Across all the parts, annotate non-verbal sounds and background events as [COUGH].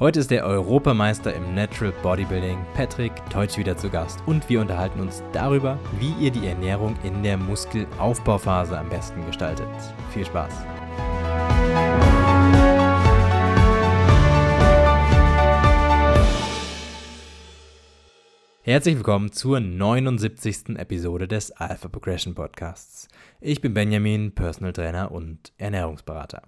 Heute ist der Europameister im Natural Bodybuilding, Patrick Teutsch, wieder zu Gast und wir unterhalten uns darüber, wie ihr die Ernährung in der Muskelaufbauphase am besten gestaltet. Viel Spaß! Herzlich willkommen zur 79. Episode des Alpha Progression Podcasts. Ich bin Benjamin, Personal Trainer und Ernährungsberater.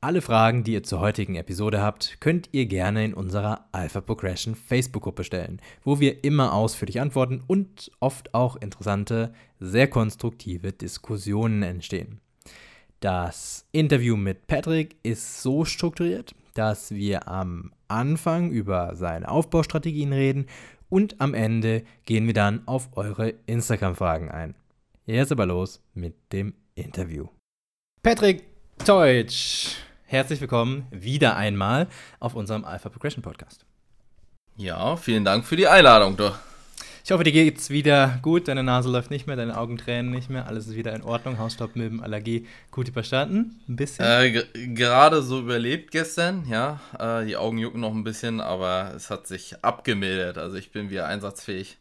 Alle Fragen, die ihr zur heutigen Episode habt, könnt ihr gerne in unserer Alpha Progression Facebook-Gruppe stellen, wo wir immer ausführlich antworten und oft auch interessante, sehr konstruktive Diskussionen entstehen. Das Interview mit Patrick ist so strukturiert, dass wir am Anfang über seine Aufbaustrategien reden und am Ende gehen wir dann auf eure Instagram-Fragen ein. Jetzt aber los mit dem Interview. Patrick Teutsch, herzlich willkommen wieder einmal auf unserem Alpha Progression Podcast. Ja, vielen Dank für die Einladung, doch. Ich hoffe, dir geht's wieder gut, deine Nase läuft nicht mehr, deine Augen tränen nicht mehr, alles ist wieder in Ordnung, Hausstaub, Milben, Allergie, gut überstanden? Ein bisschen? Äh, gerade so überlebt gestern, ja. Äh, die Augen jucken noch ein bisschen, aber es hat sich abgemildert, also ich bin wieder einsatzfähig.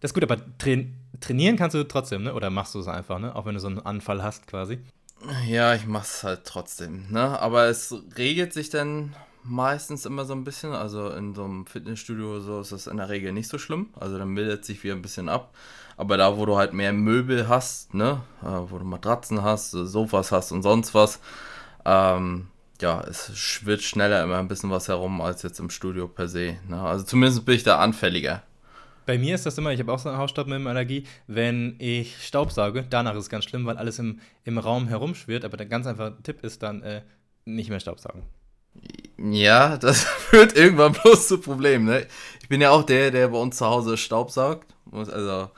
Das ist gut, aber train trainieren kannst du trotzdem, ne? Oder machst du es einfach, ne? Auch wenn du so einen Anfall hast quasi. Ja, ich mach's halt trotzdem, ne? Aber es regelt sich dann meistens immer so ein bisschen. Also in so einem Fitnessstudio so ist das in der Regel nicht so schlimm. Also dann mildet sich wieder ein bisschen ab. Aber da, wo du halt mehr Möbel hast, ne, äh, wo du Matratzen hast, Sofas hast und sonst was, ähm, ja, es schwirrt schneller immer ein bisschen was herum als jetzt im Studio per se. Ne? Also zumindest bin ich da anfälliger. Bei mir ist das immer, ich habe auch so eine Hausstaubmilbenallergie, wenn ich Staubsauge, danach ist es ganz schlimm, weil alles im, im Raum herumschwirrt, aber der ganz einfache Tipp ist dann äh, nicht mehr Staubsaugen. Ja, das [LAUGHS] führt irgendwann bloß zu Problemen. Ne? Ich bin ja auch der, der bei uns zu Hause Staub saugt. Also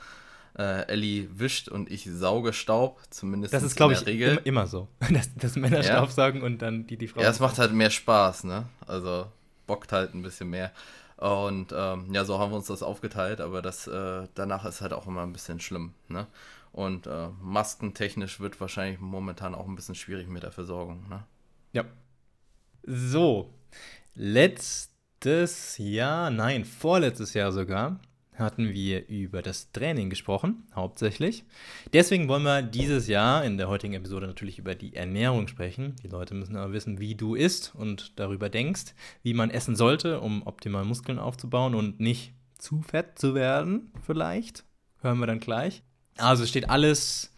äh, Ellie wischt und ich sauge Staub, zumindest Das ist, glaube ich, Regel. Immer, immer so. [LAUGHS] Dass, dass Männer ja? Staub saugen und dann die, die Frauen. Ja, es macht halt mehr Spaß, ne? Also bockt halt ein bisschen mehr. Und ähm, ja, so haben wir uns das aufgeteilt, aber das äh, danach ist halt auch immer ein bisschen schlimm, ne? Und äh, maskentechnisch wird wahrscheinlich momentan auch ein bisschen schwierig mit der Versorgung, ne? Ja, so, letztes Jahr, nein, vorletztes Jahr sogar, hatten wir über das Training gesprochen, hauptsächlich. Deswegen wollen wir dieses Jahr in der heutigen Episode natürlich über die Ernährung sprechen. Die Leute müssen aber wissen, wie du isst und darüber denkst, wie man essen sollte, um optimal Muskeln aufzubauen und nicht zu fett zu werden, vielleicht. Hören wir dann gleich. Also steht alles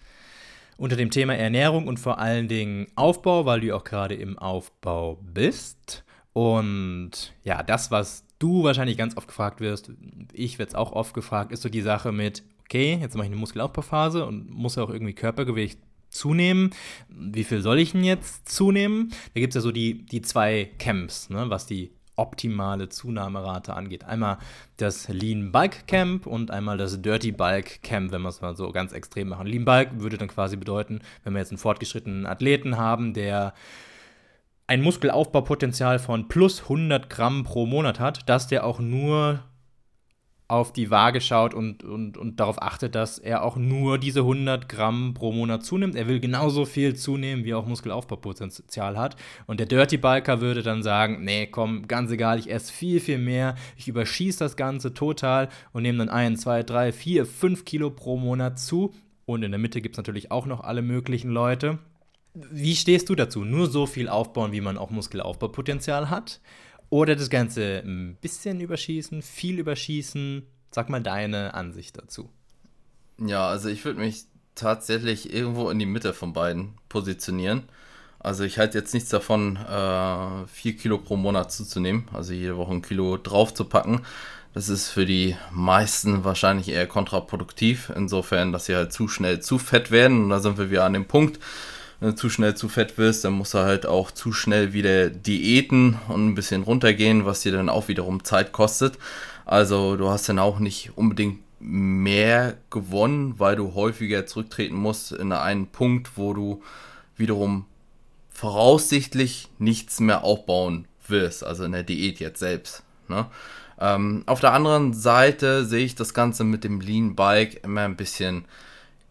unter dem Thema Ernährung und vor allen Dingen Aufbau, weil du auch gerade im Aufbau bist. Und ja, das, was du wahrscheinlich ganz oft gefragt wirst, ich werde es auch oft gefragt, ist so die Sache mit, okay, jetzt mache ich eine Muskelaufbauphase und muss ja auch irgendwie Körpergewicht zunehmen. Wie viel soll ich denn jetzt zunehmen? Da gibt es ja so die, die zwei Camps, ne, was die optimale Zunahmerate angeht. Einmal das Lean Bulk Camp und einmal das Dirty Bulk Camp, wenn wir es mal so ganz extrem machen. Lean Bulk würde dann quasi bedeuten, wenn wir jetzt einen fortgeschrittenen Athleten haben, der ein Muskelaufbaupotenzial von plus 100 Gramm pro Monat hat, dass der auch nur auf die Waage schaut und, und, und darauf achtet, dass er auch nur diese 100 Gramm pro Monat zunimmt. Er will genauso viel zunehmen, wie er auch Muskelaufbaupotenzial hat. Und der Dirty Biker würde dann sagen, nee, komm, ganz egal, ich esse viel, viel mehr. Ich überschieße das Ganze total und nehme dann 1, 2, 3, 4, 5 Kilo pro Monat zu. Und in der Mitte gibt es natürlich auch noch alle möglichen Leute. Wie stehst du dazu? Nur so viel aufbauen, wie man auch Muskelaufbaupotenzial hat? Oder das Ganze ein bisschen überschießen, viel überschießen. Sag mal deine Ansicht dazu. Ja, also ich würde mich tatsächlich irgendwo in die Mitte von beiden positionieren. Also ich halte jetzt nichts davon, äh, 4 Kilo pro Monat zuzunehmen, also jede Woche ein Kilo drauf zu packen. Das ist für die meisten wahrscheinlich eher kontraproduktiv, insofern, dass sie halt zu schnell zu fett werden. Und da sind wir wieder an dem Punkt, zu schnell zu fett wirst, dann musst du halt auch zu schnell wieder diäten und ein bisschen runtergehen, was dir dann auch wiederum Zeit kostet. Also du hast dann auch nicht unbedingt mehr gewonnen, weil du häufiger zurücktreten musst in einen Punkt, wo du wiederum voraussichtlich nichts mehr aufbauen wirst, also in der Diät jetzt selbst. Ne? Ähm, auf der anderen Seite sehe ich das Ganze mit dem Lean Bike immer ein bisschen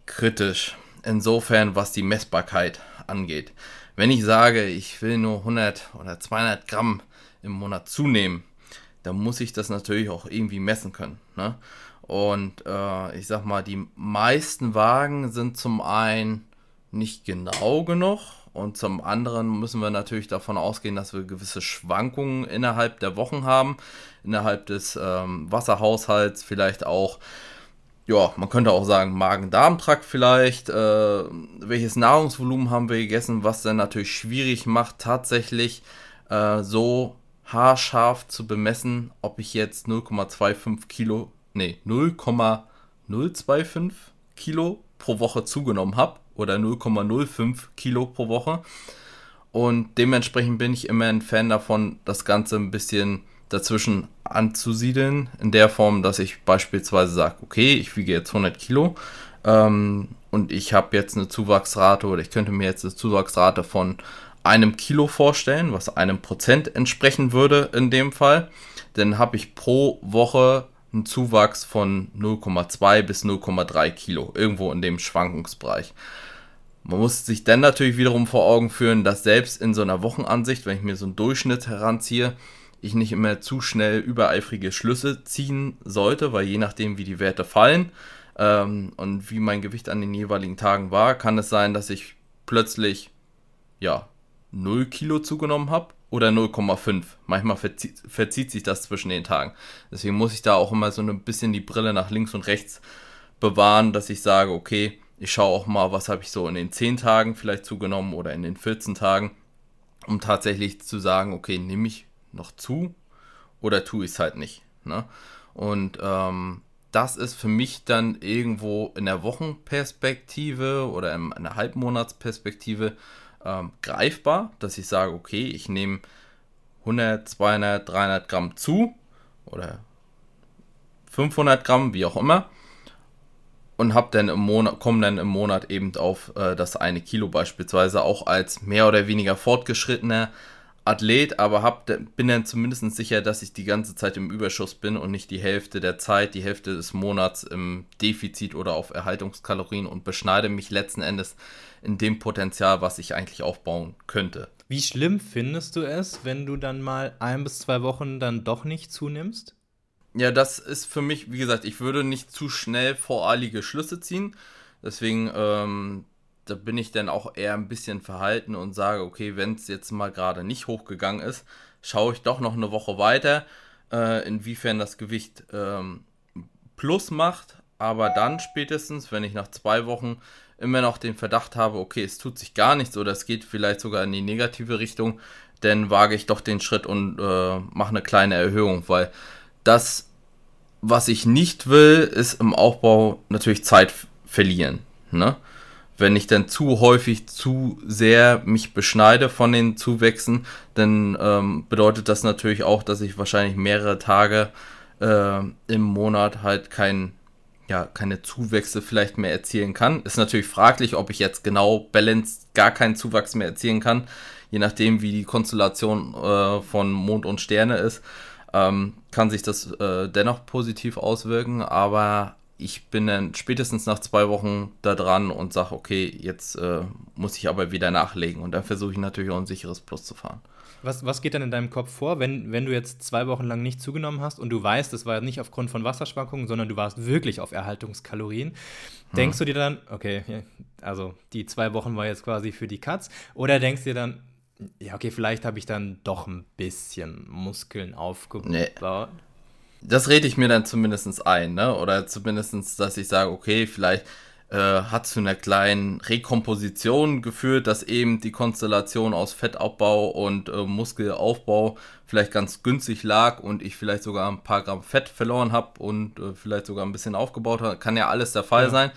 kritisch insofern, was die Messbarkeit angeht. Wenn ich sage, ich will nur 100 oder 200 Gramm im Monat zunehmen, dann muss ich das natürlich auch irgendwie messen können. Ne? Und äh, ich sag mal, die meisten Wagen sind zum einen nicht genau genug und zum anderen müssen wir natürlich davon ausgehen, dass wir gewisse Schwankungen innerhalb der Wochen haben, innerhalb des ähm, Wasserhaushalts, vielleicht auch, ja, man könnte auch sagen, Magen-Darm-Trakt vielleicht. Äh, welches Nahrungsvolumen haben wir gegessen, was dann natürlich schwierig macht, tatsächlich äh, so haarscharf zu bemessen, ob ich jetzt 0,25 Kilo, nee, 0,025 Kilo pro Woche zugenommen habe oder 0,05 Kilo pro Woche. Und dementsprechend bin ich immer ein Fan davon, das Ganze ein bisschen dazwischen anzusiedeln, in der Form, dass ich beispielsweise sage, okay, ich wiege jetzt 100 Kilo ähm, und ich habe jetzt eine Zuwachsrate oder ich könnte mir jetzt eine Zuwachsrate von einem Kilo vorstellen, was einem Prozent entsprechen würde in dem Fall. Dann habe ich pro Woche einen Zuwachs von 0,2 bis 0,3 Kilo, irgendwo in dem Schwankungsbereich. Man muss sich dann natürlich wiederum vor Augen führen, dass selbst in so einer Wochenansicht, wenn ich mir so einen Durchschnitt heranziehe, ich nicht immer zu schnell übereifrige Schlüsse ziehen sollte, weil je nachdem, wie die Werte fallen ähm, und wie mein Gewicht an den jeweiligen Tagen war, kann es sein, dass ich plötzlich ja 0 Kilo zugenommen habe oder 0,5. Manchmal verzieht, verzieht, sich das zwischen den Tagen. Deswegen muss ich da auch immer so ein bisschen die Brille nach links und rechts bewahren, dass ich sage, okay, ich schaue auch mal, was habe ich so in den 10 Tagen vielleicht zugenommen oder in den 14 Tagen, um tatsächlich zu sagen, okay, nehme ich noch zu oder tue ich es halt nicht. Ne? Und ähm, das ist für mich dann irgendwo in der Wochenperspektive oder in einer Halbmonatsperspektive ähm, greifbar, dass ich sage, okay, ich nehme 100, 200, 300 Gramm zu oder 500 Gramm, wie auch immer, und habe dann im Monat, komme dann im Monat eben auf äh, das eine Kilo beispielsweise auch als mehr oder weniger fortgeschrittener Athlet, aber hab, bin dann zumindest sicher, dass ich die ganze Zeit im Überschuss bin und nicht die Hälfte der Zeit, die Hälfte des Monats im Defizit oder auf Erhaltungskalorien und beschneide mich letzten Endes in dem Potenzial, was ich eigentlich aufbauen könnte. Wie schlimm findest du es, wenn du dann mal ein bis zwei Wochen dann doch nicht zunimmst? Ja, das ist für mich, wie gesagt, ich würde nicht zu schnell voreilige Schlüsse ziehen. Deswegen ähm, da bin ich dann auch eher ein bisschen verhalten und sage, okay, wenn es jetzt mal gerade nicht hochgegangen ist, schaue ich doch noch eine Woche weiter, äh, inwiefern das Gewicht ähm, plus macht. Aber dann spätestens, wenn ich nach zwei Wochen immer noch den Verdacht habe, okay, es tut sich gar nichts oder es geht vielleicht sogar in die negative Richtung, dann wage ich doch den Schritt und äh, mache eine kleine Erhöhung, weil das, was ich nicht will, ist im Aufbau natürlich Zeit verlieren. Ne? Wenn ich dann zu häufig zu sehr mich beschneide von den Zuwächsen, dann ähm, bedeutet das natürlich auch, dass ich wahrscheinlich mehrere Tage äh, im Monat halt kein, ja, keine Zuwächse vielleicht mehr erzielen kann. Ist natürlich fraglich, ob ich jetzt genau balanced gar keinen Zuwachs mehr erzielen kann, je nachdem, wie die Konstellation äh, von Mond und Sterne ist. Ähm, kann sich das äh, dennoch positiv auswirken, aber ich bin dann spätestens nach zwei Wochen da dran und sage, okay, jetzt äh, muss ich aber wieder nachlegen. Und dann versuche ich natürlich auch ein sicheres Plus zu fahren. Was, was geht dann in deinem Kopf vor, wenn, wenn du jetzt zwei Wochen lang nicht zugenommen hast und du weißt, das war nicht aufgrund von Wasserschwankungen, sondern du warst wirklich auf Erhaltungskalorien? Hm. Denkst du dir dann, okay, also die zwei Wochen war jetzt quasi für die Katz, oder denkst du dir dann, ja, okay, vielleicht habe ich dann doch ein bisschen Muskeln aufgebaut? Nee das rede ich mir dann zumindest ein, ne? Oder zumindest, dass ich sage, okay, vielleicht äh, hat zu einer kleinen Rekomposition geführt, dass eben die Konstellation aus Fettabbau und äh, Muskelaufbau vielleicht ganz günstig lag und ich vielleicht sogar ein paar Gramm Fett verloren habe und äh, vielleicht sogar ein bisschen aufgebaut habe. Kann ja alles der Fall ja. sein.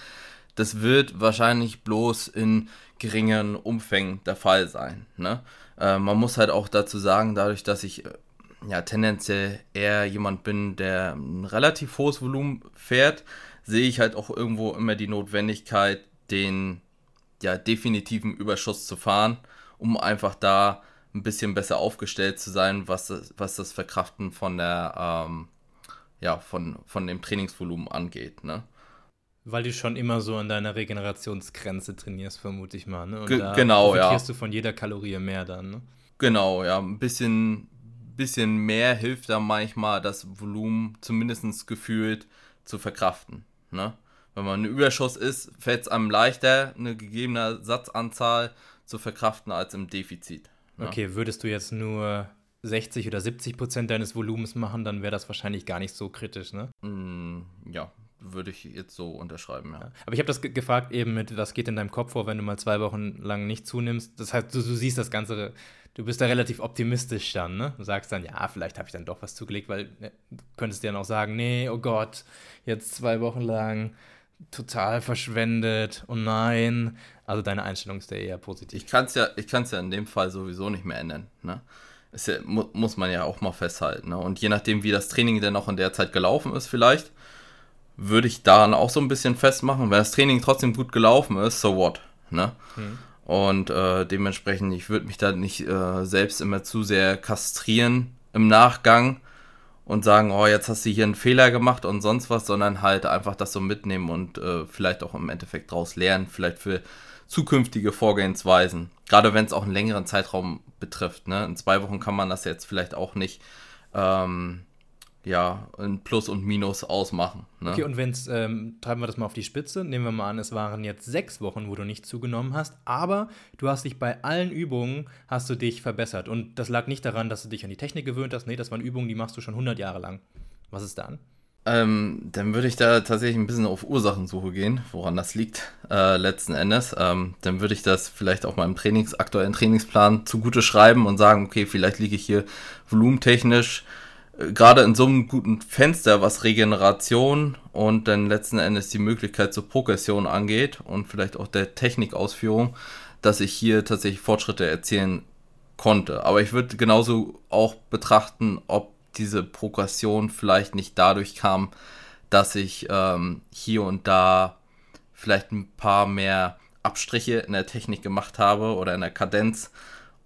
Das wird wahrscheinlich bloß in geringen Umfängen der Fall sein. Ne? Äh, man muss halt auch dazu sagen, dadurch, dass ich äh, ja, tendenziell eher jemand bin, der ein relativ hohes Volumen fährt, sehe ich halt auch irgendwo immer die Notwendigkeit, den ja, definitiven Überschuss zu fahren, um einfach da ein bisschen besser aufgestellt zu sein, was das, was das Verkraften von der ähm, ja, von, von dem Trainingsvolumen angeht, ne? Weil du schon immer so an deiner Regenerationsgrenze trainierst, vermute ich mal, ne? Und Ge da genau, ja. du von jeder Kalorie mehr dann, ne? Genau, ja. Ein bisschen bisschen mehr hilft da manchmal, das Volumen zumindest gefühlt zu verkraften. Ne? Wenn man ein Überschuss ist, fällt es einem leichter, eine gegebene Satzanzahl zu verkraften als im Defizit. Ne? Okay, würdest du jetzt nur 60 oder 70 Prozent deines Volumens machen, dann wäre das wahrscheinlich gar nicht so kritisch, ne? Mm, ja, würde ich jetzt so unterschreiben, ja. Aber ich habe das gefragt eben mit, was geht in deinem Kopf vor, wenn du mal zwei Wochen lang nicht zunimmst. Das heißt, du, du siehst das Ganze, du bist da relativ optimistisch dann, ne? Du sagst dann, ja, vielleicht habe ich dann doch was zugelegt, weil ne, du könntest dir dann auch sagen, nee, oh Gott, jetzt zwei Wochen lang total verschwendet, oh nein. Also deine Einstellung ist ja eher positiv. Ich kann es ja, ja in dem Fall sowieso nicht mehr ändern, ne? Ja, mu muss man ja auch mal festhalten. Ne? Und je nachdem, wie das Training denn noch in der Zeit gelaufen ist, vielleicht, würde ich daran auch so ein bisschen festmachen. Wenn das Training trotzdem gut gelaufen ist, so what? Ne? Hm. Und äh, dementsprechend, ich würde mich da nicht äh, selbst immer zu sehr kastrieren im Nachgang und sagen, oh, jetzt hast du hier einen Fehler gemacht und sonst was, sondern halt einfach das so mitnehmen und äh, vielleicht auch im Endeffekt daraus lernen, vielleicht für zukünftige Vorgehensweisen. Gerade wenn es auch einen längeren Zeitraum betrifft. Ne? In zwei Wochen kann man das jetzt vielleicht auch nicht ähm, ja, ein Plus und Minus ausmachen. Ne? Okay, und wenn es, ähm, treiben wir das mal auf die Spitze, nehmen wir mal an, es waren jetzt sechs Wochen, wo du nicht zugenommen hast, aber du hast dich bei allen Übungen, hast du dich verbessert. Und das lag nicht daran, dass du dich an die Technik gewöhnt hast, nee, das waren Übungen, die machst du schon 100 Jahre lang. Was ist dann? Ähm, dann würde ich da tatsächlich ein bisschen auf Ursachensuche gehen, woran das liegt, äh, letzten Endes. Ähm, dann würde ich das vielleicht auch meinem Trainings, aktuellen Trainingsplan zugute schreiben und sagen, okay, vielleicht liege ich hier volumentechnisch gerade in so einem guten Fenster, was Regeneration und dann letzten Endes die Möglichkeit zur Progression angeht und vielleicht auch der Technikausführung, dass ich hier tatsächlich Fortschritte erzielen konnte. Aber ich würde genauso auch betrachten, ob diese Progression vielleicht nicht dadurch kam, dass ich ähm, hier und da vielleicht ein paar mehr Abstriche in der Technik gemacht habe oder in der Kadenz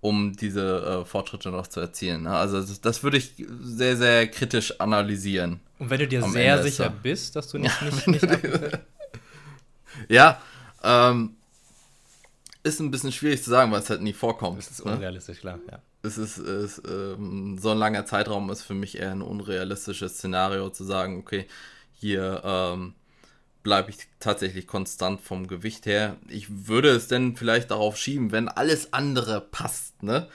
um diese äh, Fortschritte noch zu erzielen. Ne? Also das, das, würde ich sehr, sehr kritisch analysieren. Und wenn du dir sehr Ende sicher ist, bist, dass du [LAUGHS] nicht, nicht, nicht [LAUGHS] Ja, ähm, ist ein bisschen schwierig zu sagen, weil es halt nie vorkommt. Das ist ne? unrealistisch, ne? klar, ja. Es ist, ist ähm, so ein langer Zeitraum ist für mich eher ein unrealistisches Szenario zu sagen, okay, hier ähm, bleibe ich tatsächlich konstant vom Gewicht her. Ich würde es denn vielleicht darauf schieben, wenn alles andere passt, ne?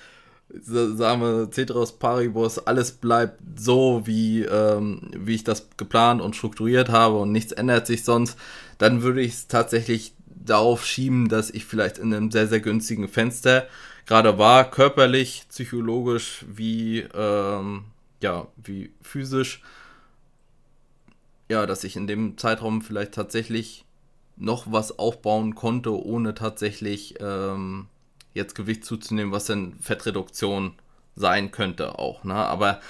Sagen wir, Cetros Paribus, alles bleibt so, wie, ähm, wie ich das geplant und strukturiert habe und nichts ändert sich sonst, dann würde ich es tatsächlich darauf schieben, dass ich vielleicht in einem sehr, sehr günstigen Fenster gerade war, körperlich, psychologisch wie, ähm, ja, wie physisch ja, dass ich in dem Zeitraum vielleicht tatsächlich noch was aufbauen konnte, ohne tatsächlich ähm, jetzt Gewicht zuzunehmen, was dann Fettreduktion sein könnte auch. Ne? Aber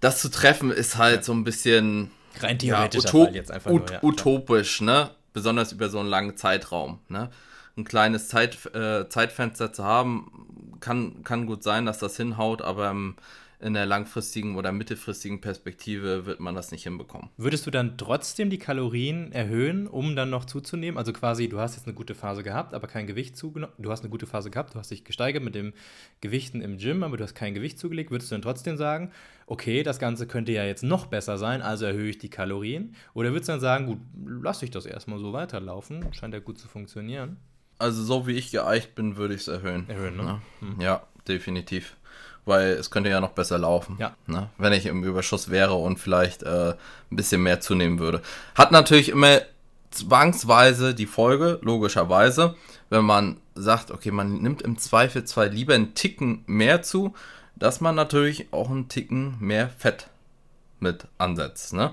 das zu treffen ist halt ja. so ein bisschen rein theoretisch ja, utop jetzt einfach ut ja, utopisch, ne? Besonders über so einen langen Zeitraum. Ne? Ein kleines Zeit, äh, Zeitfenster zu haben, kann, kann gut sein, dass das hinhaut, aber im in der langfristigen oder mittelfristigen Perspektive wird man das nicht hinbekommen. Würdest du dann trotzdem die Kalorien erhöhen, um dann noch zuzunehmen? Also quasi, du hast jetzt eine gute Phase gehabt, aber kein Gewicht zugenommen. Du hast eine gute Phase gehabt, du hast dich gesteigert mit dem Gewichten im Gym, aber du hast kein Gewicht zugelegt. Würdest du dann trotzdem sagen, okay, das Ganze könnte ja jetzt noch besser sein, also erhöhe ich die Kalorien? Oder würdest du dann sagen, gut, lass ich das erstmal so weiterlaufen, scheint ja gut zu funktionieren? Also so wie ich geeicht bin, würde ich es erhöhen. Erhöhen, ne? Ja, hm. ja definitiv weil es könnte ja noch besser laufen, ja. ne? wenn ich im Überschuss wäre und vielleicht äh, ein bisschen mehr zunehmen würde. Hat natürlich immer zwangsweise die Folge, logischerweise, wenn man sagt, okay, man nimmt im Zweifelsfall lieber einen Ticken mehr zu, dass man natürlich auch einen Ticken mehr Fett mit ansetzt. Ne?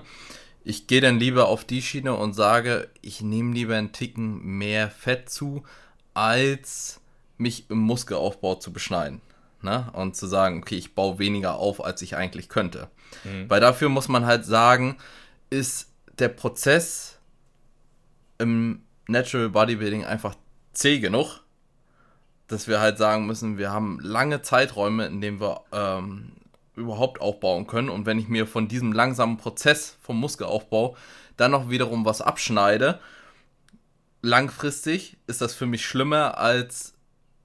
Ich gehe dann lieber auf die Schiene und sage, ich nehme lieber einen Ticken mehr Fett zu, als mich im Muskelaufbau zu beschneiden ne? und zu sagen, okay, ich baue weniger auf, als ich eigentlich könnte. Mhm. Weil dafür muss man halt sagen, ist der Prozess im Natural Bodybuilding einfach zäh genug, dass wir halt sagen müssen, wir haben lange Zeiträume, in denen wir ähm, überhaupt aufbauen können. Und wenn ich mir von diesem langsamen Prozess vom Muskelaufbau dann noch wiederum was abschneide, langfristig ist das für mich schlimmer als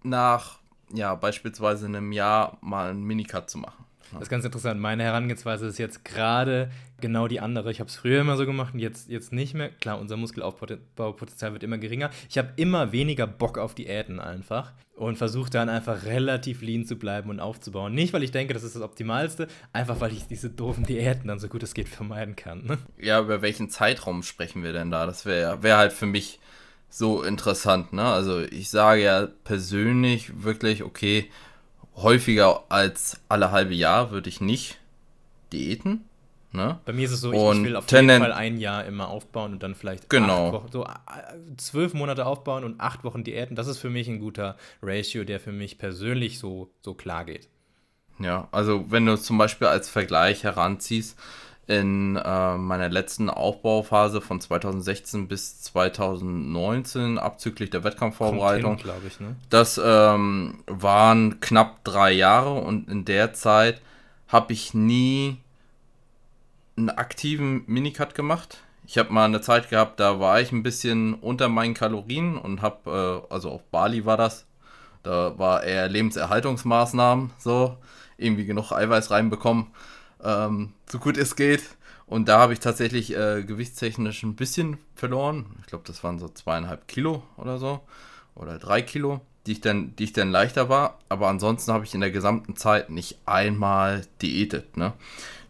nach ja, beispielsweise in einem Jahr mal einen Minicut zu machen. Das ist ganz interessant. Meine Herangehensweise ist jetzt gerade genau die andere. Ich habe es früher immer so gemacht und jetzt, jetzt nicht mehr. Klar, unser Muskelaufbaupotenzial wird immer geringer. Ich habe immer weniger Bock auf Diäten einfach und versuche dann einfach relativ lean zu bleiben und aufzubauen. Nicht, weil ich denke, das ist das Optimalste, einfach weil ich diese doofen Diäten dann so gut es geht vermeiden kann. Ne? Ja, über welchen Zeitraum sprechen wir denn da? Das wäre wär halt für mich so interessant. Ne? Also ich sage ja persönlich wirklich, okay, häufiger als alle halbe Jahr würde ich nicht diäten. Ne? Bei mir ist es so, ich, ich will auf jeden Fall ein Jahr immer aufbauen und dann vielleicht genau. Wochen, so zwölf Monate aufbauen und acht Wochen Diäten. Das ist für mich ein guter Ratio, der für mich persönlich so, so klar geht. Ja, also wenn du zum Beispiel als Vergleich heranziehst, in äh, meiner letzten Aufbauphase von 2016 bis 2019, abzüglich der Wettkampfvorbereitung. glaube ich, ne? Das ähm, waren knapp drei Jahre und in der Zeit habe ich nie einen aktiven Minicut gemacht. Ich habe mal eine Zeit gehabt, da war ich ein bisschen unter meinen Kalorien und habe, äh, also auf Bali war das, da war eher Lebenserhaltungsmaßnahmen, so irgendwie genug Eiweiß reinbekommen ähm, so gut es geht. Und da habe ich tatsächlich äh, gewichtstechnisch ein bisschen verloren. Ich glaube, das waren so zweieinhalb Kilo oder so. Oder drei Kilo, die ich dann, die ich dann leichter war. Aber ansonsten habe ich in der gesamten Zeit nicht einmal diätet. Ne?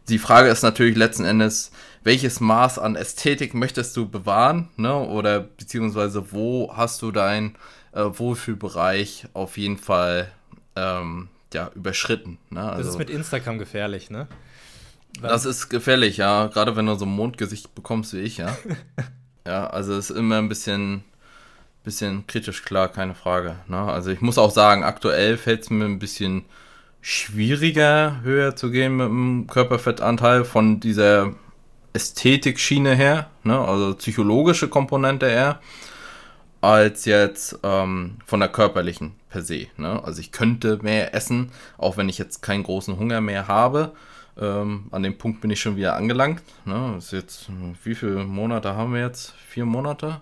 Die Frage ist natürlich letzten Endes, welches Maß an Ästhetik möchtest du bewahren? Ne? Oder beziehungsweise wo hast du deinen äh, Wohlfühlbereich auf jeden Fall ähm, ja, überschritten? Ne? Also, das ist mit Instagram gefährlich, ne? Das ist gefährlich, ja. Gerade wenn du so ein Mondgesicht bekommst wie ich, ja. [LAUGHS] ja, also ist immer ein bisschen, bisschen kritisch, klar, keine Frage. Ne? Also ich muss auch sagen, aktuell fällt es mir ein bisschen schwieriger, höher zu gehen mit dem Körperfettanteil von dieser Ästhetikschiene her, ne? also psychologische Komponente her, als jetzt ähm, von der körperlichen per se. Ne? Also ich könnte mehr essen, auch wenn ich jetzt keinen großen Hunger mehr habe. Ähm, an dem Punkt bin ich schon wieder angelangt. Ne? ist jetzt, wie viele Monate haben wir jetzt? Vier Monate?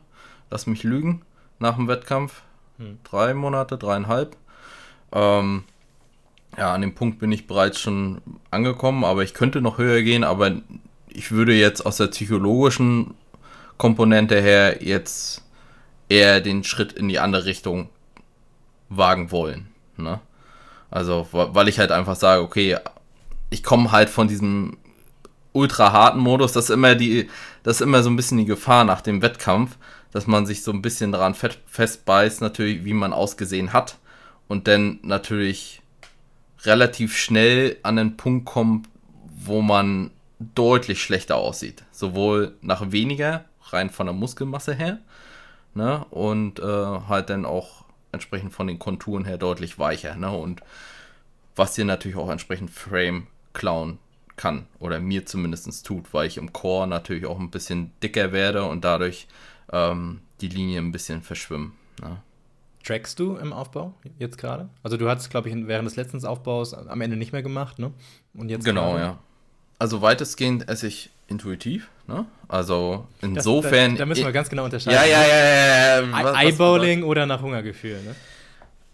Lass mich lügen. Nach dem Wettkampf. Hm. Drei Monate, dreieinhalb. Ähm, ja, an dem Punkt bin ich bereits schon angekommen, aber ich könnte noch höher gehen, aber ich würde jetzt aus der psychologischen Komponente her jetzt eher den Schritt in die andere Richtung wagen wollen. Ne? Also, weil ich halt einfach sage, okay, ich komme halt von diesem ultra harten Modus. Das ist immer die, das ist immer so ein bisschen die Gefahr nach dem Wettkampf, dass man sich so ein bisschen daran festbeißt, natürlich, wie man ausgesehen hat. Und dann natürlich relativ schnell an den Punkt kommt, wo man deutlich schlechter aussieht. Sowohl nach weniger, rein von der Muskelmasse her, ne? Und äh, halt dann auch entsprechend von den Konturen her deutlich weicher, ne? Und was dir natürlich auch entsprechend Frame klauen kann oder mir zumindest tut, weil ich im Core natürlich auch ein bisschen dicker werde und dadurch ähm, die Linie ein bisschen verschwimmen. Ne? Trackst du im Aufbau jetzt gerade? Also du hattest, glaube ich, während des letzten Aufbaus am Ende nicht mehr gemacht, ne? Und jetzt genau, grade? ja. Also weitestgehend esse ich intuitiv, ne? Also [LAUGHS] insofern. Das, da, da, müssen wir ganz genau unterscheiden. Ja, ja, ja, ja. ja. Eyeballing oder nach Hungergefühl, ne?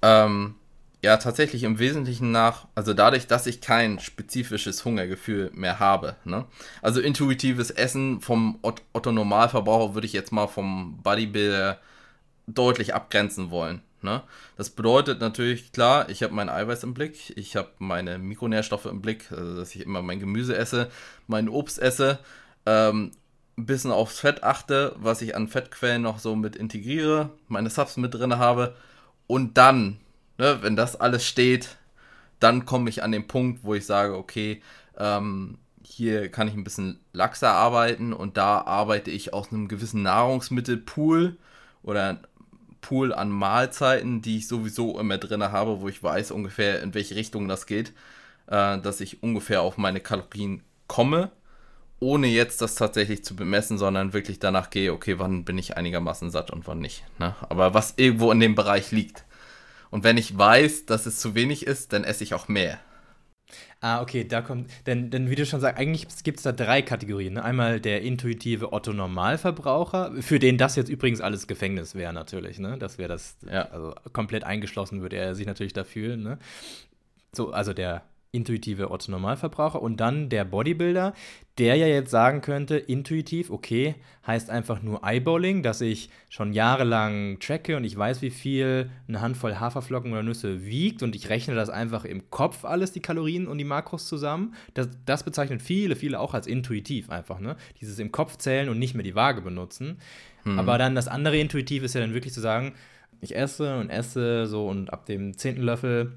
Ähm, ja, tatsächlich im Wesentlichen nach, also dadurch, dass ich kein spezifisches Hungergefühl mehr habe. Ne? Also intuitives Essen vom Otto Normalverbraucher würde ich jetzt mal vom Bodybuilder deutlich abgrenzen wollen. Ne? Das bedeutet natürlich, klar, ich habe mein Eiweiß im Blick, ich habe meine Mikronährstoffe im Blick, also dass ich immer mein Gemüse esse, mein Obst esse, ähm, ein bisschen aufs Fett achte, was ich an Fettquellen noch so mit integriere, meine Subs mit drin habe und dann ne, wenn das alles steht, dann komme ich an den Punkt, wo ich sage, okay, ähm, hier kann ich ein bisschen laxer arbeiten und da arbeite ich aus einem gewissen Nahrungsmittelpool oder Pool an Mahlzeiten, die ich sowieso immer drin habe, wo ich weiß ungefähr, in welche Richtung das geht, äh, dass ich ungefähr auf meine Kalorien komme, ohne jetzt das tatsächlich zu bemessen, sondern wirklich danach gehe, okay, wann bin ich einigermaßen satt und wann nicht. Ne? Aber was irgendwo in dem Bereich liegt. Und wenn ich weiß, dass es zu wenig ist, dann esse ich auch mehr. Ah, okay, da kommt, denn, denn wie du schon sagst, eigentlich gibt es da drei Kategorien. Ne? Einmal der intuitive Otto-Normalverbraucher, für den das jetzt übrigens alles Gefängnis wäre natürlich, ne? Das wäre das, ja. also komplett eingeschlossen würde er sich natürlich da fühlen, ne? So, also der intuitive Otto-Normalverbraucher und dann der Bodybuilder, der ja jetzt sagen könnte, intuitiv, okay, heißt einfach nur Eyeballing, dass ich schon jahrelang tracke und ich weiß, wie viel eine Handvoll Haferflocken oder Nüsse wiegt und ich rechne das einfach im Kopf alles, die Kalorien und die Makros zusammen. Das, das bezeichnen viele, viele auch als intuitiv einfach, ne? Dieses im Kopf zählen und nicht mehr die Waage benutzen. Hm. Aber dann das andere intuitiv ist ja dann wirklich zu sagen, ich esse und esse so und ab dem zehnten Löffel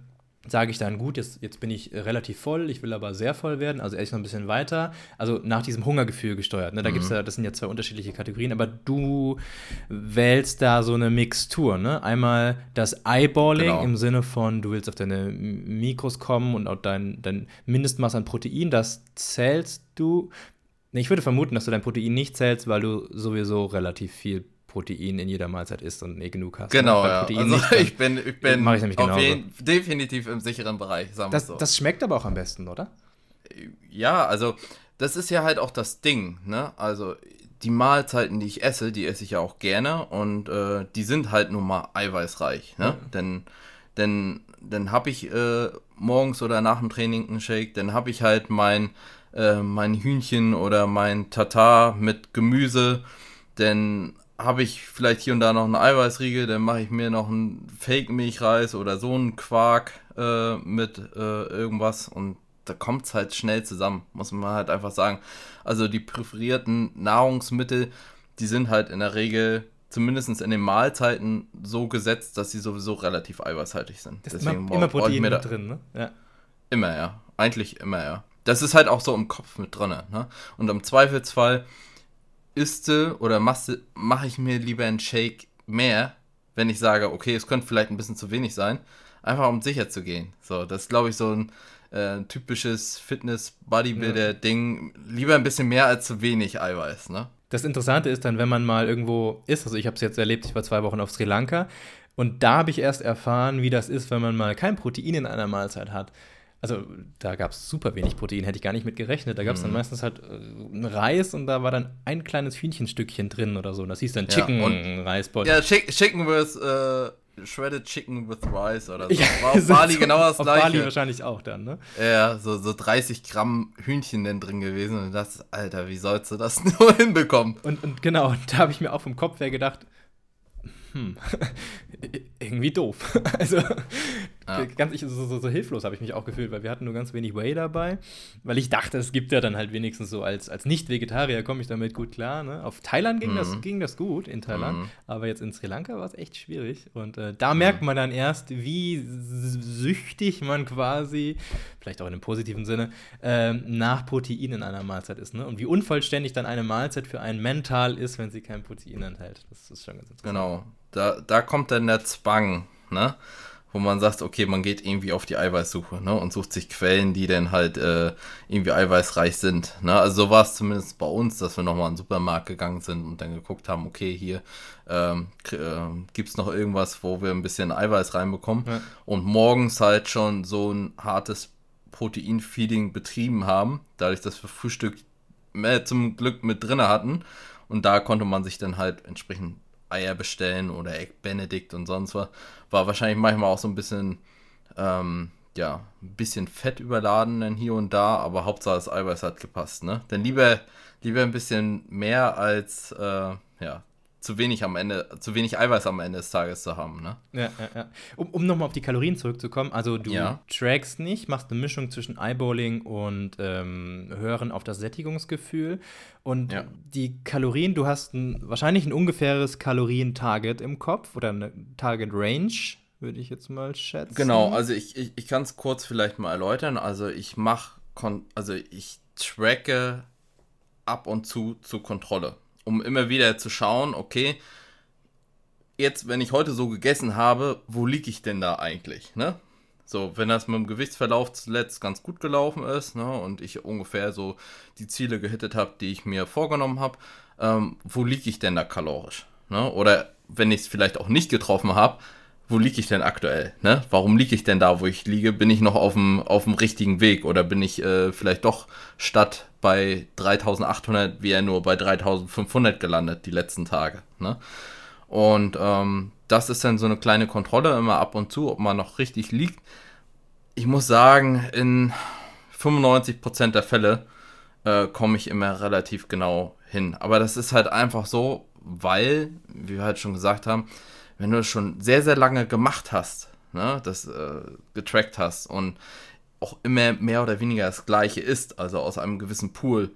sage ich dann, gut, jetzt, jetzt bin ich relativ voll, ich will aber sehr voll werden, also esse ich noch ein bisschen weiter. Also nach diesem Hungergefühl gesteuert. Ne? Da mhm. gibt's ja, das sind ja zwei unterschiedliche Kategorien, aber du wählst da so eine Mixtur. Ne? Einmal das Eyeballing genau. im Sinne von, du willst auf deine Mikros kommen und auch dein, dein Mindestmaß an Protein, das zählst du. Ich würde vermuten, dass du dein Protein nicht zählst, weil du sowieso relativ viel Protein in jeder Mahlzeit isst und eh genug hast. Genau, ja. also nicht, [LAUGHS] ich bin, ich bin ich auf jeden, definitiv im sicheren Bereich, sagen das, so. Das schmeckt aber auch am besten, oder? Ja, also das ist ja halt auch das Ding, ne? Also die Mahlzeiten, die ich esse, die esse ich ja auch gerne und äh, die sind halt nun mal eiweißreich, ne? Mhm. Denn, denn dann habe ich äh, morgens oder nach dem Training einen Shake, dann habe ich halt mein, äh, mein Hühnchen oder mein Tatar mit Gemüse, denn habe ich vielleicht hier und da noch einen Eiweißriegel, dann mache ich mir noch einen Fake-Milchreis oder so einen Quark äh, mit äh, irgendwas und da kommt es halt schnell zusammen, muss man halt einfach sagen. Also die präferierten Nahrungsmittel, die sind halt in der Regel zumindest in den Mahlzeiten so gesetzt, dass sie sowieso relativ eiweißhaltig sind. Das Deswegen immer, immer Protein mit drin, ne? Ja. Immer, ja. Eigentlich immer, ja. Das ist halt auch so im Kopf mit drin, ne? Und im Zweifelsfall isste oder mache ich mir lieber einen Shake mehr, wenn ich sage, okay, es könnte vielleicht ein bisschen zu wenig sein, einfach um sicher zu gehen. So, das ist, glaube ich, so ein äh, typisches Fitness-Bodybuilder-Ding. Lieber ein bisschen mehr als zu wenig Eiweiß, ne? Das Interessante ist dann, wenn man mal irgendwo ist, also ich habe es jetzt erlebt, ich war zwei Wochen auf Sri Lanka und da habe ich erst erfahren, wie das ist, wenn man mal kein Protein in einer Mahlzeit hat also da gab es super wenig Protein, hätte ich gar nicht mit gerechnet. Da gab es dann mhm. meistens halt äh, Reis und da war dann ein kleines Hühnchenstückchen drin oder so. Und das hieß dann Chicken ja, Reisball. Ja, Chicken with uh, Shredded Chicken with Rice oder so. Ja, war auf [LAUGHS] Bali genau das auf gleiche. Auf Bali wahrscheinlich auch dann, ne? Ja, so, so 30 Gramm Hühnchen denn drin gewesen. Und das, Alter, wie sollst du das [LAUGHS] nur hinbekommen? Und, und genau, da habe ich mir auch vom Kopf her gedacht, hm, [LAUGHS] irgendwie doof. also ja. ganz ich, so, so, so, hilflos habe ich mich auch gefühlt, weil wir hatten nur ganz wenig Whey dabei, weil ich dachte, es gibt ja dann halt wenigstens so als, als Nicht-Vegetarier komme ich damit gut klar. Ne? Auf Thailand ging, mhm. das, ging das gut, in Thailand, mhm. aber jetzt in Sri Lanka war es echt schwierig und äh, da mhm. merkt man dann erst, wie süchtig man quasi, vielleicht auch in einem positiven Sinne, äh, nach Protein in einer Mahlzeit ist ne? und wie unvollständig dann eine Mahlzeit für einen mental ist, wenn sie kein Protein enthält. Das ist schon ganz interessant. Genau, da, da kommt dann der Zwang, ne? Wo man sagt, okay, man geht irgendwie auf die Eiweißsuche ne, und sucht sich Quellen, die dann halt äh, irgendwie eiweißreich sind. Ne? Also so war es zumindest bei uns, dass wir nochmal in den Supermarkt gegangen sind und dann geguckt haben, okay, hier ähm, äh, gibt es noch irgendwas, wo wir ein bisschen Eiweiß reinbekommen. Ja. Und morgens halt schon so ein hartes Protein-Feeding betrieben haben, dadurch, dass wir Frühstück mehr zum Glück mit drin hatten. Und da konnte man sich dann halt entsprechend Eier bestellen oder Egg Benedict und sonst was. War wahrscheinlich manchmal auch so ein bisschen, ähm, ja, ein bisschen fett überladen dann hier und da, aber Hauptsache das Eiweiß hat gepasst, ne? Denn lieber, lieber ein bisschen mehr als, äh, ja, zu wenig am Ende, zu wenig Eiweiß am Ende des Tages zu haben, ne? Ja, ja, ja. Um, um nochmal auf die Kalorien zurückzukommen, also du ja. trackst nicht, machst eine Mischung zwischen Eyeballing und ähm, Hören auf das Sättigungsgefühl. Und ja. die Kalorien, du hast ein, wahrscheinlich ein ungefähres Kalorien-Target im Kopf oder eine Target-Range, würde ich jetzt mal schätzen. Genau, also ich, ich, ich kann es kurz vielleicht mal erläutern. Also ich mache, also ich tracke ab und zu zur Kontrolle um immer wieder zu schauen, okay, jetzt, wenn ich heute so gegessen habe, wo liege ich denn da eigentlich, ne? So, wenn das mit dem Gewichtsverlauf zuletzt ganz gut gelaufen ist, ne, und ich ungefähr so die Ziele gehittet habe, die ich mir vorgenommen habe, ähm, wo liege ich denn da kalorisch, ne? Oder wenn ich es vielleicht auch nicht getroffen habe, wo liege ich denn aktuell? Ne? Warum liege ich denn da, wo ich liege? Bin ich noch auf dem, auf dem richtigen Weg oder bin ich äh, vielleicht doch statt bei 3800 wie er nur bei 3500 gelandet die letzten Tage? Ne? Und ähm, das ist dann so eine kleine Kontrolle immer ab und zu, ob man noch richtig liegt. ich muss sagen, in 95% der Fälle äh, komme ich immer relativ genau hin. Aber das ist halt einfach so, weil, wie wir halt schon gesagt haben, wenn du es schon sehr, sehr lange gemacht hast, ne, das äh, getrackt hast und auch immer mehr oder weniger das gleiche ist, also aus einem gewissen Pool,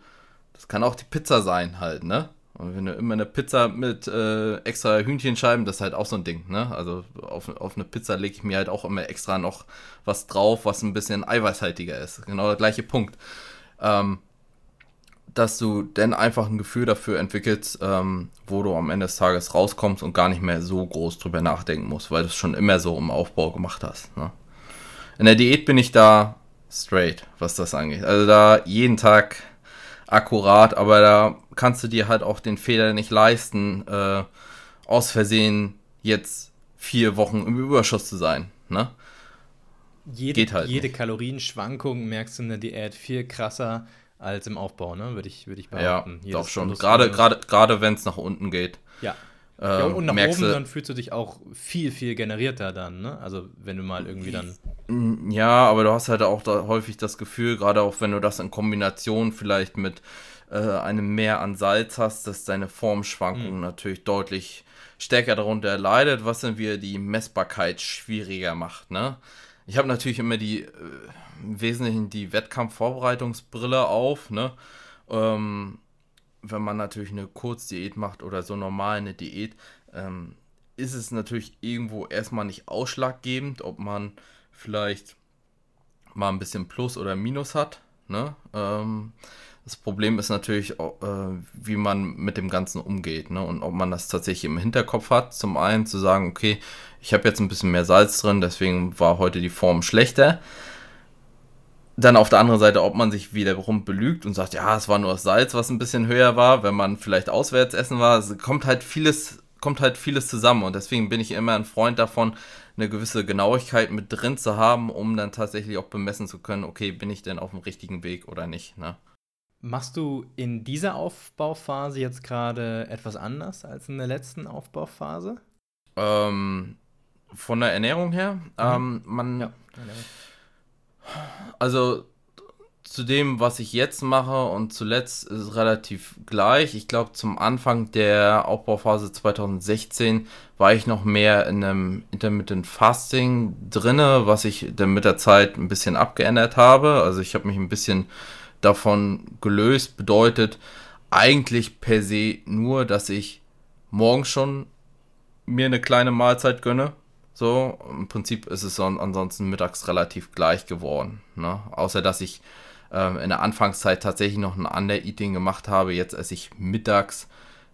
das kann auch die Pizza sein halt, ne? Und wenn du immer eine Pizza mit äh, extra Hühnchenscheiben, das ist halt auch so ein Ding, ne? Also auf, auf eine Pizza lege ich mir halt auch immer extra noch was drauf, was ein bisschen eiweißhaltiger ist. Genau der gleiche Punkt. Ähm, dass du dann einfach ein Gefühl dafür entwickelst, ähm, wo du am Ende des Tages rauskommst und gar nicht mehr so groß drüber nachdenken musst, weil du es schon immer so im Aufbau gemacht hast. Ne? In der Diät bin ich da straight, was das angeht. Also da jeden Tag akkurat, aber da kannst du dir halt auch den Fehler nicht leisten, äh, aus Versehen jetzt vier Wochen im Überschuss zu sein. Ne? Jede, halt jede Kalorienschwankung merkst du in der Diät viel krasser als im Aufbau, ne? Würde ich, würd ich behaupten. Ja, doch schon. Gerade, gerade, gerade wenn es nach unten geht. Ja. Ähm, ja, und nach oben, dann fühlst du dich auch viel, viel generierter dann, ne? Also wenn du mal irgendwie dann. Ja, aber du hast halt auch da häufig das Gefühl, gerade auch wenn du das in Kombination vielleicht mit äh, einem Mehr an Salz hast, dass deine Formschwankung mhm. natürlich deutlich stärker darunter leidet, was dann wieder die Messbarkeit schwieriger macht, ne? Ich habe natürlich immer die, äh, im Wesentlichen die Wettkampfvorbereitungsbrille auf, ne? Ähm, wenn man natürlich eine Kurzdiät macht oder so normal eine Diät, ähm, ist es natürlich irgendwo erstmal nicht ausschlaggebend, ob man vielleicht mal ein bisschen Plus oder Minus hat. Ne? Ähm, das Problem ist natürlich, äh, wie man mit dem Ganzen umgeht ne? und ob man das tatsächlich im Hinterkopf hat. Zum einen zu sagen, okay, ich habe jetzt ein bisschen mehr Salz drin, deswegen war heute die Form schlechter. Dann auf der anderen Seite, ob man sich wiederum belügt und sagt, ja, es war nur das Salz, was ein bisschen höher war, wenn man vielleicht auswärts essen war. Es kommt halt vieles, kommt halt vieles zusammen und deswegen bin ich immer ein Freund davon, eine gewisse Genauigkeit mit drin zu haben, um dann tatsächlich auch bemessen zu können, okay, bin ich denn auf dem richtigen Weg oder nicht. Ne? Machst du in dieser Aufbauphase jetzt gerade etwas anders als in der letzten Aufbauphase? Ähm, von der Ernährung her? Mhm. Ähm, man. Ja, also zu dem, was ich jetzt mache und zuletzt ist es relativ gleich. Ich glaube, zum Anfang der Aufbauphase 2016 war ich noch mehr in einem Intermittent Fasting drinne, was ich dann mit der Zeit ein bisschen abgeändert habe. Also ich habe mich ein bisschen davon gelöst bedeutet eigentlich per se nur, dass ich morgens schon mir eine kleine Mahlzeit gönne. So, im Prinzip ist es ansonsten mittags relativ gleich geworden. Ne? Außer dass ich ähm, in der Anfangszeit tatsächlich noch ein Under-Eating gemacht habe. Jetzt esse ich mittags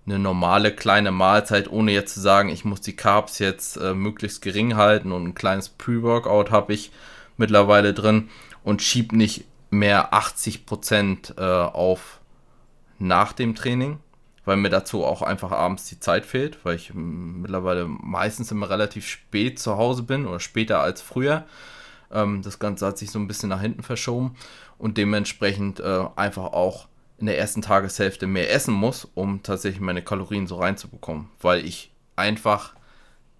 eine normale kleine Mahlzeit, ohne jetzt zu sagen, ich muss die Carbs jetzt äh, möglichst gering halten und ein kleines Pre-Workout habe ich mittlerweile drin und schieb nicht mehr 80 Prozent äh, auf nach dem Training, weil mir dazu auch einfach abends die Zeit fehlt, weil ich mittlerweile meistens immer relativ spät zu Hause bin oder später als früher. Ähm, das Ganze hat sich so ein bisschen nach hinten verschoben und dementsprechend äh, einfach auch in der ersten Tageshälfte mehr essen muss, um tatsächlich meine Kalorien so reinzubekommen, weil ich einfach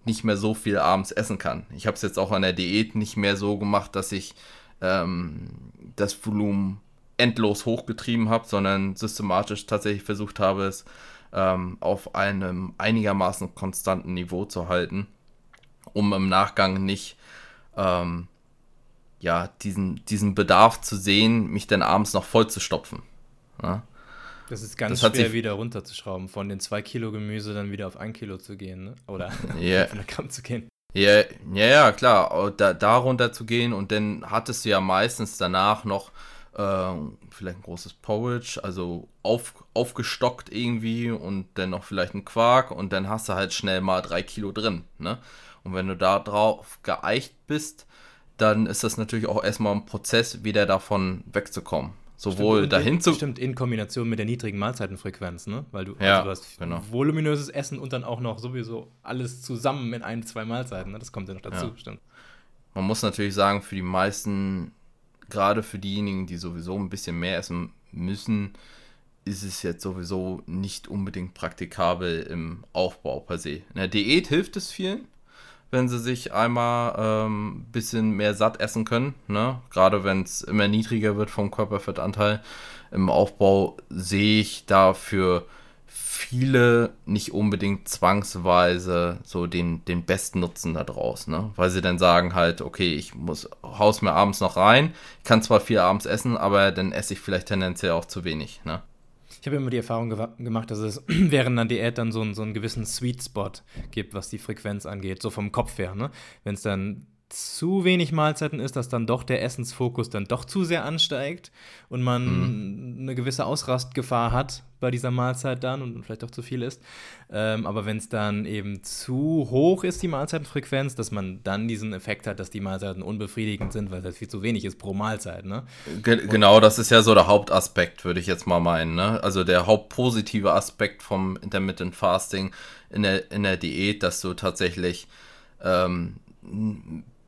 nicht mehr so viel abends essen kann. Ich habe es jetzt auch an der Diät nicht mehr so gemacht, dass ich ähm, das Volumen endlos hochgetrieben habe, sondern systematisch tatsächlich versucht habe, es ähm, auf einem einigermaßen konstanten Niveau zu halten, um im Nachgang nicht ähm, ja, diesen, diesen Bedarf zu sehen, mich dann abends noch voll zu stopfen. Ja? Das ist ganz das schwer wieder runterzuschrauben, von den zwei Kilo Gemüse dann wieder auf ein Kilo zu gehen, ne? oder yeah. [LAUGHS] auf 100 Gramm zu gehen. Ja, ja, ja, klar, da, darunter zu gehen und dann hattest du ja meistens danach noch äh, vielleicht ein großes Porridge, also auf, aufgestockt irgendwie und dann noch vielleicht ein Quark und dann hast du halt schnell mal drei Kilo drin, ne? Und wenn du da drauf geeicht bist, dann ist das natürlich auch erstmal ein Prozess, wieder davon wegzukommen sowohl stimmt, dahin zu. Stimmt, in Kombination mit der niedrigen Mahlzeitenfrequenz, ne? Weil du, ja, also du hast genau. voluminöses Essen und dann auch noch sowieso alles zusammen in ein, zwei Mahlzeiten, ne? Das kommt ja noch dazu, ja. stimmt. Man muss natürlich sagen, für die meisten, gerade für diejenigen, die sowieso ein bisschen mehr essen müssen, ist es jetzt sowieso nicht unbedingt praktikabel im Aufbau per se. In der Diät hilft es vielen, wenn sie sich einmal ein ähm, bisschen mehr satt essen können. Ne? Gerade wenn es immer niedriger wird vom Körperfettanteil. Im Aufbau sehe ich dafür viele nicht unbedingt zwangsweise so den, den besten Nutzen da draus, ne? Weil sie dann sagen halt, okay, ich muss, haus mir abends noch rein, ich kann zwar viel abends essen, aber dann esse ich vielleicht tendenziell auch zu wenig, ne? Ich habe immer die Erfahrung ge gemacht, dass es [CLEARS THROAT] während einer Diät dann so, so einen gewissen Sweet Spot gibt, was die Frequenz angeht, so vom Kopf her. Ne? Wenn es dann zu wenig Mahlzeiten ist, dass dann doch der Essensfokus dann doch zu sehr ansteigt und man mhm. eine gewisse Ausrastgefahr hat bei dieser Mahlzeit dann und vielleicht auch zu viel ist. Ähm, aber wenn es dann eben zu hoch ist, die Mahlzeitenfrequenz, dass man dann diesen Effekt hat, dass die Mahlzeiten unbefriedigend sind, weil das viel zu wenig ist pro Mahlzeit. Ne? Ge genau, das ist ja so der Hauptaspekt, würde ich jetzt mal meinen. Ne? Also der hauptpositive Aspekt vom Intermittent Fasting in der, in der Diät, dass du tatsächlich ähm,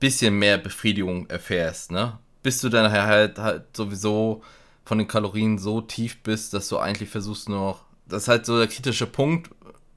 bisschen mehr Befriedigung erfährst, ne? Bis du dann halt, halt sowieso von den Kalorien so tief bist, dass du eigentlich versuchst nur noch, das ist halt so der kritische Punkt,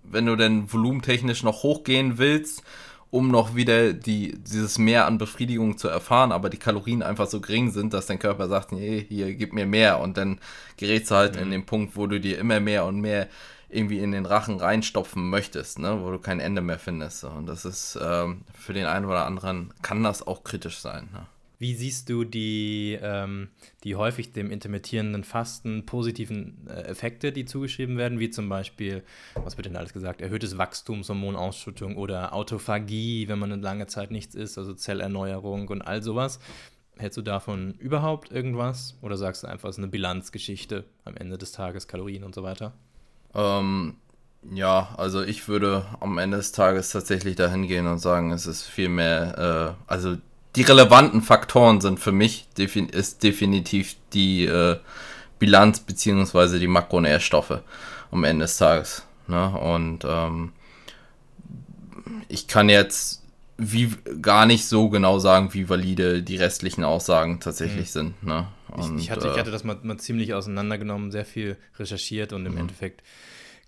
wenn du denn volumentechnisch noch hochgehen willst, um noch wieder die, dieses Mehr an Befriedigung zu erfahren, aber die Kalorien einfach so gering sind, dass dein Körper sagt, nee, hier, gib mir mehr und dann gerätst du halt mhm. in den Punkt, wo du dir immer mehr und mehr irgendwie in den Rachen reinstopfen möchtest, ne, wo du kein Ende mehr findest. Und das ist ähm, für den einen oder anderen kann das auch kritisch sein. Ne? Wie siehst du die, ähm, die häufig dem intermittierenden Fasten positiven äh, Effekte, die zugeschrieben werden, wie zum Beispiel, was wird denn alles gesagt, erhöhtes Wachstumshormonausschüttung oder Autophagie, wenn man eine lange Zeit nichts isst, also Zellerneuerung und all sowas. Hältst du davon überhaupt irgendwas oder sagst du einfach, es ist eine Bilanzgeschichte am Ende des Tages, Kalorien und so weiter? Ähm, ja, also ich würde am Ende des Tages tatsächlich dahin gehen und sagen, es ist viel mehr, äh, also die relevanten Faktoren sind für mich defin ist definitiv die äh, Bilanz beziehungsweise die Makronährstoffe am Ende des Tages. Ne? Und ähm, ich kann jetzt wie gar nicht so genau sagen, wie valide die restlichen Aussagen tatsächlich mhm. sind. Ne? Und, ich, ich, hatte, ich hatte das mal, mal, ziemlich auseinandergenommen, sehr viel recherchiert und im mhm. Endeffekt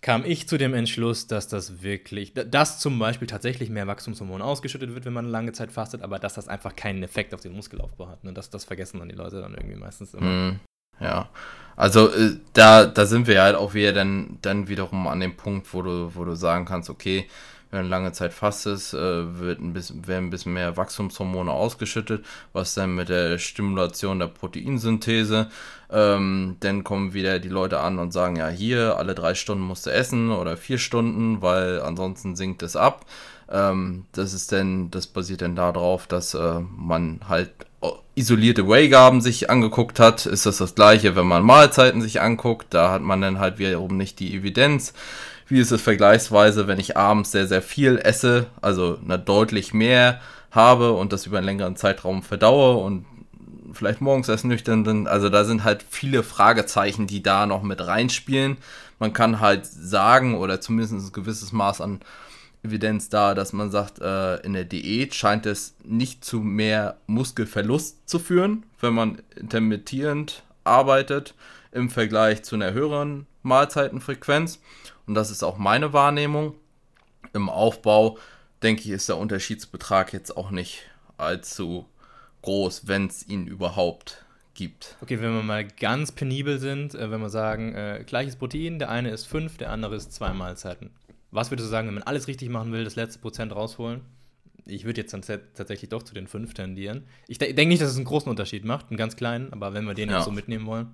kam ich zu dem Entschluss, dass das wirklich, dass zum Beispiel tatsächlich mehr Wachstumshormon ausgeschüttet wird, wenn man lange Zeit fastet, aber dass das einfach keinen Effekt auf den Muskelaufbau hat. Ne? Das, das vergessen dann die Leute dann irgendwie meistens immer. Mhm. Ja, also äh, da, da sind wir halt auch wieder dann, dann wiederum an dem Punkt, wo du, wo du sagen kannst, okay, wenn du lange Zeit fastest, äh, wird ein bisschen, werden ein bisschen mehr Wachstumshormone ausgeschüttet, was dann mit der Stimulation der Proteinsynthese, ähm, dann kommen wieder die Leute an und sagen, ja, hier, alle drei Stunden musst du essen oder vier Stunden, weil ansonsten sinkt es ab. Ähm, das ist denn, das basiert dann darauf, dass äh, man halt isolierte Whey-Gaben sich angeguckt hat, ist das das gleiche, wenn man Mahlzeiten sich anguckt, da hat man dann halt wiederum nicht die Evidenz. Wie ist es vergleichsweise, wenn ich abends sehr, sehr viel esse, also eine deutlich mehr habe und das über einen längeren Zeitraum verdaue und vielleicht morgens erst nüchtern bin. Also da sind halt viele Fragezeichen, die da noch mit reinspielen. Man kann halt sagen, oder zumindest ein gewisses Maß an Evidenz da, dass man sagt, äh, in der Diät scheint es nicht zu mehr Muskelverlust zu führen, wenn man intermittierend arbeitet im Vergleich zu einer höheren Mahlzeitenfrequenz und das ist auch meine Wahrnehmung. Im Aufbau, denke ich, ist der Unterschiedsbetrag jetzt auch nicht allzu groß, wenn es ihn überhaupt gibt. Okay, wenn wir mal ganz penibel sind, äh, wenn wir sagen, äh, gleiches Protein, der eine ist fünf, der andere ist zwei Mahlzeiten. Was würdest du sagen, wenn man alles richtig machen will, das letzte Prozent rausholen? Ich würde jetzt dann tatsächlich doch zu den fünf tendieren. Ich de denke nicht, dass es einen großen Unterschied macht, einen ganz kleinen, aber wenn wir den ja. jetzt so mitnehmen wollen.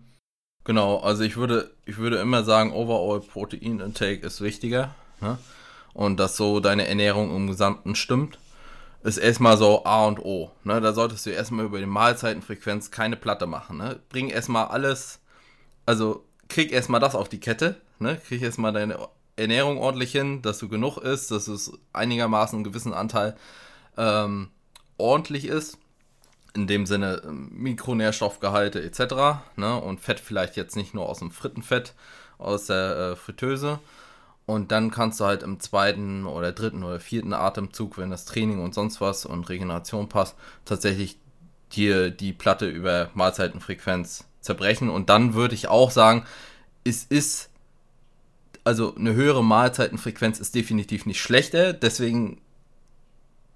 Genau, also ich würde, ich würde immer sagen, Overall Protein Intake ist wichtiger. Ne? Und dass so deine Ernährung im Gesamten stimmt, ist erstmal so A und O. Ne? Da solltest du erstmal über die Mahlzeitenfrequenz keine Platte machen. Ne? Bring erstmal alles, also krieg erstmal das auf die Kette. Ne? Krieg erstmal deine Ernährung ordentlich hin, dass du genug isst, dass es einigermaßen einen gewissen Anteil ähm, ordentlich ist in dem Sinne ähm, Mikronährstoffgehalte etc. Ne? Und Fett vielleicht jetzt nicht nur aus dem Frittenfett, aus der äh, Fritteuse. Und dann kannst du halt im zweiten oder dritten oder vierten Atemzug, wenn das Training und sonst was und Regeneration passt, tatsächlich dir die Platte über Mahlzeitenfrequenz zerbrechen. Und dann würde ich auch sagen, es ist, also eine höhere Mahlzeitenfrequenz ist definitiv nicht schlechter. Deswegen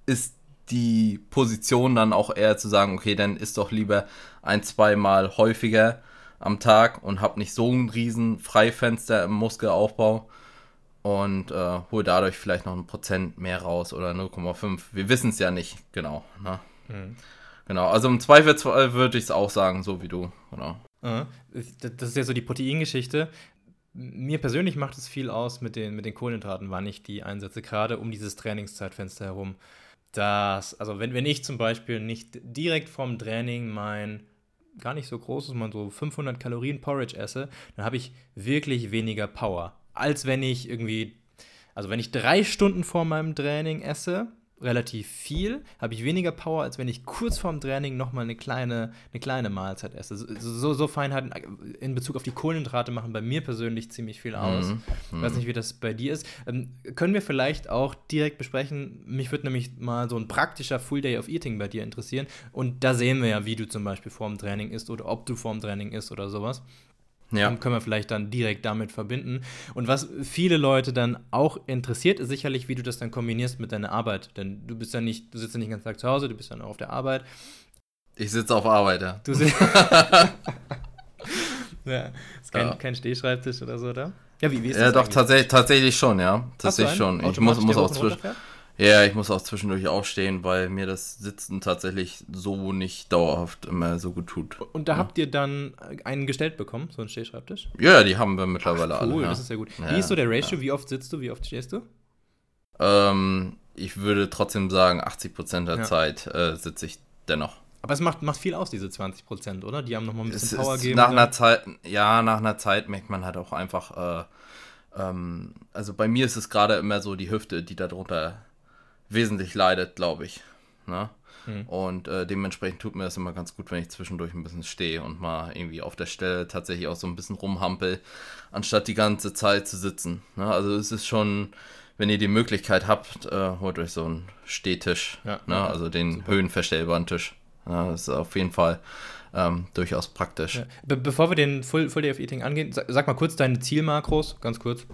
ist die Position dann auch eher zu sagen, okay, dann ist doch lieber ein, zweimal häufiger am Tag und hab nicht so ein riesen Freifenster im Muskelaufbau und äh, hol dadurch vielleicht noch ein Prozent mehr raus oder 0,5. Wir wissen es ja nicht genau. Ne? Mhm. Genau, also im Zweifelsfall würde ich es auch sagen, so wie du. Genau. Das ist ja so die Proteingeschichte. Mir persönlich macht es viel aus mit den, mit den Kohlenhydraten, wann ich die einsetze, gerade um dieses Trainingszeitfenster herum. Das, also wenn, wenn ich zum Beispiel nicht direkt vom Training mein gar nicht so großes, man so 500 Kalorien Porridge esse, dann habe ich wirklich weniger Power, als wenn ich irgendwie, also wenn ich drei Stunden vor meinem Training esse, relativ viel, habe ich weniger Power, als wenn ich kurz vorm Training nochmal eine kleine, eine kleine Mahlzeit esse. So, so, so Feinheiten in Bezug auf die Kohlenhydrate machen bei mir persönlich ziemlich viel aus. Mhm. Ich weiß nicht, wie das bei dir ist. Ähm, können wir vielleicht auch direkt besprechen, mich würde nämlich mal so ein praktischer Full Day of Eating bei dir interessieren. Und da sehen wir ja, wie du zum Beispiel vorm Training isst oder ob du vorm Training isst oder sowas. Ja. können wir vielleicht dann direkt damit verbinden. Und was viele Leute dann auch interessiert, ist sicherlich, wie du das dann kombinierst mit deiner Arbeit. Denn du bist ja nicht, du sitzt ja nicht den ganzen Tag zu Hause, du bist dann auf der Arbeit. Ich sitze auf Arbeit, ja. Du sitzt. [LAUGHS] ja, ist kein, ja. kein Stehschreibtisch oder so, oder? Ja, wie, wie ist das? Ja, doch, tatsächlich, tatsächlich schon, ja. Tatsächlich schon. Ich muss, muss auch zwischen. Ja, ich muss auch zwischendurch aufstehen, weil mir das Sitzen tatsächlich so nicht dauerhaft immer so gut tut. Und da ja. habt ihr dann einen gestellt bekommen, so einen Stehschreibtisch? Ja, die haben wir mittlerweile Ach, cool, alle. Cool, das ist ja gut. Ja, wie ist so der Ratio? Ja. Wie oft sitzt du? Wie oft stehst du? Ähm, ich würde trotzdem sagen, 80% der Zeit äh, sitze ich dennoch. Aber es macht, macht viel aus, diese 20%, oder? Die haben nochmal ein bisschen es Power gegeben. Nach einer Zeit, ja, nach einer Zeit merkt man halt auch einfach, äh, ähm, also bei mir ist es gerade immer so die Hüfte, die darunter wesentlich leidet, glaube ich. Ne? Mhm. Und äh, dementsprechend tut mir das immer ganz gut, wenn ich zwischendurch ein bisschen stehe und mal irgendwie auf der Stelle tatsächlich auch so ein bisschen rumhampel, anstatt die ganze Zeit zu sitzen. Ne? Also es ist schon, wenn ihr die Möglichkeit habt, äh, holt euch so einen Stehtisch, ja, ne? ja, also den super. höhenverstellbaren Tisch. Ja, das ist auf jeden Fall ähm, durchaus praktisch. Be bevor wir den Full, Full Day of Eating angehen, sag, sag mal kurz deine Zielmakros, ganz kurz.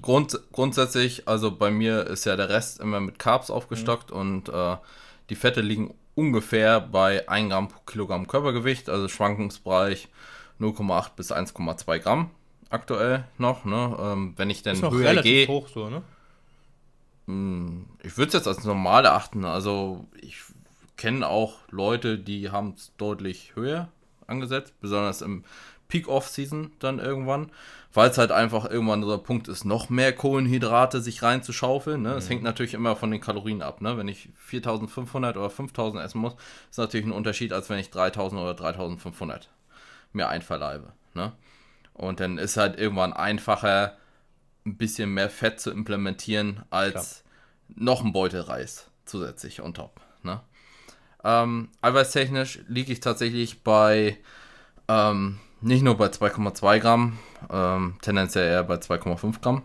Grund, grundsätzlich, also bei mir ist ja der Rest immer mit Carbs aufgestockt mhm. und äh, die Fette liegen ungefähr bei 1 Gramm pro Kilogramm Körpergewicht, also Schwankungsbereich 0,8 bis 1,2 Gramm aktuell noch. Ne? Ähm, wenn ich dann höher gehe. hoch so, ne? Hm, ich würde es jetzt als normal erachten. Also ich kenne auch Leute, die haben es deutlich höher angesetzt, besonders im Peak-Off-Season dann irgendwann, weil es halt einfach irgendwann der Punkt ist, noch mehr Kohlenhydrate sich reinzuschaufeln. Ne? Es mhm. hängt natürlich immer von den Kalorien ab. Ne? Wenn ich 4500 oder 5000 essen muss, ist natürlich ein Unterschied, als wenn ich 3000 oder 3500 mir einverleibe. Ne? Und dann ist halt irgendwann einfacher, ein bisschen mehr Fett zu implementieren, als Klar. noch ein Beutel Reis zusätzlich on top. Ne? Ähm, eiweißtechnisch liege ich tatsächlich bei ähm, nicht nur bei 2,2 Gramm, ähm, tendenziell eher bei 2,5 Gramm.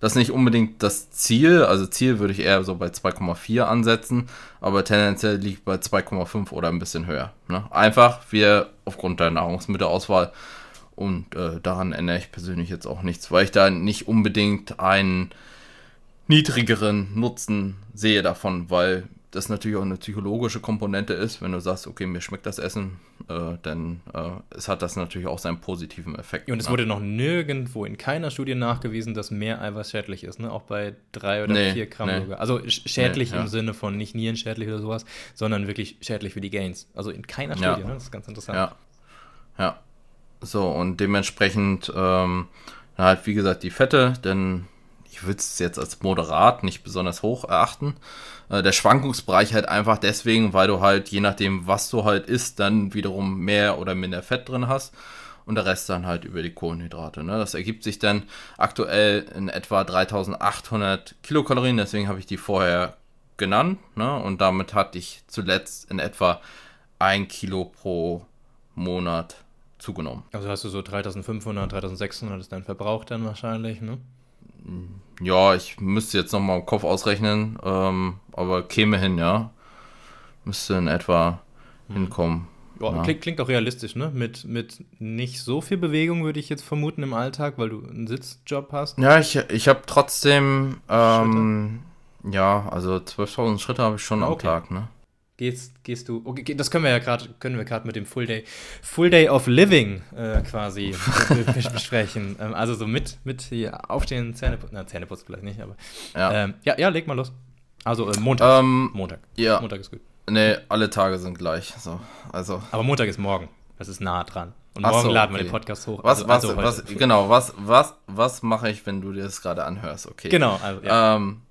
Das ist nicht unbedingt das Ziel, also Ziel würde ich eher so bei 2,4 ansetzen, aber tendenziell liegt bei 2,5 oder ein bisschen höher. Ne? Einfach wir aufgrund der Nahrungsmittelauswahl und äh, daran ändere ich persönlich jetzt auch nichts, weil ich da nicht unbedingt einen niedrigeren Nutzen sehe davon, weil das natürlich auch eine psychologische Komponente ist, wenn du sagst, okay, mir schmeckt das Essen, äh, dann äh, es hat das natürlich auch seinen positiven Effekt. Und es ne? wurde noch nirgendwo in keiner Studie nachgewiesen, dass mehr Eiweiß schädlich ist, ne? auch bei drei oder nee, vier Gramm nee. sogar. Also schädlich nee, im ja. Sinne von nicht nierenschädlich oder sowas, sondern wirklich schädlich für die Gains. Also in keiner Studie, ja. ne? das ist ganz interessant. Ja, ja. So, und dementsprechend ähm, halt, wie gesagt, die Fette, denn ich würde es jetzt als moderat nicht besonders hoch erachten. Äh, der Schwankungsbereich halt einfach deswegen, weil du halt je nachdem, was du halt isst, dann wiederum mehr oder minder Fett drin hast und der Rest dann halt über die Kohlenhydrate. Ne? Das ergibt sich dann aktuell in etwa 3800 Kilokalorien, deswegen habe ich die vorher genannt ne? und damit hatte ich zuletzt in etwa ein Kilo pro Monat zugenommen. Also hast du so 3500, 3600 ist dein Verbrauch dann wahrscheinlich, ne? Ja, ich müsste jetzt nochmal im Kopf ausrechnen, ähm, aber käme hin, ja. Müsste in etwa hm. hinkommen. Ja, ja. Klingt, klingt, auch realistisch, ne? Mit, mit nicht so viel Bewegung würde ich jetzt vermuten im Alltag, weil du einen Sitzjob hast. Ja, ich, ich habe trotzdem, ähm, Ja, also 12.000 Schritte habe ich schon okay. am Tag, ne? Gehst, gehst du, okay, das können wir ja gerade, können wir gerade mit dem Full Day, Full Day of Living äh, quasi besprechen. [LAUGHS] Ähm, also so mit, mit hier aufstehen, Zähneputzen, na, Zähneputzen vielleicht nicht, aber. Ja, ähm, ja, ja, leg mal los. Also äh, Montag. Ähm, Montag. Ja. Montag ist gut. Nee, alle Tage sind gleich. So, also. Aber Montag ist morgen. Das ist nah dran. Und morgen so, laden wir den Podcast hoch. Was, also, was, also was, genau, was, was, was mache ich, wenn du dir das gerade anhörst? Okay. Genau, also, ja. Ähm,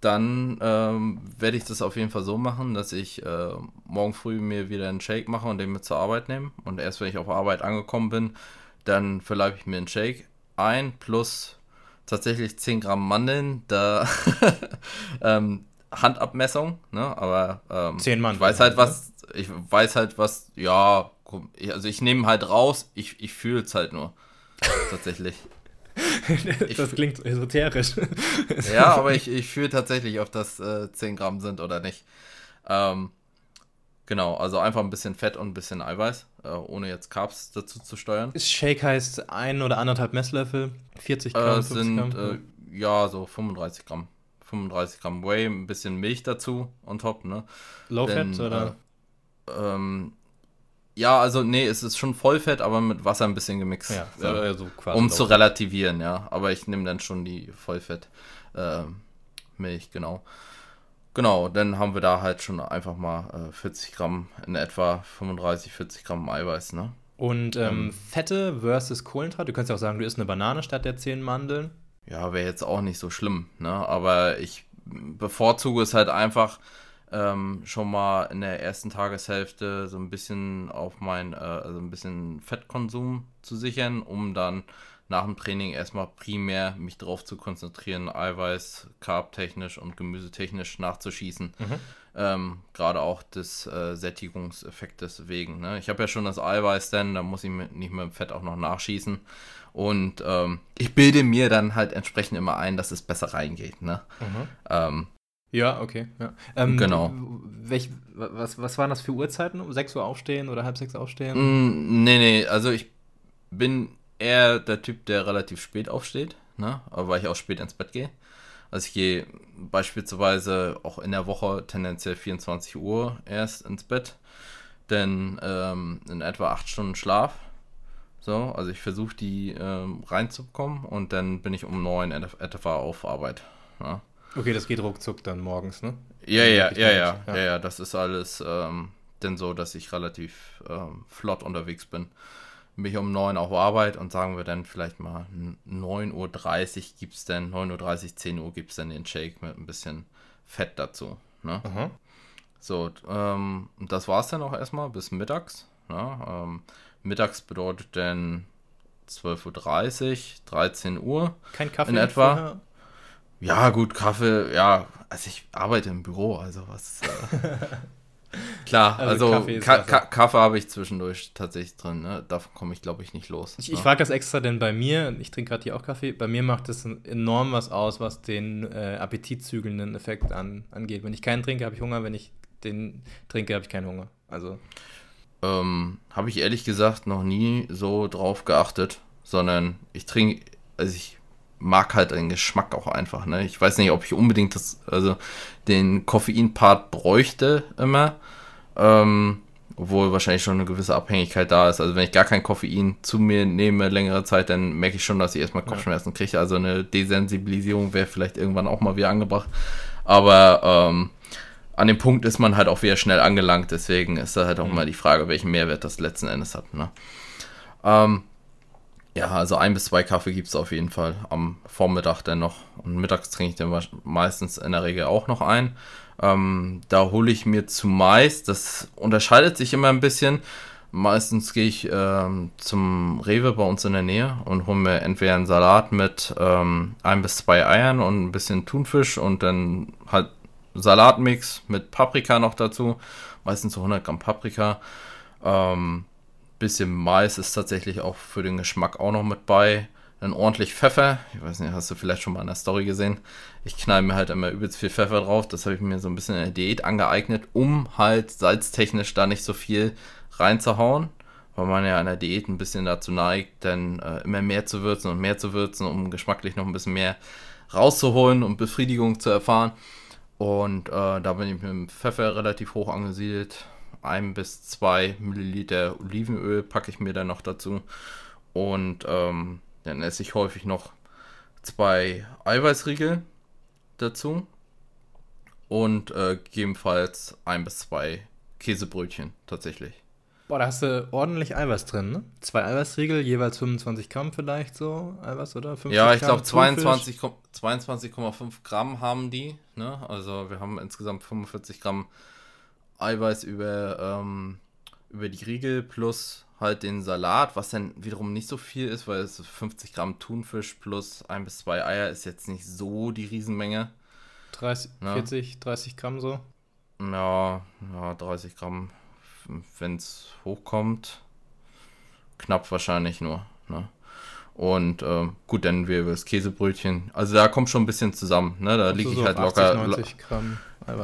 dann ähm, werde ich das auf jeden Fall so machen, dass ich äh, morgen früh mir wieder einen Shake mache und den mit zur Arbeit nehme. Und erst wenn ich auf Arbeit angekommen bin, dann verleibe ich mir einen Shake ein plus tatsächlich 10 Gramm Mandeln. Da [LAUGHS] ähm, Handabmessung, ne? Aber ähm, 10 Mandeln. Ich weiß halt was, ich weiß halt was, ja, also ich nehme halt raus, ich, ich fühle es halt nur. tatsächlich. [LAUGHS] das klingt esoterisch. ja, aber ich, ich fühle tatsächlich, ob das äh, 10 Gramm sind oder nicht. Ähm, genau, also einfach ein bisschen Fett und ein bisschen Eiweiß, äh, ohne jetzt Carbs dazu zu steuern. Shake heißt ein oder anderthalb Messlöffel, 40 Gramm, äh, sind, Gramm. Äh, ja, so 35 Gramm. 35 Gramm Whey, ein bisschen Milch dazu on top, ne? Low Denn, Fat oder? Äh, ähm, ja, also nee, es ist schon Vollfett, aber mit Wasser ein bisschen gemixt. Ja, so, ja. So um zu relativieren, ja. Aber ich nehme dann schon die Vollfett äh, Milch, genau. Genau, dann haben wir da halt schon einfach mal äh, 40 Gramm, in etwa 35, 40 Gramm Eiweiß, ne? Und ähm, ähm, Fette versus Kohlenhydrate, du kannst ja auch sagen, du isst eine Banane statt der 10 Mandeln. Ja, wäre jetzt auch nicht so schlimm, ne? Aber ich bevorzuge es halt einfach, ähm, schon mal in der ersten Tageshälfte so ein bisschen auf mein, äh, also ein bisschen Fettkonsum zu sichern, um dann nach dem Training erstmal primär mich darauf zu konzentrieren, Eiweiß, Carb-technisch und Gemüsetechnisch nachzuschießen. Mhm. Ähm, Gerade auch des äh, Sättigungseffektes wegen. Ne? Ich habe ja schon das Eiweiß dann, da muss ich mit, nicht mit dem Fett auch noch nachschießen. Und ähm, ich bilde mir dann halt entsprechend immer ein, dass es besser reingeht. Ne? Mhm. Ähm, ja, okay. Ja. Ähm, genau. Welch, was, was waren das für Uhrzeiten? Um 6 Uhr aufstehen oder halb sechs aufstehen? Mm, nee, nee, also ich bin eher der Typ, der relativ spät aufsteht, ne? weil ich auch spät ins Bett gehe. Also ich gehe beispielsweise auch in der Woche tendenziell 24 Uhr erst ins Bett, denn ähm, in etwa 8 Stunden Schlaf. So, also ich versuche die ähm, reinzubekommen und dann bin ich um 9 etwa auf Arbeit. Ne? Okay, das geht ruckzuck dann morgens, ne? Ja, ja, ja, ja, ja, ja, das ist alles ähm, denn so, dass ich relativ ähm, flott unterwegs bin. Bin ich um 9 auf Arbeit und sagen wir dann vielleicht mal 9.30 Uhr gibt es dann, 9.30 Uhr, 10 Uhr gibt es dann den Shake mit ein bisschen Fett dazu. Ne? So, ähm, das war es dann auch erstmal bis mittags. Ne? Ähm, mittags bedeutet dann 12.30 Uhr, 13 Uhr. Kein Kaffee in etwa. Ja, gut, Kaffee, ja, also ich arbeite im Büro, also was. Äh, [LAUGHS] klar, also, also Kaffee, Ka Ka Kaffee habe ich zwischendurch tatsächlich drin, ne? davon komme ich, glaube ich, nicht los. Ich, ne? ich frage das extra, denn bei mir, ich trinke gerade hier auch Kaffee, bei mir macht es enorm was aus, was den äh, appetitzügelnden Effekt an, angeht. Wenn ich keinen trinke, habe ich Hunger, wenn ich den trinke, habe ich keinen Hunger. Also. Ähm, habe ich ehrlich gesagt noch nie so drauf geachtet, sondern ich trinke, also ich mag halt den Geschmack auch einfach. Ne? Ich weiß nicht, ob ich unbedingt das, also den Koffein-Part bräuchte immer. Ähm, obwohl wahrscheinlich schon eine gewisse Abhängigkeit da ist. Also wenn ich gar kein Koffein zu mir nehme längere Zeit, dann merke ich schon, dass ich erstmal Kopfschmerzen kriege. Also eine Desensibilisierung wäre vielleicht irgendwann auch mal wieder angebracht. Aber ähm, an dem Punkt ist man halt auch wieder schnell angelangt. Deswegen ist da halt auch mhm. mal die Frage, welchen Mehrwert das letzten Endes hat. Ne? Ähm, ja, also ein bis zwei Kaffee gibt es auf jeden Fall am Vormittag dann noch. Und mittags trinke ich dann meistens in der Regel auch noch ein. Ähm, da hole ich mir zumeist, das unterscheidet sich immer ein bisschen. Meistens gehe ich ähm, zum Rewe bei uns in der Nähe und hole mir entweder einen Salat mit ähm, ein bis zwei Eiern und ein bisschen Thunfisch und dann halt Salatmix mit Paprika noch dazu. Meistens so 100 Gramm Paprika. Ähm, bisschen Mais ist tatsächlich auch für den Geschmack auch noch mit bei. Dann ordentlich Pfeffer. Ich weiß nicht, hast du vielleicht schon mal in der Story gesehen. Ich knall mir halt immer übelst viel Pfeffer drauf. Das habe ich mir so ein bisschen in der Diät angeeignet, um halt salztechnisch da nicht so viel reinzuhauen. Weil man ja an der Diät ein bisschen dazu neigt, dann äh, immer mehr zu würzen und mehr zu würzen, um geschmacklich noch ein bisschen mehr rauszuholen und Befriedigung zu erfahren. Und äh, da bin ich mit dem Pfeffer relativ hoch angesiedelt. Ein bis zwei Milliliter Olivenöl packe ich mir dann noch dazu. Und ähm, dann esse ich häufig noch zwei Eiweißriegel dazu. Und äh, gegebenenfalls ein bis zwei Käsebrötchen tatsächlich. Boah, da hast du ordentlich Eiweiß drin, ne? Zwei Eiweißriegel, jeweils 25 Gramm vielleicht so, Eiweiß, oder? ja, ich glaube 22,5 22, Gramm haben die, ne? Also wir haben insgesamt 45 Gramm Eiweiß über, ähm, über die Riegel plus halt den Salat, was dann wiederum nicht so viel ist, weil es 50 Gramm Thunfisch plus ein bis zwei Eier ist jetzt nicht so die Riesenmenge. 30, ne? 40, 30 Gramm so? Ja, ja 30 Gramm wenn es hochkommt. Knapp wahrscheinlich nur. Ne? Und äh, gut, dann wir das Käsebrötchen. Also da kommt schon ein bisschen zusammen. Ne? Da liege ich so halt 80, locker. 90 Gramm.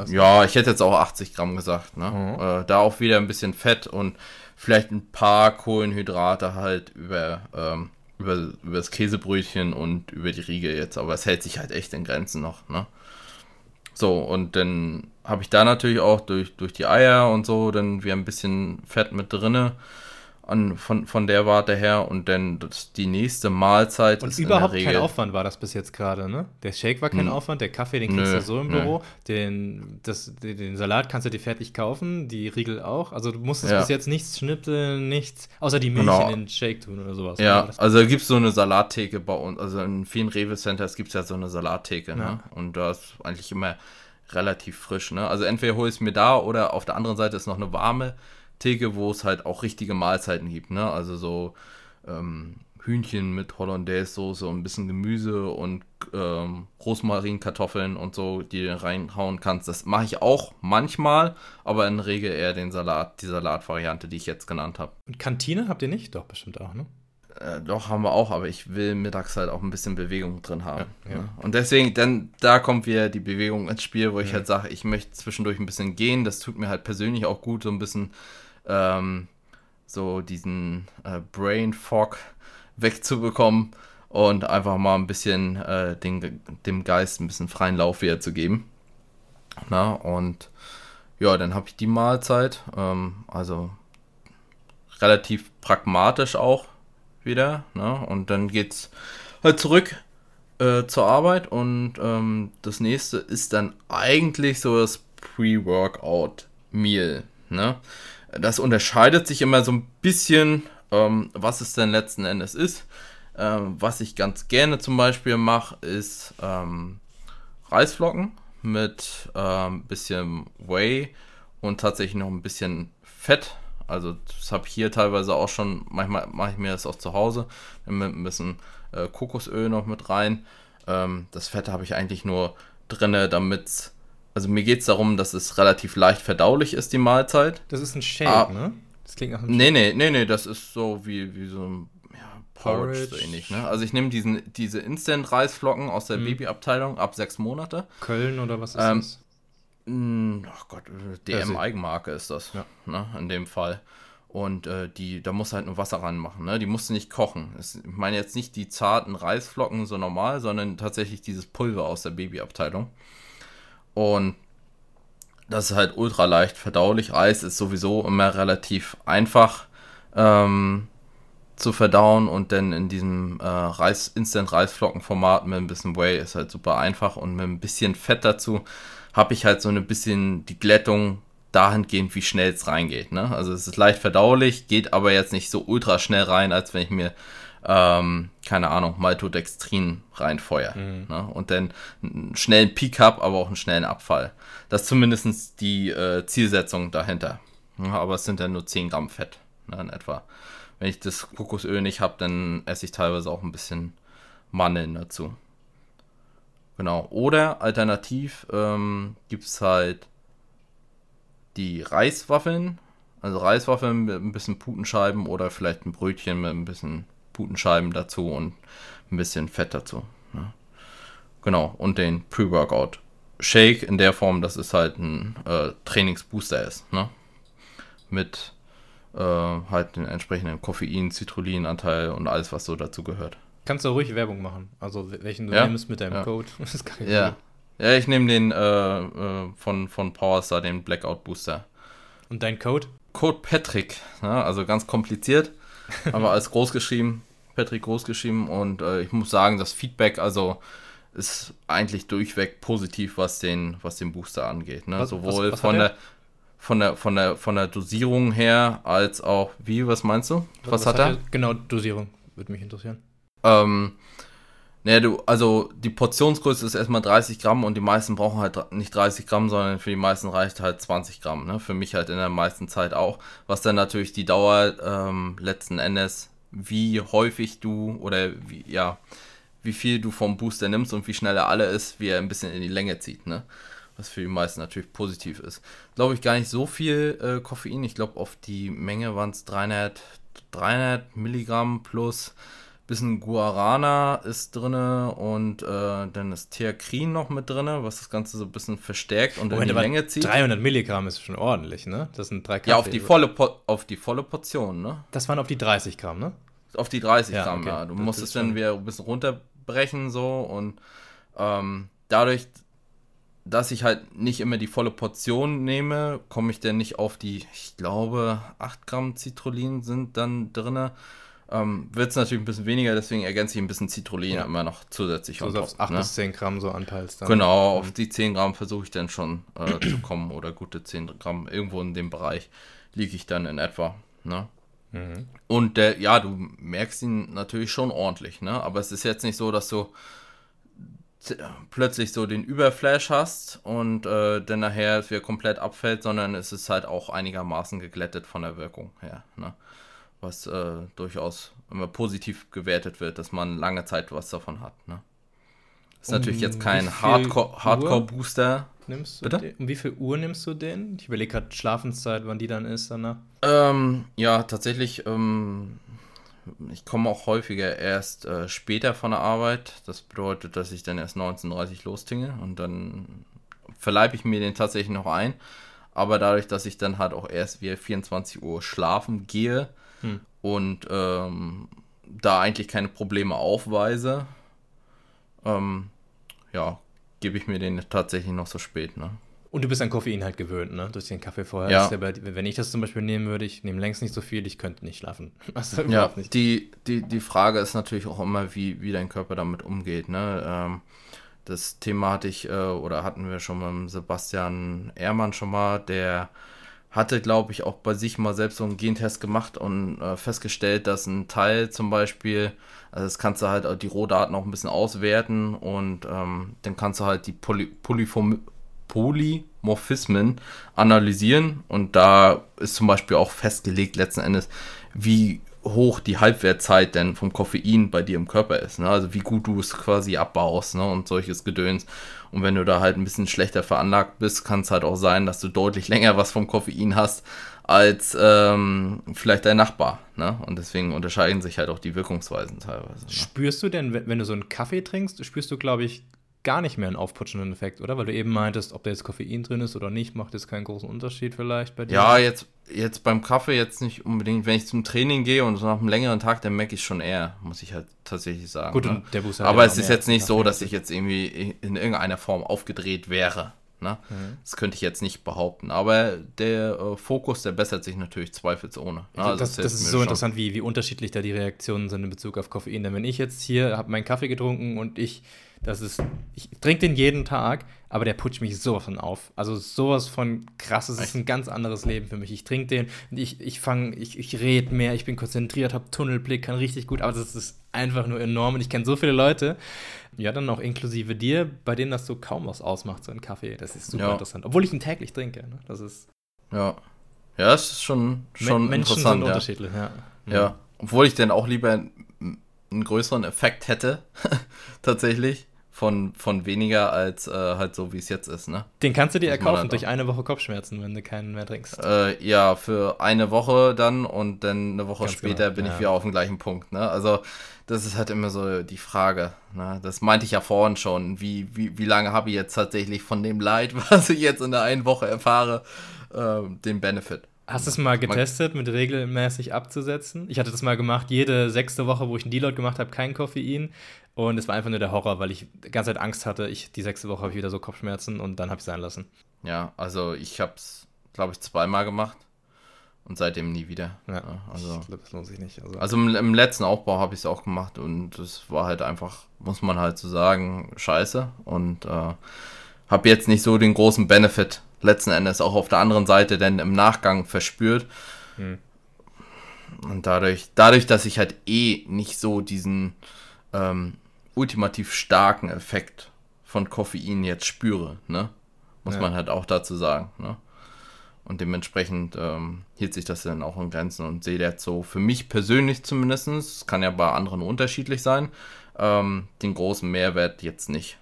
Ja, ich hätte jetzt auch 80 Gramm gesagt. Ne? Mhm. Äh, da auch wieder ein bisschen Fett und vielleicht ein paar Kohlenhydrate halt über, ähm, über, über das Käsebrötchen und über die Riegel jetzt. Aber es hält sich halt echt in Grenzen noch. Ne? So, und dann habe ich da natürlich auch durch, durch die Eier und so dann wieder ein bisschen Fett mit drinne an, von, von der Warte her und dann das, die nächste Mahlzeit und ist überhaupt in der Regel, kein Aufwand war das bis jetzt gerade, ne? Der Shake war kein hm. Aufwand, der Kaffee, den kriegst nö, du so im nö. Büro, den, das, den, Salat kannst du dir fertig kaufen, die Riegel auch, also du musstest ja. bis jetzt nichts schnippeln, nichts, außer die Milch genau. in den Shake tun oder sowas. Ja, also da gibt es so eine Salattheke bei uns, also in vielen Rewe-Centers gibt es ja so eine Salattheke, ne? ja. ne? Und da ist eigentlich immer relativ frisch, ne? Also entweder hole ich es mir da oder auf der anderen Seite ist noch eine warme Theke, wo es halt auch richtige Mahlzeiten gibt, ne? Also so ähm, Hühnchen mit Hollandaise-Soße und ein bisschen Gemüse und ähm, Rosmarinkartoffeln und so, die du reinhauen kannst. Das mache ich auch manchmal, aber in der Regel eher den Salat, die Salatvariante, die ich jetzt genannt habe. Und Kantine habt ihr nicht? Doch, bestimmt auch, ne? Äh, doch, haben wir auch, aber ich will mittags halt auch ein bisschen Bewegung drin haben. Ja, ja. Ne? Und deswegen, dann, da kommt wieder die Bewegung ins Spiel, wo ich halt sage, ich möchte zwischendurch ein bisschen gehen. Das tut mir halt persönlich auch gut, so ein bisschen ähm, so diesen äh, Brain Fog wegzubekommen und einfach mal ein bisschen äh, den, dem Geist ein bisschen freien Lauf wieder zu geben. Na, und ja, dann habe ich die Mahlzeit, ähm, also relativ pragmatisch auch wieder. Ne? Und dann geht's halt zurück äh, zur Arbeit und ähm, das nächste ist dann eigentlich so das Pre-Workout-Meal. Ne? Das unterscheidet sich immer so ein bisschen, ähm, was es denn letzten Endes ist. Ähm, was ich ganz gerne zum Beispiel mache, ist ähm, Reisflocken mit ein ähm, bisschen Whey und tatsächlich noch ein bisschen Fett. Also das habe ich hier teilweise auch schon, manchmal mache ich mir das auch zu Hause, mit ein bisschen äh, Kokosöl noch mit rein. Ähm, das Fett habe ich eigentlich nur drinne, damit also mir geht es darum, dass es relativ leicht verdaulich ist, die Mahlzeit. Das ist ein Shake, ah, ne? Das klingt nach einem Nee, nee, nee, nee, das ist so wie, wie so ein ja, Porridge, so ähnlich, ne? Also ich nehme diesen, diese Instant-Reisflocken aus der mhm. Babyabteilung ab sechs Monate. Köln oder was ist ähm, das? Ach Gott, DM-Eigenmarke ist das, ja. ne? In dem Fall. Und äh, die, da muss halt nur Wasser ranmachen, ne? Die musst du nicht kochen. ich meine jetzt nicht die zarten Reisflocken so normal, sondern tatsächlich dieses Pulver aus der Babyabteilung. Und das ist halt ultra leicht verdaulich. Reis ist sowieso immer relativ einfach ähm, zu verdauen und dann in diesem äh, Reis, Instant-Reisflocken-Format mit ein bisschen Whey ist halt super einfach und mit ein bisschen Fett dazu habe ich halt so ein bisschen die Glättung dahingehend, wie schnell es reingeht. Ne? Also es ist leicht verdaulich, geht aber jetzt nicht so ultra schnell rein, als wenn ich mir ähm, keine Ahnung, Maltodextrin reinfeuer. Mhm. Ne? Und dann einen schnellen Peak habe, aber auch einen schnellen Abfall. Das ist zumindest die äh, Zielsetzung dahinter. Ja, aber es sind dann nur 10 Gramm Fett ne, in etwa. Wenn ich das Kokosöl nicht habe, dann esse ich teilweise auch ein bisschen Mandeln dazu. Genau. Oder alternativ ähm, gibt es halt die Reiswaffeln. Also Reiswaffeln mit ein bisschen Putenscheiben oder vielleicht ein Brötchen mit ein bisschen Putenscheiben dazu und ein bisschen Fett dazu. Ne? Genau, und den Pre-Workout Shake in der Form, dass es halt ein äh, Trainingsbooster ist. Ne? Mit äh, halt den entsprechenden Koffein, Citrullinanteil und alles, was so dazu gehört. Kannst du ruhig Werbung machen. Also welchen du ja? nimmst mit deinem ja. Code. [LAUGHS] Ja. Ja, ich nehme den äh, äh, von, von Powerstar, den Blackout Booster. Und dein Code? Code Patrick. Ja, also ganz kompliziert, aber [LAUGHS] als groß geschrieben. Patrick groß geschrieben. Und äh, ich muss sagen, das Feedback, also ist eigentlich durchweg positiv, was den, was den Booster angeht. Ne? Was- Sowohl was- was von, hat der, von, der, von, der, von der Dosierung her, als auch, wie, was meinst du? Was, hat er? Genau, Dosierung. Würde mich interessieren. Ähm, ne, du, also die Portionsgröße ist erstmal 30 Gramm und die meisten brauchen halt nicht 30 Gramm, sondern für die meisten reicht halt 20 Gramm. Ne? Für mich halt in der meisten Zeit auch. Was dann natürlich die Dauer ähm, letzten Endes, wie häufig du oder wie, ja, wie viel du vom Booster nimmst und wie schnell er alle ist, wie er ein bisschen in die Länge zieht. Ne? Was für die meisten natürlich positiv ist. Glaube ich gar nicht so viel äh, Koffein. Ich glaube, auf die Menge waren es 300, 300 Milligramm plus bisschen Guarana ist drinne und äh, dann ist Theakrin noch mit drinne, was das Ganze so ein bisschen verstärkt und in die Länge zieht. 300 Milligramm ist schon ordentlich, ne? Das sind drei Kaffee. Ja, auf die volle Po- auf die volle Portion, ne? Das waren auf die 30 Gramm, ne? Auf die 30 Ja, Gramm, okay. ja. Du Das musst es dann wieder ein bisschen runterbrechen so und ähm, dadurch, dass ich halt nicht immer die volle Portion nehme, komme ich dann nicht auf die, ich glaube, 8 Gramm Citrullin sind dann drinne. Ähm, Wird es natürlich ein bisschen weniger, deswegen ergänze ich ein bisschen Citrullin Ja. immer noch zusätzlich. So on auf top, 8 ne? bis 10 Gramm so anpeilst dann. Genau, auf die 10 Gramm versuche ich dann schon äh, zu kommen oder gute 10 Gramm. Irgendwo in dem Bereich liege ich dann in etwa. Ne? Mhm. Und der, ja, du merkst ihn natürlich schon ordentlich, ne? Aber es ist jetzt nicht so, dass du plötzlich so den Überflash hast und äh, dann nachher es wieder komplett abfällt, sondern es ist halt auch einigermaßen geglättet von der Wirkung her, ne? Was äh, durchaus immer positiv gewertet wird, dass man lange Zeit was davon hat, ne? Ist natürlich Um jetzt wie kein viel Hardcore-? Hardcore-Booster. Nimmst du Bitte? Den? Um wie viel Uhr nimmst du den? Ich überlege gerade Schlafenszeit, wann die dann ist danach. Ähm, ja, tatsächlich, ähm, ich komme auch häufiger erst äh, später von der Arbeit. Das bedeutet, dass ich dann erst 19.30 Uhr lostinge und dann verleibe ich mir den tatsächlich noch ein. Aber dadurch, dass ich dann halt auch erst wieder 24 Uhr schlafen gehe Hm. und ähm, da eigentlich keine Probleme aufweise, ähm, ja, gebe ich mir den tatsächlich noch so spät, ne? Und du bist an Koffein halt gewöhnt, ne? Durch den Kaffee vorher. Ja. Ja bei, wenn ich das zum Beispiel nehmen würde, ich nehme längst nicht so viel, ich könnte nicht schlafen. [LAUGHS] Also Ja, nicht. die, die, die Frage ist natürlich auch immer, wie, wie dein Körper damit umgeht. Ne? Ähm, das Thema hatte ich, äh, oder hatten wir schon mit Sebastian Ehrmann schon mal, der hatte, glaube ich, auch bei sich mal selbst so einen Gentest gemacht und äh, festgestellt, dass ein Teil zum Beispiel, also das kannst du halt auch die Rohdaten auch ein bisschen auswerten und ähm, dann kannst du halt die Poly Polyform Polymorphismen analysieren und da ist zum Beispiel auch festgelegt letzten Endes, wie hoch die Halbwertzeit denn vom Koffein bei dir im Körper ist. Ne? Also wie gut du es quasi abbaust ne? und solches Gedöns. Und wenn du da halt ein bisschen schlechter veranlagt bist, kann es halt auch sein, dass du deutlich länger was vom Koffein hast als ähm, vielleicht dein Nachbar. Ne? Und deswegen unterscheiden sich halt auch die Wirkungsweisen teilweise. Ne? Spürst du denn, wenn wenn du so einen Kaffee trinkst, spürst du, glaube ich, gar nicht mehr einen aufputschenden Effekt, oder? Weil du eben meintest, ob da jetzt Koffein drin ist oder nicht, macht jetzt keinen großen Unterschied vielleicht bei dir. Ja, jetzt, jetzt beim Kaffee jetzt nicht unbedingt. Wenn ich zum Training gehe und so nach einem längeren Tag, dann merke ich schon eher, muss ich halt tatsächlich sagen. Gut, ne? und der hat Aber ja es ist jetzt nicht so, dass ich jetzt irgendwie in irgendeiner Form aufgedreht wäre. Ne? Mhm. Das könnte ich jetzt nicht behaupten. Aber der äh, Fokus, der bessert sich natürlich zweifelsohne. Ne? Also das, das hilft ist so schon. interessant, wie, wie unterschiedlich da die Reaktionen sind in Bezug auf Koffein. Denn wenn ich jetzt hier habe meinen Kaffee getrunken und ich, das ist, ich trinke den jeden Tag, aber der putscht mich sowas von auf. Also sowas von krass. Es ist ein ganz anderes Leben für mich. Ich trinke den und ich, ich fange, ich, ich rede mehr, ich bin konzentriert, habe Tunnelblick, kann richtig gut, aber das ist einfach nur enorm und ich kenne so viele Leute, ja, dann auch inklusive dir, bei denen das so kaum was ausmacht, so ein Kaffee. Das ist super Ja. interessant. Obwohl ich ihn täglich trinke. Ne? Das ist Ja. Ja, es ist schon, schon Men- Menschen interessant. sind ja. unterschiedlich, ja. Ja, obwohl ich dann auch lieber einen größeren Effekt hätte, [LAUGHS] tatsächlich, von, von weniger als äh, halt so, wie es jetzt ist, ne? Den kannst du dir Muss erkaufen halt durch eine Woche Kopfschmerzen, wenn du keinen mehr trinkst. Äh, ja, für eine Woche dann und dann eine Woche Ganz später genau, bin ja. ich wieder auf dem gleichen Punkt, ne? Also, das ist halt immer so die Frage, ne? Das meinte ich ja vorhin schon, wie, wie, wie lange habe ich jetzt tatsächlich von dem Leid, [LAUGHS] was ich jetzt in der einen Woche erfahre, äh, den Benefit, Hast du es mal getestet, mit regelmäßig abzusetzen? Ich hatte das mal gemacht, jede sechste Woche, wo ich einen Deload gemacht habe, kein Koffein. Und es war einfach nur der Horror, weil ich die ganze Zeit Angst hatte. Ich, die sechste Woche habe ich wieder so Kopfschmerzen und dann habe ich es sein lassen. Ja, also ich habe es, glaube ich, zweimal gemacht und seitdem nie wieder. Ja, also, ich glaube, das lohnt sich nicht. Also, also im, im letzten Aufbau habe ich es auch gemacht und es war halt einfach, muss man halt so sagen, scheiße. Und äh, habe jetzt nicht so den großen Benefit letzten Endes auch auf der anderen Seite denn im Nachgang verspürt. Hm. Und dadurch, dadurch, dass ich halt eh nicht so diesen ähm, ultimativ starken Effekt von Koffein jetzt spüre, ne? Muss ja. man halt auch dazu sagen, ne? Und dementsprechend ähm, hielt sich das dann auch in Grenzen und sehe jetzt so für mich persönlich zumindest, kann ja bei anderen unterschiedlich sein, ähm, den großen Mehrwert jetzt nicht.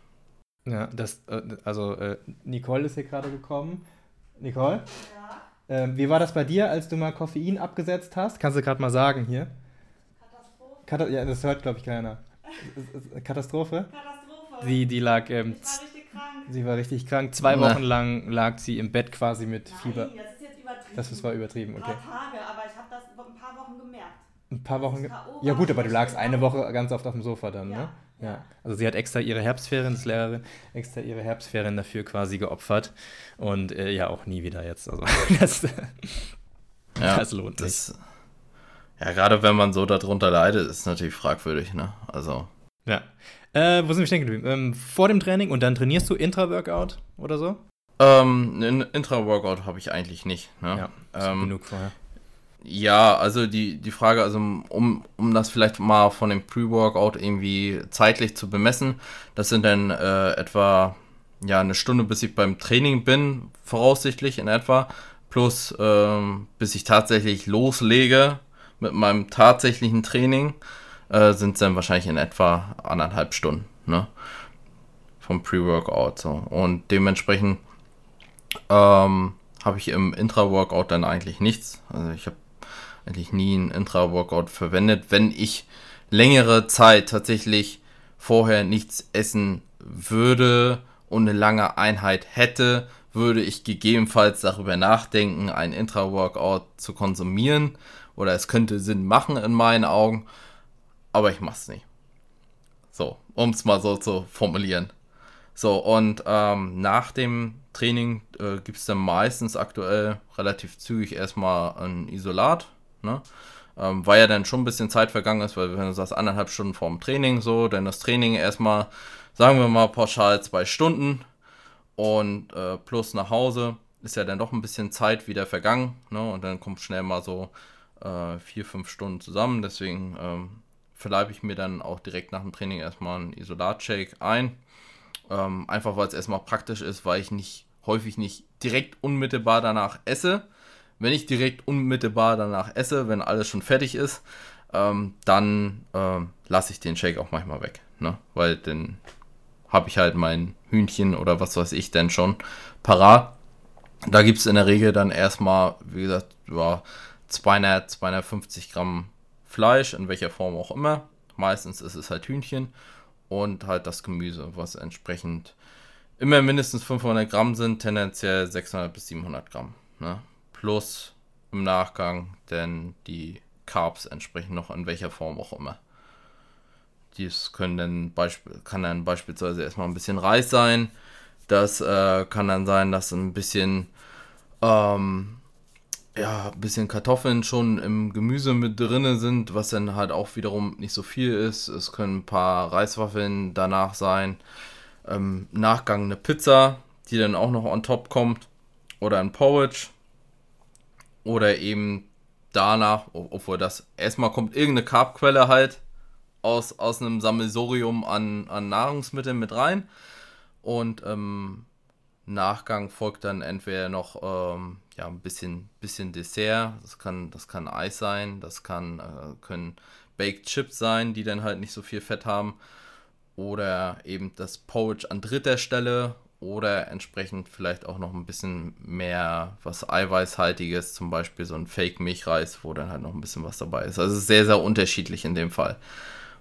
Ja, das, äh, also äh, Nicole ist hier gerade gekommen. Nicole? Ja. Ähm, wie war das bei dir, als du mal Koffein abgesetzt hast? Kannst du gerade mal sagen hier? Katastrophe. Kata ja, das hört, glaube ich, keiner. [LAUGHS] Katastrophe? Katastrophe. Sie, die lag. Ähm, ich war richtig krank. Sie war richtig krank. Zwei Wochen lang lag sie im Bett quasi mit Nein, Fieber. Das ist jetzt übertrieben. Das war übertrieben, okay. Ein paar Tage, aber ich habe das ein paar Wochen gemerkt. Ein paar Wochen. Ja, gut, aber du lagst eine Woche ganz oft auf dem Sofa dann, ja. ne? Ja, also sie hat extra ihre Herbstferien, das Lehrerin, extra ihre Herbstferien dafür quasi geopfert und äh, ja auch nie wieder jetzt. Also [LAUGHS] das, ja, das lohnt das, sich. Ja, gerade wenn man so darunter leidet, ist natürlich fragwürdig, ne? Also. Ja. Äh, wo sind wir stehen geblieben? Ähm, vor dem Training und dann trainierst du Intra-Workout oder so? Ähm, ein Intra-Workout habe ich eigentlich nicht. Ne? Ja, ähm, genug vorher. Ja, also die, die Frage, also um, um das vielleicht mal von dem Pre-Workout irgendwie zeitlich zu bemessen, das sind dann äh, etwa ja, eine Stunde, bis ich beim Training bin, voraussichtlich in etwa, plus ähm, bis ich tatsächlich loslege mit meinem tatsächlichen Training, äh, sind es dann wahrscheinlich in etwa anderthalb Stunden ne? vom Pre-Workout. So. Und dementsprechend ähm, habe ich im Intra-Workout dann eigentlich nichts. Also ich habe eigentlich nie ein Intra-Workout verwendet. Wenn ich längere Zeit tatsächlich vorher nichts essen würde und eine lange Einheit hätte, würde ich gegebenenfalls darüber nachdenken, ein Intra-Workout zu konsumieren. Oder es könnte Sinn machen in meinen Augen. Aber ich mache es nicht. So, um es mal so zu formulieren. So, und ähm, nach dem Training äh, gibt es dann meistens aktuell relativ zügig erstmal ein Isolat Ne? Ähm, weil ja dann schon ein bisschen Zeit vergangen ist, weil wenn du sagst, anderthalb Stunden vorm Training so, dann das Training erstmal, sagen wir mal pauschal zwei Stunden und äh, plus nach Hause ist ja dann doch ein bisschen Zeit wieder vergangen ne? und dann kommt schnell mal so äh, vier, fünf Stunden zusammen. Deswegen ähm, verleibe ich mir dann auch direkt nach dem Training erstmal einen Isolat-Shake ein. Ähm, einfach weil es erstmal praktisch ist, weil ich nicht häufig nicht direkt unmittelbar danach esse, wenn ich direkt unmittelbar danach esse, wenn alles schon fertig ist, ähm, dann ähm, lasse ich den Shake auch manchmal weg. Ne? Weil dann habe ich halt mein Hühnchen oder was weiß ich denn schon parat. Da gibt es in der Regel dann erstmal, wie gesagt, ja, 200, 250 Gramm Fleisch, in welcher Form auch immer. Meistens ist es halt Hühnchen und halt das Gemüse, was entsprechend immer mindestens 500 Gramm sind, tendenziell 600 bis 700 Gramm. Ne? Plus im Nachgang denn die Carbs entsprechend noch in welcher Form auch immer. Dies können dann kann dann beispielsweise erstmal ein bisschen Reis sein. Das äh, kann dann sein, dass ein bisschen, ähm, ja, ein bisschen Kartoffeln schon im Gemüse mit drin sind, was dann halt auch wiederum nicht so viel ist. Es können ein paar Reiswaffeln danach sein. Ähm, Nachgang eine Pizza, die dann auch noch on top kommt. Oder ein Porridge oder eben danach, obwohl das erstmal kommt irgendeine Carbquelle halt aus, aus einem Sammelsorium an, an Nahrungsmitteln mit rein. Und ähm, Nachgang folgt dann entweder noch ähm, ja, ein bisschen, bisschen Dessert. Das kann, das kann Eis sein, das kann, äh, können Baked Chips sein, die dann halt nicht so viel Fett haben. Oder eben das Porridge an dritter Stelle oder entsprechend vielleicht auch noch ein bisschen mehr was Eiweißhaltiges, zum Beispiel so ein Fake-Milchreis, wo dann halt noch ein bisschen was dabei ist. Also sehr, sehr unterschiedlich in dem Fall,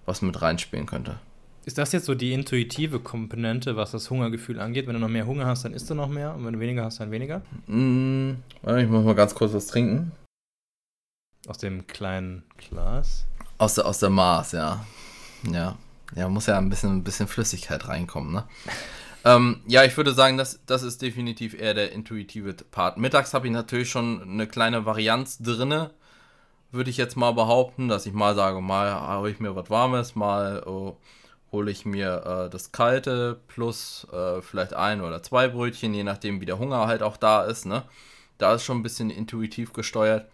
was mit reinspielen könnte. Ist das jetzt so die intuitive Komponente, was das Hungergefühl angeht? Wenn du noch mehr Hunger hast, dann isst du noch mehr und wenn du weniger hast, dann weniger? Mm, ich muss mal ganz kurz was trinken. Aus dem kleinen Glas? Aus der, aus der Maß, ja. Ja. Ja, muss ja ein bisschen, ein bisschen Flüssigkeit reinkommen, ne? [LAUGHS] ähm, ja, ich würde sagen, das, das ist definitiv eher der intuitive Part. Mittags habe ich natürlich schon eine kleine Varianz drinne, würde ich jetzt mal behaupten, dass ich mal sage, mal habe ich mir was Warmes, mal oh, hole ich mir äh, das Kalte plus äh, vielleicht ein oder zwei Brötchen, je nachdem, wie der Hunger halt auch da ist, ne? Da ist schon ein bisschen intuitiv gesteuert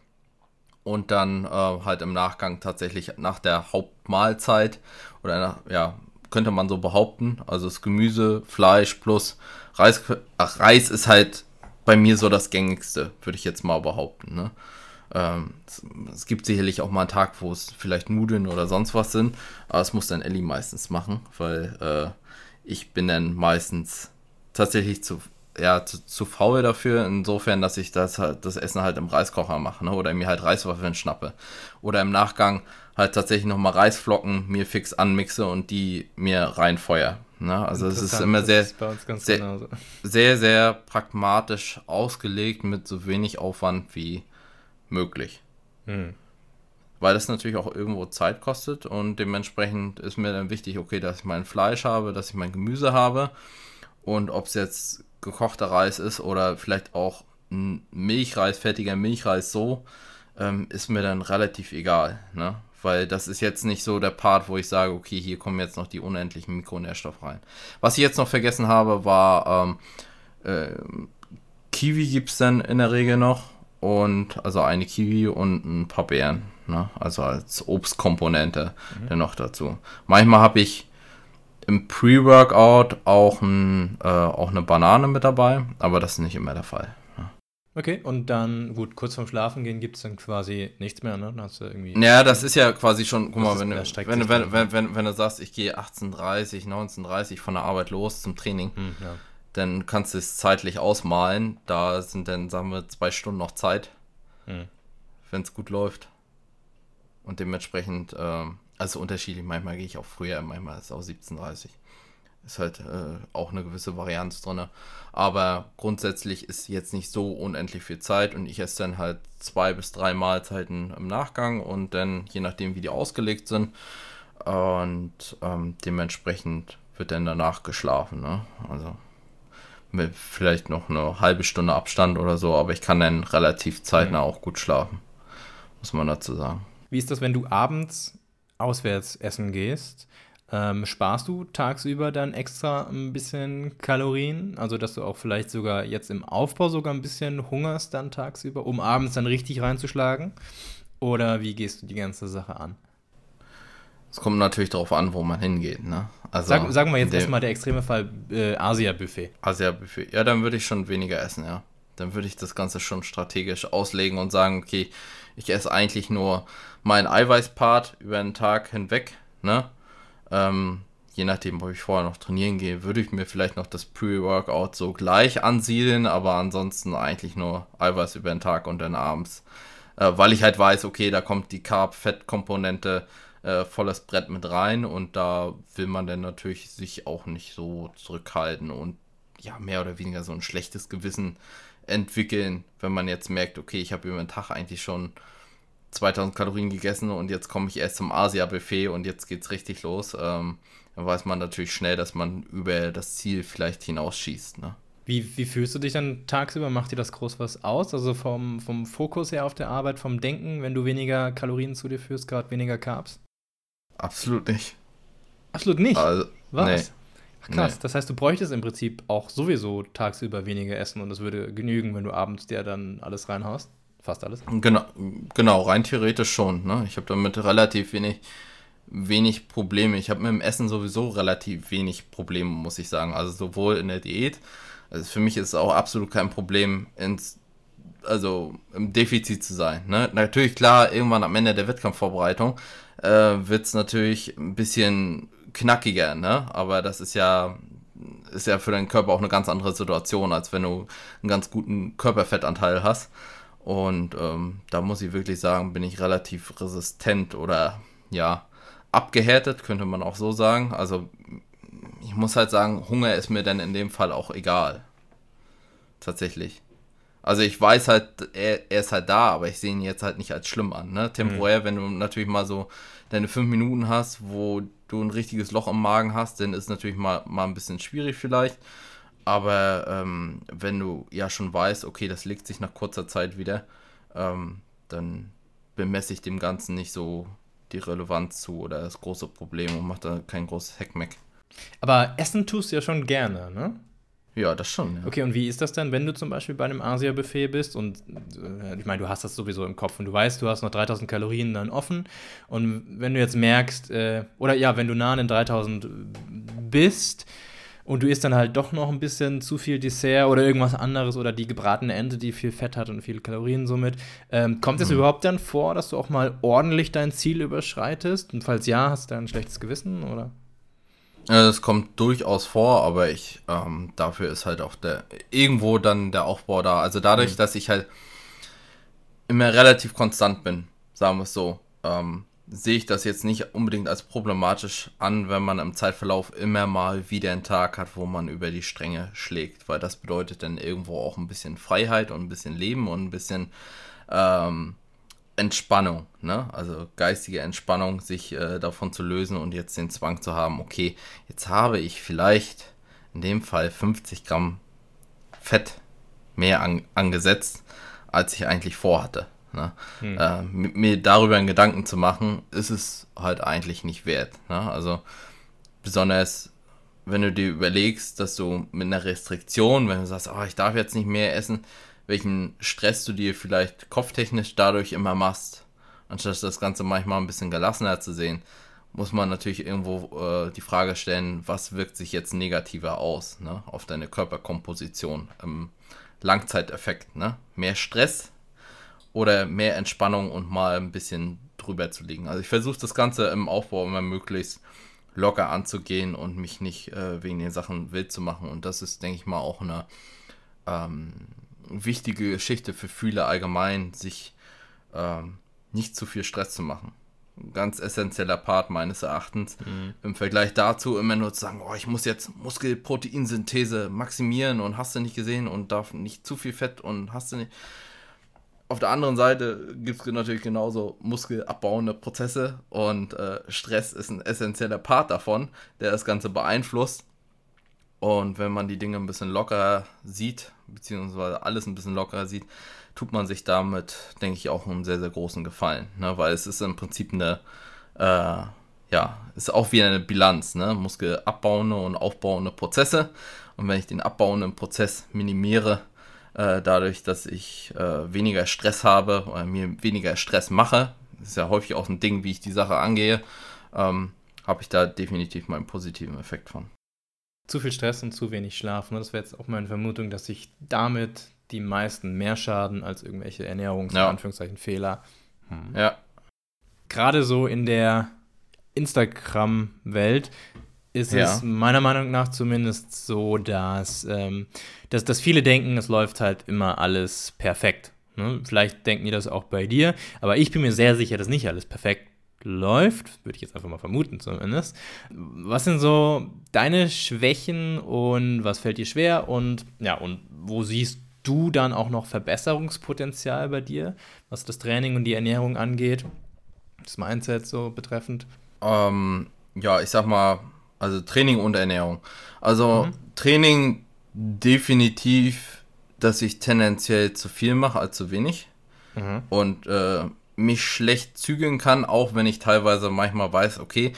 und dann äh, halt im Nachgang tatsächlich nach der Hauptmahlzeit oder nach, ja, könnte man so behaupten, also das Gemüse, Fleisch plus Reis, ach, Reis ist halt bei mir so das gängigste, würde ich jetzt mal behaupten, ne? Ähm, es, es, gibt sicherlich auch mal einen Tag, wo es vielleicht Nudeln oder sonst was sind, aber es muss dann Ellie meistens machen, weil äh, ich bin dann meistens tatsächlich zu ja, zu, zu, faul dafür, insofern, dass ich das, das Essen halt im Reiskocher mache, ne? oder mir halt Reiswaffeln schnappe. Oder im Nachgang halt tatsächlich nochmal Reisflocken mir fix anmixe und die mir reinfeuer. Ne? Also es ist immer sehr, ist sehr, sehr, sehr pragmatisch ausgelegt mit so wenig Aufwand wie möglich. Hm. Weil das natürlich auch irgendwo Zeit kostet und dementsprechend ist mir dann wichtig, okay, dass ich mein Fleisch habe, dass ich mein Gemüse habe und ob es jetzt gekochter Reis ist oder vielleicht auch ein Milchreis, fertiger Milchreis so, ähm, ist mir dann relativ egal. Ne? Weil das ist jetzt nicht so der Part, wo ich sage, okay, hier kommen jetzt noch die unendlichen Mikronährstoffe rein. Was ich jetzt noch vergessen habe, war ähm, äh, Kiwi gibt es dann in der Regel noch. Und also eine Kiwi und ein paar Beeren. Ne? Also als Obstkomponente mhm. dann noch dazu. Manchmal habe ich im Pre-Workout auch, ein, äh, auch eine Banane mit dabei, aber das ist nicht immer der Fall. Okay, und dann, gut, kurz vorm Schlafen gehen gibt es dann quasi nichts mehr, ne? Dann hast du irgendwie. Ja, das ist ja quasi schon, guck mal, wenn, du, wenn, wenn, wenn, wenn, wenn, du sagst, ich gehe 18.30, 19.30 von der Arbeit los zum Training, hm, ja. dann kannst du es zeitlich ausmalen. Da sind dann, sagen wir, zwei Stunden noch Zeit, hm. wenn es gut läuft. Und dementsprechend, ähm, also unterschiedlich, manchmal gehe ich auch früher, manchmal ist es auch 17.30 Ist halt äh, auch eine gewisse Varianz drin. Aber grundsätzlich ist jetzt nicht so unendlich viel Zeit und ich esse dann halt zwei bis drei Mahlzeiten im Nachgang und dann, je nachdem, wie die ausgelegt sind. Und ähm, dementsprechend wird dann danach geschlafen. Ne? Also mit vielleicht noch eine halbe Stunde Abstand oder so, aber ich kann dann relativ zeitnah auch gut schlafen. Muss man dazu sagen. Wie ist das, wenn du abends auswärts essen gehst, ähm, sparst du tagsüber dann extra ein bisschen Kalorien? Also, dass du auch vielleicht sogar jetzt im Aufbau sogar ein bisschen hungerst dann tagsüber, um abends dann richtig reinzuschlagen? Oder wie gehst du die ganze Sache an? Es kommt natürlich darauf an, wo man hingeht. Ne? Also Sag, sagen wir jetzt erstmal der extreme Fall äh, Asia-Buffet. Asia-Buffet. Ja, dann würde ich schon weniger essen, ja. Dann würde ich das Ganze schon strategisch auslegen und sagen, okay, ich esse eigentlich nur meinen Eiweißpart über den Tag hinweg, ne? Ähm, je nachdem, ob ich vorher noch trainieren gehe, würde ich mir vielleicht noch das Pre-Workout so gleich ansiedeln, aber ansonsten eigentlich nur Eiweiß über den Tag und dann abends. Äh, weil ich halt weiß, okay, da kommt die Carb-Fett-Komponente äh, volles Brett mit rein und da will man dann natürlich sich auch nicht so zurückhalten und ja, mehr oder weniger so ein schlechtes Gewissen entwickeln, wenn man jetzt merkt, okay, ich habe über den Tag eigentlich schon 2000 Kalorien gegessen und jetzt komme ich erst zum Asia-Buffet und jetzt geht es richtig los. Ähm, dann weiß man natürlich schnell, dass man über das Ziel vielleicht hinausschießt. Ne? Wie, wie fühlst du dich dann tagsüber? Macht dir das groß was aus? Also vom, vom Fokus her auf der Arbeit, vom Denken, wenn du weniger Kalorien zu dir führst, gerade weniger Carbs? Absolut nicht. Absolut nicht? Also, was? Nee. Ach, krass, nee. das heißt, du bräuchtest im Prinzip auch sowieso tagsüber weniger essen und es würde genügen, wenn du abends dir dann alles reinhaust? Fast alles? Genau, genau rein theoretisch schon. Ne? Ich habe damit relativ wenig, wenig Probleme. Ich habe mit dem Essen sowieso relativ wenig Probleme, muss ich sagen. Also sowohl in der Diät, also für mich ist es auch absolut kein Problem, ins, also im Defizit zu sein. Ne? Natürlich, klar, irgendwann am Ende der Wettkampfvorbereitung äh, wird es natürlich ein bisschen knackiger, ne? aber das ist ja ist ja für deinen Körper auch eine ganz andere Situation, als wenn du einen ganz guten Körperfettanteil hast. Und ähm, da muss ich wirklich sagen, bin ich relativ resistent oder ja, abgehärtet, könnte man auch so sagen. Also ich muss halt sagen, Hunger ist mir dann in dem Fall auch egal. Tatsächlich. Also ich weiß halt, er, er ist halt da, aber ich sehe ihn jetzt halt nicht als schlimm an. Ne? Temporär, mhm. wenn du natürlich mal so deine fünf Minuten hast, wo du ein richtiges Loch im Magen hast, dann ist natürlich mal, mal ein bisschen schwierig vielleicht. Aber ähm, wenn du ja schon weißt, okay, das legt sich nach kurzer Zeit wieder, ähm, dann bemesse ich dem Ganzen nicht so die Relevanz zu oder das große Problem und mache da kein großes Heckmeck. Aber Essen tust du ja schon gerne, ne? Ja, das schon. Ja. Okay, und wie ist das denn, wenn du zum Beispiel bei einem Asia-Buffet bist und äh, ich meine, du hast das sowieso im Kopf und du weißt, du hast noch 3000 Kalorien dann offen und wenn du jetzt merkst, äh, oder ja, wenn du nah an den 3000 bist und du isst dann halt doch noch ein bisschen zu viel Dessert oder irgendwas anderes oder die gebratene Ente, die viel Fett hat und viele Kalorien somit, ähm, kommt es mhm. überhaupt dann vor, dass du auch mal ordentlich dein Ziel überschreitest? Und falls ja, hast du da ein schlechtes Gewissen oder? Es kommt durchaus vor, aber ich, ähm, dafür ist halt auch der, irgendwo dann der Aufbau da. Also dadurch, mhm. dass ich halt immer relativ konstant bin, sagen wir es so, ähm, sehe ich das jetzt nicht unbedingt als problematisch an, wenn man im Zeitverlauf immer mal wieder einen Tag hat, wo man über die Stränge schlägt, weil das bedeutet dann irgendwo auch ein bisschen Freiheit und ein bisschen Leben und ein bisschen ähm, Entspannung, ne? Also geistige Entspannung, sich äh, davon zu lösen und jetzt den Zwang zu haben, okay, jetzt habe ich vielleicht in dem Fall 50 Gramm Fett mehr an, angesetzt, als ich eigentlich vorhatte. Ne? Hm. Äh, mir darüber einen Gedanken zu machen, ist es halt eigentlich nicht wert. Ne? Also besonders wenn du dir überlegst, dass du mit einer Restriktion, wenn du sagst, oh, ich darf jetzt nicht mehr essen, welchen Stress du dir vielleicht kopftechnisch dadurch immer machst, anstatt das Ganze manchmal ein bisschen gelassener zu sehen, muss man natürlich irgendwo äh, die Frage stellen, was wirkt sich jetzt negativer aus ne, auf deine Körperkomposition im Langzeiteffekt. Ne? Mehr Stress oder mehr Entspannung und mal ein bisschen drüber zu liegen. Also ich versuche das Ganze im Aufbau immer möglichst locker anzugehen und mich nicht äh, wegen den Sachen wild zu machen. Und das ist, denke ich mal, auch eine ähm, wichtige Geschichte für viele allgemein, sich ähm, nicht zu viel Stress zu machen. Ein ganz essentieller Part meines Erachtens. Mhm. Im Vergleich dazu immer nur zu sagen, oh, ich muss jetzt Muskelproteinsynthese maximieren und hast du nicht gesehen und darf nicht zu viel Fett und hast du nicht. Auf der anderen Seite gibt es natürlich genauso muskelabbauende Prozesse und äh, Stress ist ein essentieller Part davon, der das Ganze beeinflusst. Und wenn man die Dinge ein bisschen lockerer sieht, beziehungsweise alles ein bisschen lockerer sieht, tut man sich damit, denke ich, auch einen sehr, sehr großen Gefallen. Ne? Weil es ist im Prinzip eine, äh, ja, ist auch wie eine Bilanz, ne? Muskelabbauende und aufbauende Prozesse. Und wenn ich den abbauenden Prozess minimiere, äh, dadurch, dass ich äh, weniger Stress habe oder mir weniger Stress mache, ist ja häufig auch ein Ding, wie ich die Sache angehe, ähm, habe ich da definitiv mal einen positiven Effekt von zu viel Stress und zu wenig Schlaf. Ne? Das wäre jetzt auch meine Vermutung, dass sich damit die meisten mehr schaden als irgendwelche Ernährungs- ja. Anführungszeichen Fehler. Hm. Ja. Gerade so in der Instagram-Welt ist ja. es meiner Meinung nach zumindest so, dass, ähm, dass, dass viele denken, es läuft halt immer alles perfekt. Ne? Vielleicht denken die das auch bei dir, aber ich bin mir sehr sicher, dass nicht alles perfekt läuft, würde ich jetzt einfach mal vermuten zumindest. Was sind so deine Schwächen und was fällt dir schwer und ja, und wo siehst du dann auch noch Verbesserungspotenzial bei dir, was das Training und die Ernährung angeht, das Mindset so betreffend? Ähm, ja, ich sag mal, also Training und Ernährung. Also mhm. Training definitiv, dass ich tendenziell zu viel mache als zu wenig. Mhm. Und äh, mich schlecht zügeln kann, auch wenn ich teilweise manchmal weiß, okay,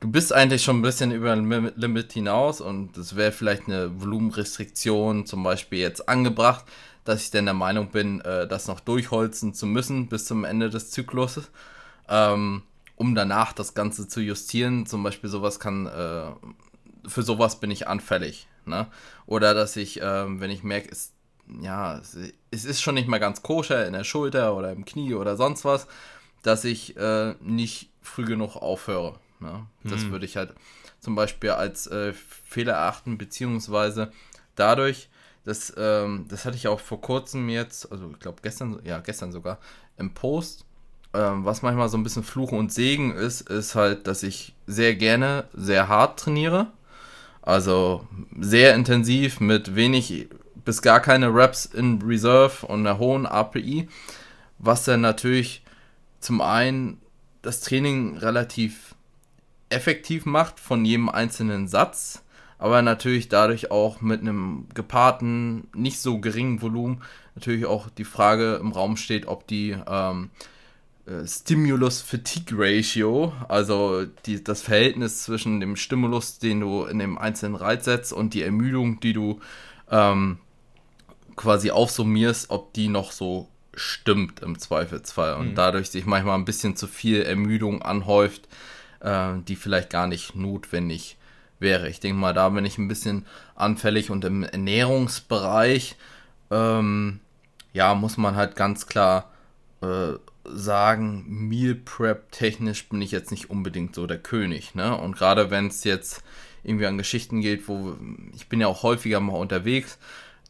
du bist eigentlich schon ein bisschen über ein Limit hinaus und es wäre vielleicht eine Volumenrestriktion zum Beispiel jetzt angebracht, dass ich dann der Meinung bin, äh, das noch durchholzen zu müssen bis zum Ende des Zykluses, ähm, um danach das Ganze zu justieren. Zum Beispiel sowas kann, äh, für sowas bin ich anfällig. Ne? Oder dass ich, äh, wenn ich merke, es ja, es ist schon nicht mal ganz koscher in der Schulter oder im Knie oder sonst was, dass ich äh, nicht früh genug aufhöre. Ne? Das hm. würde ich halt zum Beispiel als äh, Fehler erachten, beziehungsweise dadurch, dass, ähm, das hatte ich auch vor kurzem jetzt, also ich glaube gestern, ja, gestern sogar, im Post, ähm, was manchmal so ein bisschen Fluch und Segen ist, ist halt, dass ich sehr gerne, sehr hart trainiere. Also sehr intensiv mit wenig bis gar keine Reps in Reserve und einer hohen API, was dann natürlich zum einen das Training relativ effektiv macht von jedem einzelnen Satz, aber natürlich dadurch auch mit einem gepaarten, nicht so geringen Volumen natürlich auch die Frage im Raum steht, ob die ähm, äh, Stimulus-Fatigue-Ratio, also die, das Verhältnis zwischen dem Stimulus, den du in dem einzelnen Reiz setzt und die Ermüdung, die du ähm, quasi aufsummierst, ob die noch so stimmt im Zweifelsfall und mhm. dadurch sich manchmal ein bisschen zu viel Ermüdung anhäuft, äh, die vielleicht gar nicht notwendig wäre. Ich denke mal, da bin ich ein bisschen anfällig und im Ernährungsbereich, ähm, ja, muss man halt ganz klar äh, sagen, Meal Prep technisch bin ich jetzt nicht unbedingt so der König, ne? Und gerade wenn es jetzt irgendwie an Geschichten geht, wo ich bin ja auch häufiger mal unterwegs,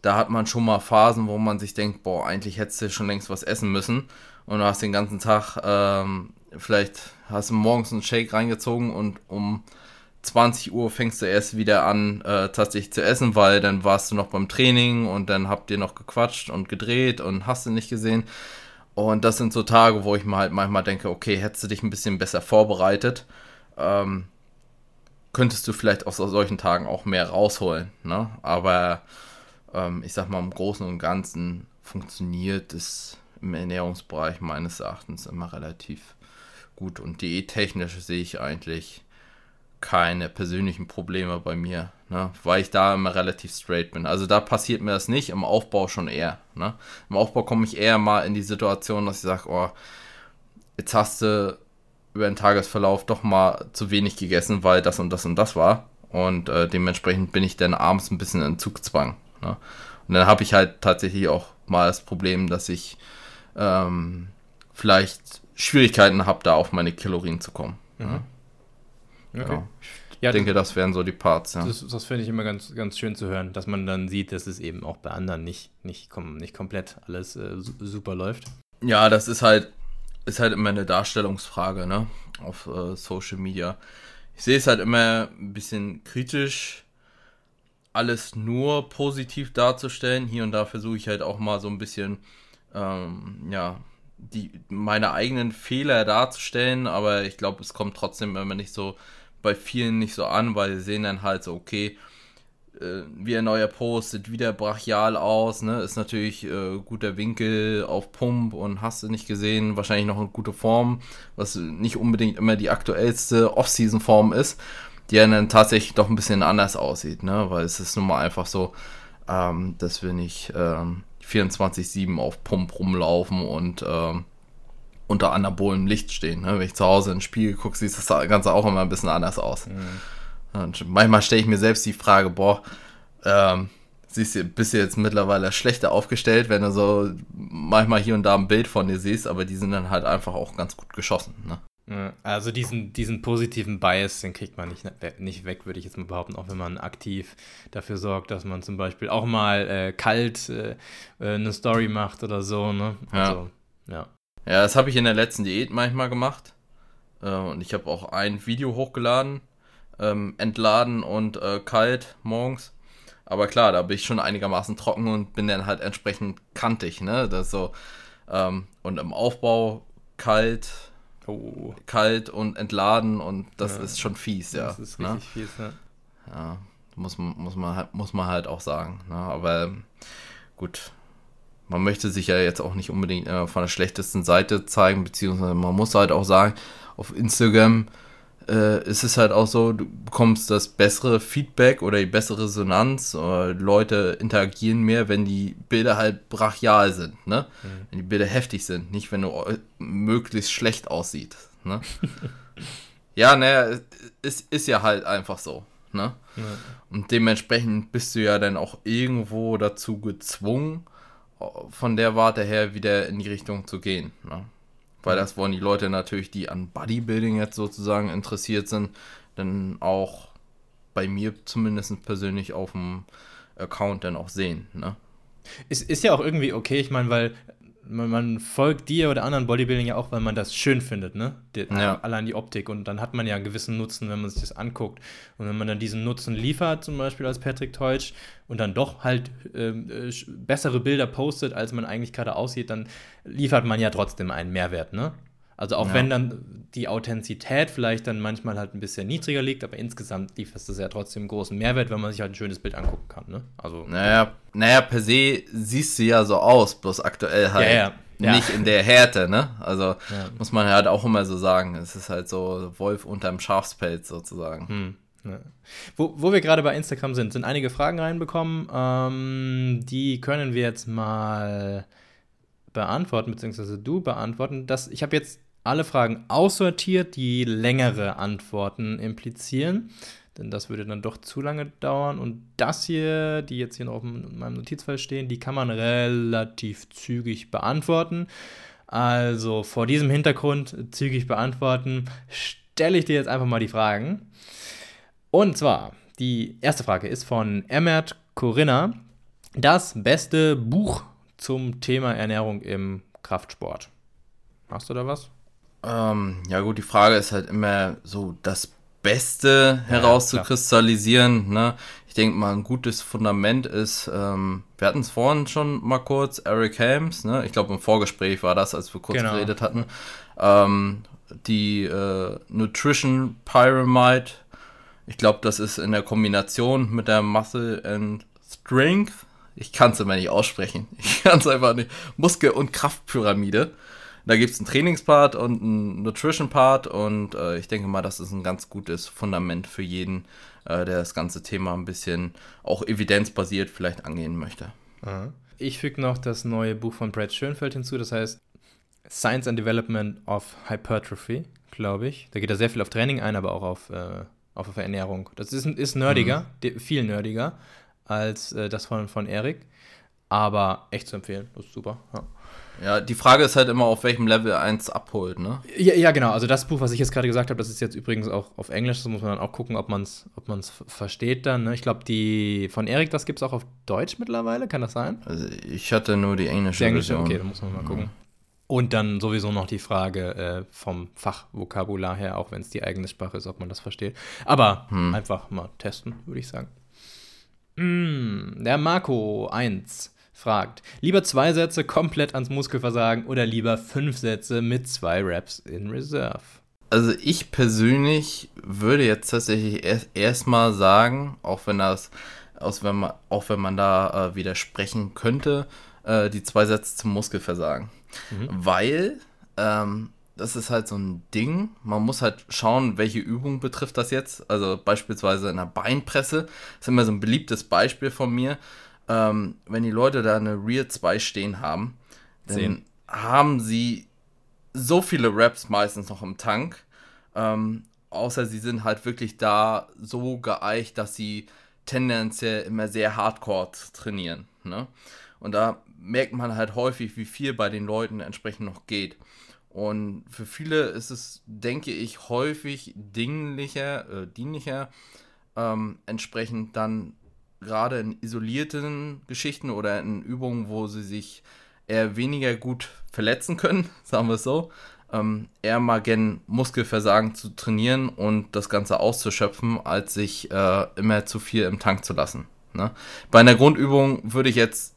da hat man schon mal Phasen, wo man sich denkt, boah, eigentlich hättest du schon längst was essen müssen und du hast den ganzen Tag, ähm, vielleicht hast du morgens einen Shake reingezogen und um 20 Uhr fängst du erst wieder an, äh, tatsächlich zu essen, weil dann warst du noch beim Training und dann habt ihr noch gequatscht und gedreht und hast du nicht gesehen. Und das sind so Tage, wo ich mir halt manchmal denke, okay, hättest du dich ein bisschen besser vorbereitet, ähm, könntest du vielleicht aus solchen Tagen auch mehr rausholen. Ne? Aber ähm, ich sag mal, im Großen und Ganzen funktioniert es im Ernährungsbereich meines Erachtens immer relativ gut. Und diättechnisch sehe ich eigentlich keine persönlichen Probleme bei mir, ne? weil ich da immer relativ straight bin. Also da passiert mir das nicht, im Aufbau schon eher. Ne? Im Aufbau komme ich eher mal in die Situation, dass ich sage, oh, jetzt hast du über den Tagesverlauf doch mal zu wenig gegessen, weil das und das und das war. Und äh, dementsprechend bin ich dann abends ein bisschen in Zugzwang. Ne? Und dann habe ich halt tatsächlich auch mal das Problem, dass ich ähm, vielleicht Schwierigkeiten habe, da auf meine Kalorien zu kommen. Mhm. Ne? Okay. Ja. Ich ja, denke, das wären so die Parts. Ja. Das, das finde ich immer ganz, ganz schön zu hören, dass man dann sieht, dass es eben auch bei anderen nicht, nicht, kom nicht komplett alles äh, super läuft. Ja, das ist halt, ist halt immer eine Darstellungsfrage, ne? Auf äh, Social Media. Ich sehe es halt immer ein bisschen kritisch, alles nur positiv darzustellen. Hier und da versuche ich halt auch mal so ein bisschen, ähm, ja, die, meine eigenen Fehler darzustellen, aber ich glaube, es kommt trotzdem immer nicht so bei vielen nicht so an, weil sie sehen dann halt so, okay, äh, wie ein neuer postet, wieder brachial aus, ne? Ist natürlich äh, guter Winkel auf Pump und hast du nicht gesehen, wahrscheinlich noch eine gute Form, was nicht unbedingt immer die aktuellste Off-Season-Form ist, die dann tatsächlich doch ein bisschen anders aussieht, ne? Weil es ist nun mal einfach so, ähm, dass wir nicht ähm, 24-7 auf Pump rumlaufen und ähm, unter anabolem Licht stehen. Ne? Wenn ich zu Hause ins Spiegel gucke, sieht das Ganze auch immer ein bisschen anders aus. Mhm. Und manchmal stelle ich mir selbst die Frage, boah, ähm, siehst du, bist du jetzt mittlerweile schlechter aufgestellt, wenn du so manchmal hier und da ein Bild von dir siehst, aber die sind dann halt einfach auch ganz gut geschossen. Ne? Also diesen, diesen positiven Bias, den kriegt man nicht, nicht weg, würde ich jetzt mal behaupten, auch wenn man aktiv dafür sorgt, dass man zum Beispiel auch mal äh, kalt äh, äh eine Story macht oder so. Ne? Also, ja. ja. Ja, das habe ich in der letzten Diät manchmal gemacht. Äh, und ich habe auch ein Video hochgeladen, ähm, entladen und äh, kalt morgens. Aber klar, da bin ich schon einigermaßen trocken und bin dann halt entsprechend kantig, ne? Das so, ähm, und im Aufbau kalt, oh. kalt und entladen und das ja. ist schon fies, ja. Das ist ne? richtig ne? fies, ja. Ja, muss, muss, man, halt, muss man halt auch sagen. Ne? Aber gut, man möchte sich ja jetzt auch nicht unbedingt äh, von der schlechtesten Seite zeigen, beziehungsweise man muss halt auch sagen, auf Instagram äh, ist es halt auch so, du bekommst das bessere Feedback oder die bessere Resonanz, oder Leute interagieren mehr, wenn die Bilder halt brachial sind, ne? Mhm. Wenn die Bilder heftig sind, nicht wenn du äh, möglichst schlecht aussieht, ne? [LAUGHS] ja, naja, ist, ist ja halt einfach so, ne? Ja. Und dementsprechend bist du ja dann auch irgendwo dazu gezwungen, von der Warte her wieder in die Richtung zu gehen. Ne? Weil das wollen die Leute natürlich, die an Bodybuilding jetzt sozusagen interessiert sind, dann auch bei mir zumindest persönlich auf dem Account dann auch sehen. Ne? Es ist ja auch irgendwie okay, ich meine, weil man, man, folgt dir oder anderen Bodybuilding ja auch, weil man das schön findet, ne? Die, ja. Allein die Optik. Und dann hat man ja einen gewissen Nutzen, wenn man sich das anguckt. Und wenn man dann diesen Nutzen liefert, zum Beispiel als Patrick Teutsch, und dann doch halt ähm, äh, bessere Bilder postet, als man eigentlich gerade aussieht, dann liefert man ja trotzdem einen Mehrwert, ne? Also auch ja. wenn dann die Authentizität vielleicht dann manchmal halt ein bisschen niedriger liegt, aber insgesamt liefert es ja trotzdem einen großen Mehrwert, wenn man sich halt ein schönes Bild angucken kann. Ne? Also, naja, naja, per se siehst du ja so aus, bloß aktuell halt ja, ja. nicht in der Härte, ne? Also muss man halt auch immer so sagen. Es ist halt so Wolf unterm Schafspelz sozusagen. Hm. Ja. Wo, wo wir gerade bei Instagram sind, sind einige Fragen reinbekommen. Ähm, die können wir jetzt mal beantworten, beziehungsweise du beantworten. Das, ich habe jetzt alle Fragen aussortiert, die längere Antworten implizieren. Denn das würde dann doch zu lange dauern. Und das hier, die jetzt hier noch auf meinem Notizfall stehen, die kann man relativ zügig beantworten. Also vor diesem Hintergrund zügig beantworten, stelle ich dir jetzt einfach mal die Fragen. Und zwar, die erste Frage ist von Emmert Corinna. Das beste Buch zum Thema Ernährung im Kraftsport. Hast du da was? Ähm, ja gut, die Frage ist halt immer so das Beste ja, herauszukristallisieren. Ne? Ich denke mal, ein gutes Fundament ist, ähm, wir hatten es vorhin schon mal kurz, Eric Helms, ne? ich glaube im Vorgespräch war das, als wir kurz genau. geredet hatten, ähm, die äh, Nutrition Pyramid, ich glaube, das ist in der Kombination mit der Muscle and Strength, ich kann es immer nicht aussprechen, ich kann es einfach nicht, Muskel- und Kraftpyramide. Da gibt es einen Trainingspart und einen Nutrition-Part und äh, ich denke mal, das ist ein ganz gutes Fundament für jeden, äh, der das ganze Thema ein bisschen auch evidenzbasiert vielleicht angehen möchte. Ich füge noch das neue Buch von Brad Schönfeld hinzu, das heißt Science and Development of Hypertrophy, glaube ich. Da geht er sehr viel auf Training ein, aber auch auf, äh, auf Ernährung. Das ist, ist nerdiger, mhm. viel nerdiger als äh, das von, von Erik, aber echt zu empfehlen. Das ist super. Ja. Ja, die Frage ist halt immer, auf welchem Level eins abholt, ne? Ja, ja, genau. Also das Buch, was ich jetzt gerade gesagt habe, das ist jetzt übrigens auch auf Englisch. Das muss man dann auch gucken, ob man es ob man's versteht dann. Ne? Ich glaube, die von Erik, das gibt es auch auf Deutsch mittlerweile. Kann das sein? Also ich hatte nur die englische, die englische Version. Okay, dann muss man mal gucken. Und dann sowieso noch die Frage äh, vom Fachvokabular her, auch wenn es die eigene Sprache ist, ob man das versteht. Aber hm. einfach mal testen, würde ich sagen. Mm, der Marco 1 fragt, lieber zwei Sätze komplett ans Muskelversagen oder lieber fünf Sätze mit zwei Reps in Reserve? Also ich persönlich würde jetzt tatsächlich erstmal erst sagen, auch wenn das, auch wenn man, auch wenn man da äh, widersprechen könnte, äh, die zwei Sätze zum Muskelversagen. Mhm. Weil ähm, das ist halt so ein Ding. Man muss halt schauen, welche Übung betrifft das jetzt. Also beispielsweise in der Beinpresse. Das ist immer so ein beliebtes Beispiel von mir ähm, wenn die Leute da eine Rear 2 stehen haben, dann Zehn. haben sie so viele Raps meistens noch im Tank. Ähm, außer sie sind halt wirklich da so geeicht, dass sie tendenziell immer sehr hardcore trainieren. Ne? Und da merkt man halt häufig, wie viel bei den Leuten entsprechend noch geht. Und für viele ist es, denke ich, häufig dinglicher, äh, dienlicher, ähm, entsprechend dann gerade in isolierten Geschichten oder in Übungen, wo sie sich eher weniger gut verletzen können, [LAUGHS] sagen wir es so, ähm, eher mal gern Muskelversagen zu trainieren und das Ganze auszuschöpfen, als sich äh, immer zu viel im Tank zu lassen. Ne? Bei einer Grundübung würde ich jetzt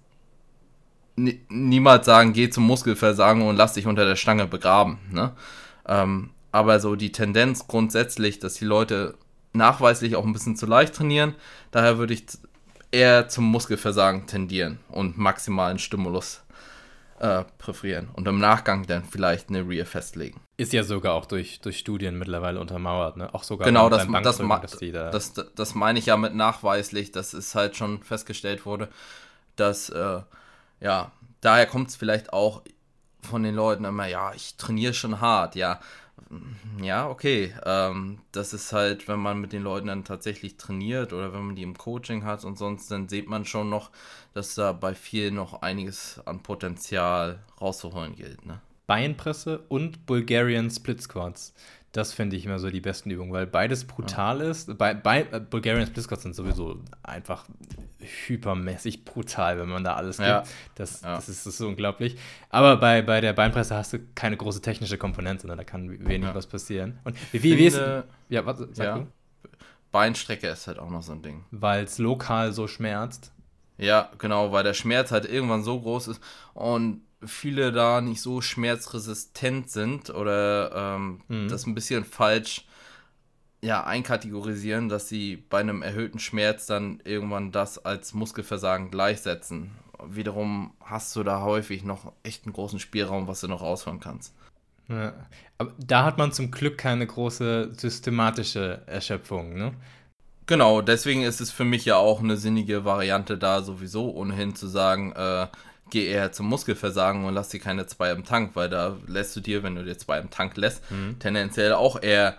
niemals sagen, geh zum Muskelversagen und lass dich unter der Stange begraben. Ne? Ähm, aber so die Tendenz grundsätzlich, dass die Leute nachweislich auch ein bisschen zu leicht trainieren, daher würde ich eher zum Muskelversagen tendieren und maximalen Stimulus äh, präferieren und im Nachgang dann vielleicht eine Rear festlegen. Ist ja sogar auch durch, durch Studien mittlerweile untermauert, ne? Auch sogar genau, das, das, da das, das, meine ich ja mit nachweislich, dass es halt schon festgestellt wurde, dass, äh, ja, daher kommt es vielleicht auch von den Leuten immer, ja, ich trainiere schon hart, ja ja, okay. Ähm, das ist halt, wenn man mit den Leuten dann tatsächlich trainiert oder wenn man die im Coaching hat und sonst, dann sieht man schon noch, dass da bei vielen noch einiges an Potenzial rauszuholen gilt. Ne? Beinpresse und Bulgarian Split Squats. Das finde ich immer so die besten Übungen, weil beides brutal ja. ist. Bei, bei, äh, Bulgarian Squats sind sowieso einfach hypermäßig brutal, wenn man da alles Ja. gibt. Das, Ja. das, ist, das ist so unglaublich. Aber bei, bei der Beinpresse hast du keine große technische Komponente, sondern da kann wenig Ja. was passieren. Und wie, wie, wie ist. Finde- Ja, was sag ja. du? Beinstrecke ist halt auch noch so ein Ding. Weil es lokal so schmerzt. Ja, genau, weil der Schmerz halt irgendwann so groß ist und viele da nicht so schmerzresistent sind oder ähm, Mhm. das ein bisschen falsch ja, einkategorisieren, dass sie bei einem erhöhten Schmerz dann irgendwann das als Muskelversagen gleichsetzen. Wiederum hast du da häufig noch echt einen großen Spielraum, was du noch rausholen kannst. Ja. Aber da hat man zum Glück keine große systematische Erschöpfung, ne? Genau, deswegen ist es für mich ja auch eine sinnige Variante da sowieso ohnehin zu sagen, äh, geh eher zum Muskelversagen und lass dir keine zwei im Tank, weil da lässt du dir, wenn du dir zwei im Tank lässt, tendenziell auch eher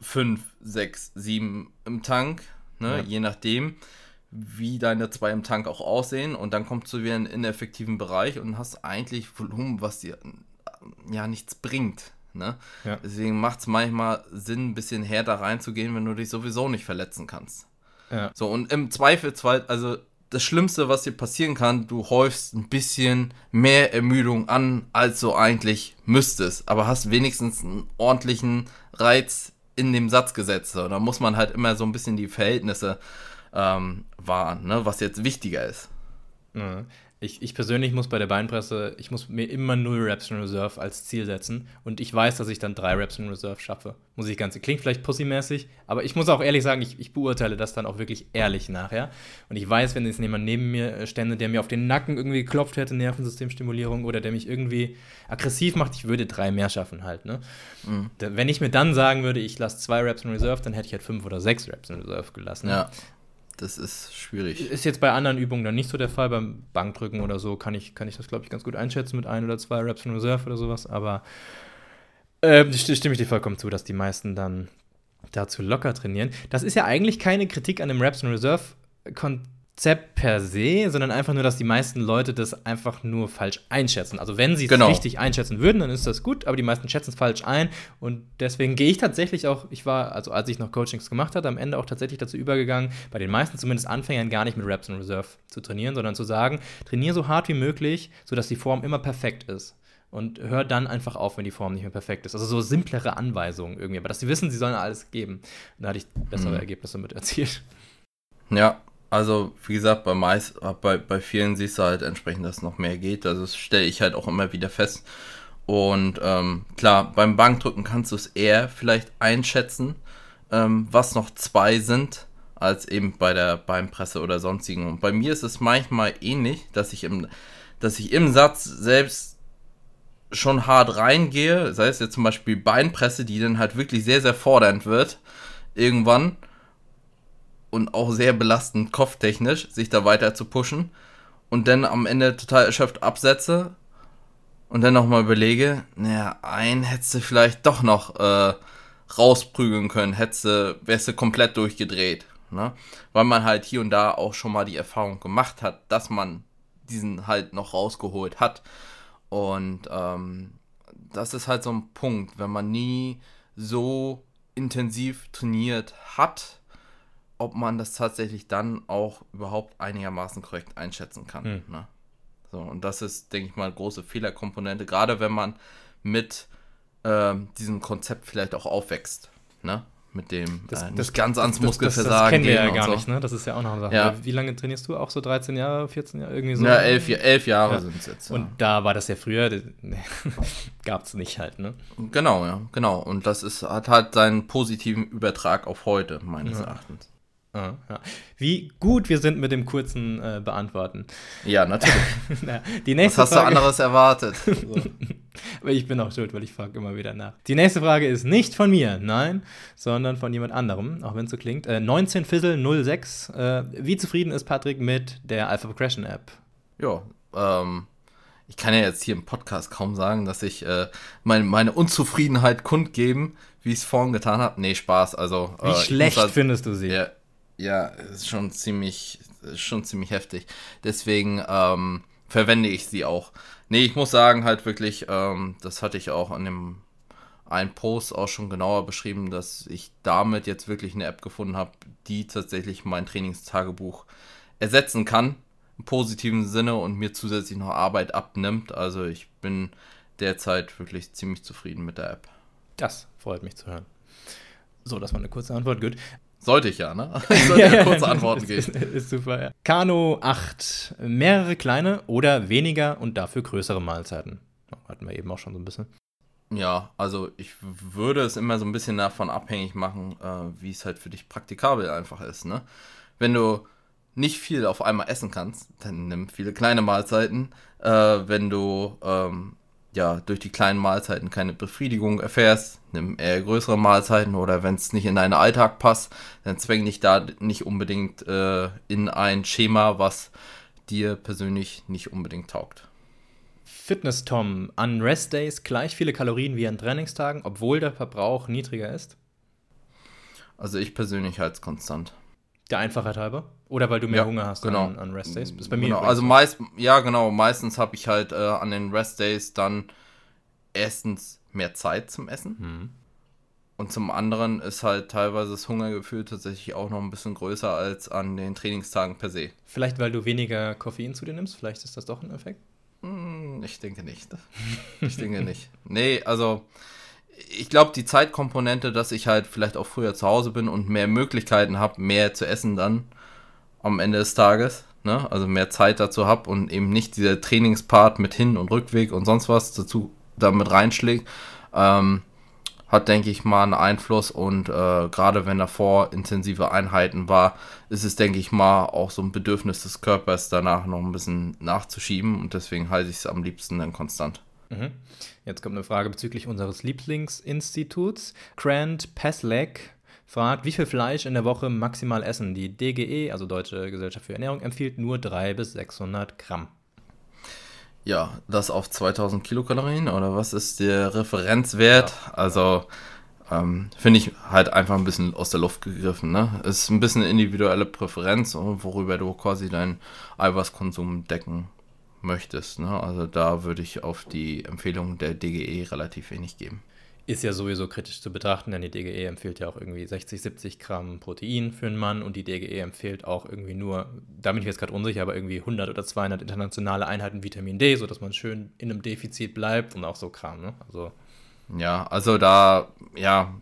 fünf, sechs, sieben im Tank, ne? Ja. je nachdem, wie deine zwei im Tank auch aussehen und dann kommst du wieder in einen ineffektiven Bereich und hast eigentlich Volumen, was dir ja nichts bringt. Ne? Ja. Deswegen macht es manchmal Sinn, ein bisschen härter reinzugehen, wenn du dich sowieso nicht verletzen kannst. Ja. So, und im Zweifelsfall, also das Schlimmste, was dir passieren kann, du häufst ein bisschen mehr Ermüdung an, als du eigentlich müsstest, aber hast wenigstens einen ordentlichen Reiz in dem Satz gesetzt. So, da muss man halt immer so ein bisschen die Verhältnisse ähm, wahren, ne? was jetzt wichtiger ist. Ja. Ich, ich persönlich muss bei der Beinpresse, ich muss mir immer null Reps in Reserve als Ziel setzen und ich weiß, dass ich dann drei Reps in Reserve schaffe. Muss ich ganz, klingt vielleicht pussymäßig, aber ich muss auch ehrlich sagen, ich, ich beurteile das dann auch wirklich ehrlich nachher. Und ich weiß, wenn jetzt jemand neben mir äh, stände, der mir auf den Nacken irgendwie geklopft hätte, Nervensystemstimulierung oder der mich irgendwie aggressiv macht, ich würde drei mehr schaffen halt, ne? Da, wenn ich mir dann sagen würde, ich lasse zwei Reps in Reserve, dann hätte ich halt fünf oder sechs Reps in Reserve gelassen. Ja, das ist schwierig. Ist jetzt bei anderen Übungen dann nicht so der Fall. Beim Bankdrücken oder so kann ich, kann ich das, glaube ich, ganz gut einschätzen mit ein oder zwei Reps in Reserve oder sowas. Aber äh, st- stimme ich dir vollkommen zu, dass die meisten dann dazu locker trainieren. Das ist ja eigentlich keine Kritik an dem Reps in Reserve Konzept per se, sondern einfach nur, dass die meisten Leute das einfach nur falsch einschätzen. Also wenn sie es Genau. richtig einschätzen würden, dann ist das gut, aber die meisten schätzen es falsch ein und deswegen gehe ich tatsächlich auch, ich war, also als ich noch Coachings gemacht hatte, am Ende auch tatsächlich dazu übergegangen, bei den meisten zumindest Anfängern gar nicht mit Reps in Reserve zu trainieren, sondern zu sagen, trainiere so hart wie möglich, sodass die Form immer perfekt ist. Und hör dann einfach auf, wenn die Form nicht mehr perfekt ist. Also so simplere Anweisungen irgendwie, aber dass sie wissen, sie sollen alles geben. Und da hatte ich bessere Mhm. Ergebnisse mit erzielt. Ja, also wie gesagt, bei, meist, bei, bei vielen siehst du halt entsprechend, dass noch mehr geht. Also das stelle ich halt auch immer wieder fest. Und ähm, klar, beim Bankdrücken kannst du es eher vielleicht einschätzen, ähm, was noch zwei sind, als eben bei der Beinpresse oder sonstigen. Und bei mir ist es manchmal ähnlich, dass ich im, dass ich im Satz selbst schon hart reingehe, sei es jetzt zum Beispiel Beinpresse, die dann halt wirklich sehr, sehr fordernd wird, irgendwann und auch sehr belastend kopftechnisch, sich da weiter zu pushen und dann am Ende total erschöpft absetze und dann nochmal überlege, naja, einen hättest du vielleicht doch noch äh, rausprügeln können, hättest du, wärst du komplett durchgedreht, ne? Weil man halt hier und da auch schon mal die Erfahrung gemacht hat, dass man diesen halt noch rausgeholt hat. Und ähm, das ist halt so ein Punkt, wenn man nie so intensiv trainiert hat, ob man das tatsächlich dann auch überhaupt einigermaßen korrekt einschätzen kann. Hm. Ne? So, und das ist, denke ich mal, eine große Fehlerkomponente, gerade wenn man mit ähm, diesem Konzept vielleicht auch aufwächst. Ne? Mit dem Das- äh, das- ganz ans Das, das, Muskelversagen das kennen wir ja gar so. nicht, ne? Das ist ja auch noch eine Sache. Ja. Wie lange trainierst du? Auch so 13 Jahre, 14 Jahre, irgendwie so? Ja, elf, elf Jahre Ja. sind es jetzt. Ja. Und da war das ja früher, [LAUGHS] gab es nicht halt, ne? Genau, ja, genau. Und das ist, hat halt seinen positiven Übertrag auf heute, meines. Erachtens. Ah, ja. Wie gut wir sind mit dem kurzen äh, Beantworten. Ja, natürlich. [LAUGHS] Na, die Was nächste hast du Frage, anderes erwartet? [LAUGHS] So. Aber ich bin auch schuld, weil ich frage immer wieder nach. Die nächste Frage ist nicht von mir, nein, sondern von jemand anderem, auch wenn es so klingt. Äh, 19 Fizzle 06. Äh, wie zufrieden ist Patrick mit der Alpha Progression App? Ja, ähm, ich kann ja jetzt hier im Podcast kaum sagen, dass ich äh, mein, meine Unzufriedenheit kundgeben, wie ich es vorhin getan habe. Nee, Spaß. Also, Wie äh, ich schlecht halt- findest du sie? Ja, ja, ist schon ziemlich, ist schon ziemlich heftig. Deswegen ähm, verwende ich sie auch. Nee, ich muss sagen, halt wirklich, ähm, das hatte ich auch an dem einen Post auch schon genauer beschrieben, dass ich damit jetzt wirklich eine App gefunden habe, die tatsächlich mein Trainingstagebuch ersetzen kann, im positiven Sinne und mir zusätzlich noch Arbeit abnimmt. Also ich bin derzeit wirklich ziemlich zufrieden mit der App. Das freut mich zu hören. So, das war eine kurze Antwort, gut. Sollte ich ja, ne? [LAUGHS] Ich sollte ja, kurze Antworten ist, geben. Ist, ist super, ja. Kano 8. Mehrere kleine oder weniger und dafür größere Mahlzeiten. Hatten wir eben auch schon so ein bisschen. Ja, also ich würde es immer so ein bisschen davon abhängig machen, äh, wie es halt für dich praktikabel einfach ist, ne? Wenn du nicht viel auf einmal essen kannst, dann nimm viele kleine Mahlzeiten. Äh, wenn du ähm, ja durch die kleinen Mahlzeiten keine Befriedigung erfährst, nimm eher größere Mahlzeiten oder wenn es nicht in deinen Alltag passt, dann zwäng dich da nicht unbedingt äh, in ein Schema, was dir persönlich nicht unbedingt taugt. Fitness Tom, an Rest Days gleich viele Kalorien wie an Trainingstagen, obwohl der Verbrauch niedriger ist? Also ich persönlich halte es konstant. Der Einfachheit halber? Oder weil du mehr Ja, Hunger hast genau. an, an Rest Days? Ist bei mir genau, also so. meist, ja genau, meistens habe ich halt äh, an den Rest Days dann erstens mehr Zeit zum Essen Hm. und zum anderen ist halt teilweise das Hungergefühl tatsächlich auch noch ein bisschen größer als an den Trainingstagen per se. Vielleicht, weil du weniger Koffein zu dir nimmst? Vielleicht ist das doch ein Effekt? Hm, Ich denke nicht. [LAUGHS] Ich denke nicht. Nee, also ich glaube, die Zeitkomponente, dass ich halt vielleicht auch früher zu Hause bin und mehr Möglichkeiten habe, mehr zu essen dann am Ende des Tages, ne? also mehr Zeit dazu habe und eben nicht dieser Trainingspart mit Hin- und Rückweg und sonst was dazu damit reinschlägt, ähm, hat, denke ich mal, einen Einfluss und äh, gerade wenn davor intensive Einheiten war, ist es, denke ich mal, auch so ein Bedürfnis des Körpers danach noch ein bisschen nachzuschieben und deswegen halte ich es am liebsten dann konstant. Mhm. Jetzt kommt eine Frage bezüglich unseres Lieblingsinstituts. Grant Peslek fragt, wie viel Fleisch in der Woche maximal essen? Die DGE, also Deutsche Gesellschaft für Ernährung, empfiehlt nur 300 bis 600 Gramm. Ja, das auf 2000 Kilokalorien oder was ist der Referenzwert? Also ähm, finde ich halt einfach ein bisschen aus der Luft gegriffen. Ne? Ist ein bisschen individuelle Präferenz, worüber du quasi deinen Eiweißkonsum decken möchtest. Ne? Also da würde ich auf die Empfehlung der DGE relativ wenig geben. Ist ja sowieso kritisch zu betrachten, denn die DGE empfiehlt ja auch irgendwie 60, 70 Gramm Protein für einen Mann und die DGE empfiehlt auch irgendwie nur, da bin ich jetzt gerade unsicher, aber irgendwie 100 oder 200 internationale Einheiten Vitamin D, sodass man schön in einem Defizit bleibt und auch so Kram. Ne? Also Ja, also da, ja,